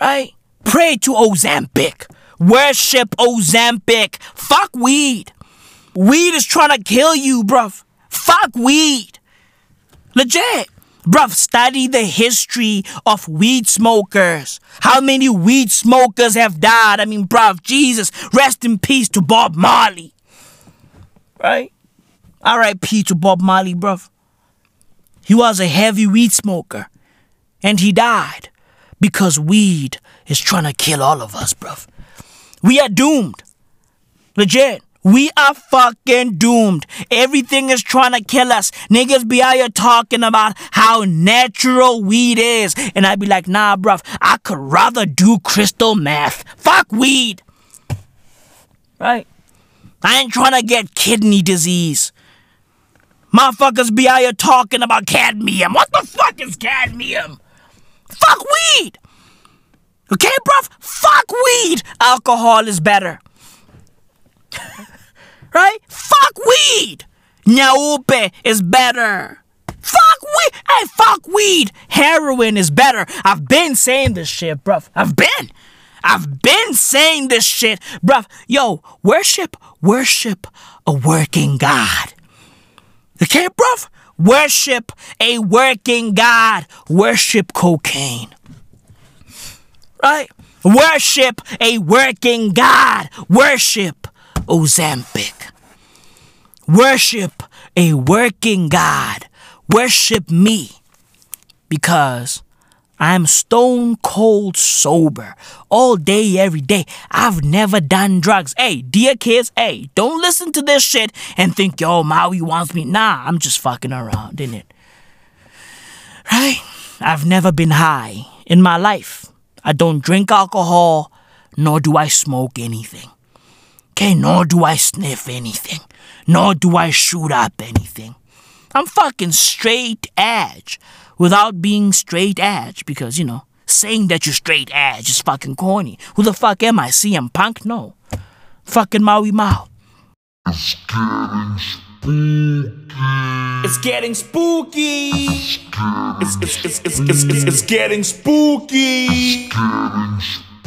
Right? Pray to Ozempic. Worship Ozempic. Fuck weed. Weed is trying to kill you, bruv. Fuck weed. Legit. Bruv, study the history of weed smokers. How many weed smokers have died? I mean, bruv, Jesus, rest in peace to Bob Marley. Right? R.I.P. to Bob Marley, bruv. He was a heavy weed smoker. And he died because weed is trying to kill all of us, bruv. We are doomed. Legit. We are fucking doomed. Everything is trying to kill us. Niggas be out here talking about how natural weed is. And I'd be like, nah, bruv, I could rather do crystal meth. Fuck weed. Right? I ain't trying to get kidney disease. Motherfuckers be out here talking about cadmium. What the fuck is cadmium? Fuck weed. Okay, bruv? Fuck weed. Alcohol is better right? Fuck weed. Nyaope is better. Fuck weed. Hey, fuck weed. Heroin is better. I've been saying this shit, bruv. I've been. I've been saying this shit, bruv. Yo, worship, worship a working God. Okay, bruv? Worship a working God. Worship cocaine. Right? Worship a working God. Worship Ozempic. Worship a working God. Worship me because I'm stone cold sober all day, every day. I've never done drugs. Hey, dear kids, hey, don't listen to this shit and think, yo, Maui wants me. Nah, I'm just fucking around, in it? Right? I've never been high in my life. I don't drink alcohol, nor do I smoke anything. Okay, nor do I sniff anything, nor do I shoot up anything. I'm fucking straight edge without being straight edge because, you know, saying that you're straight edge is fucking corny. Who the fuck am I? CM Punk? No. Fucking Maui Mao. It's getting spooky. It's getting spooky. it's it's it's it's it's, it's getting spooky. It's it's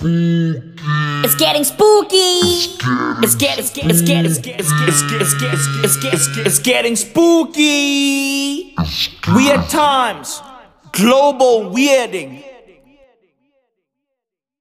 It's getting spooky. It's getting spooky. It's getting it's getting it's getting it's getting spooky. Weird times. Global weirding.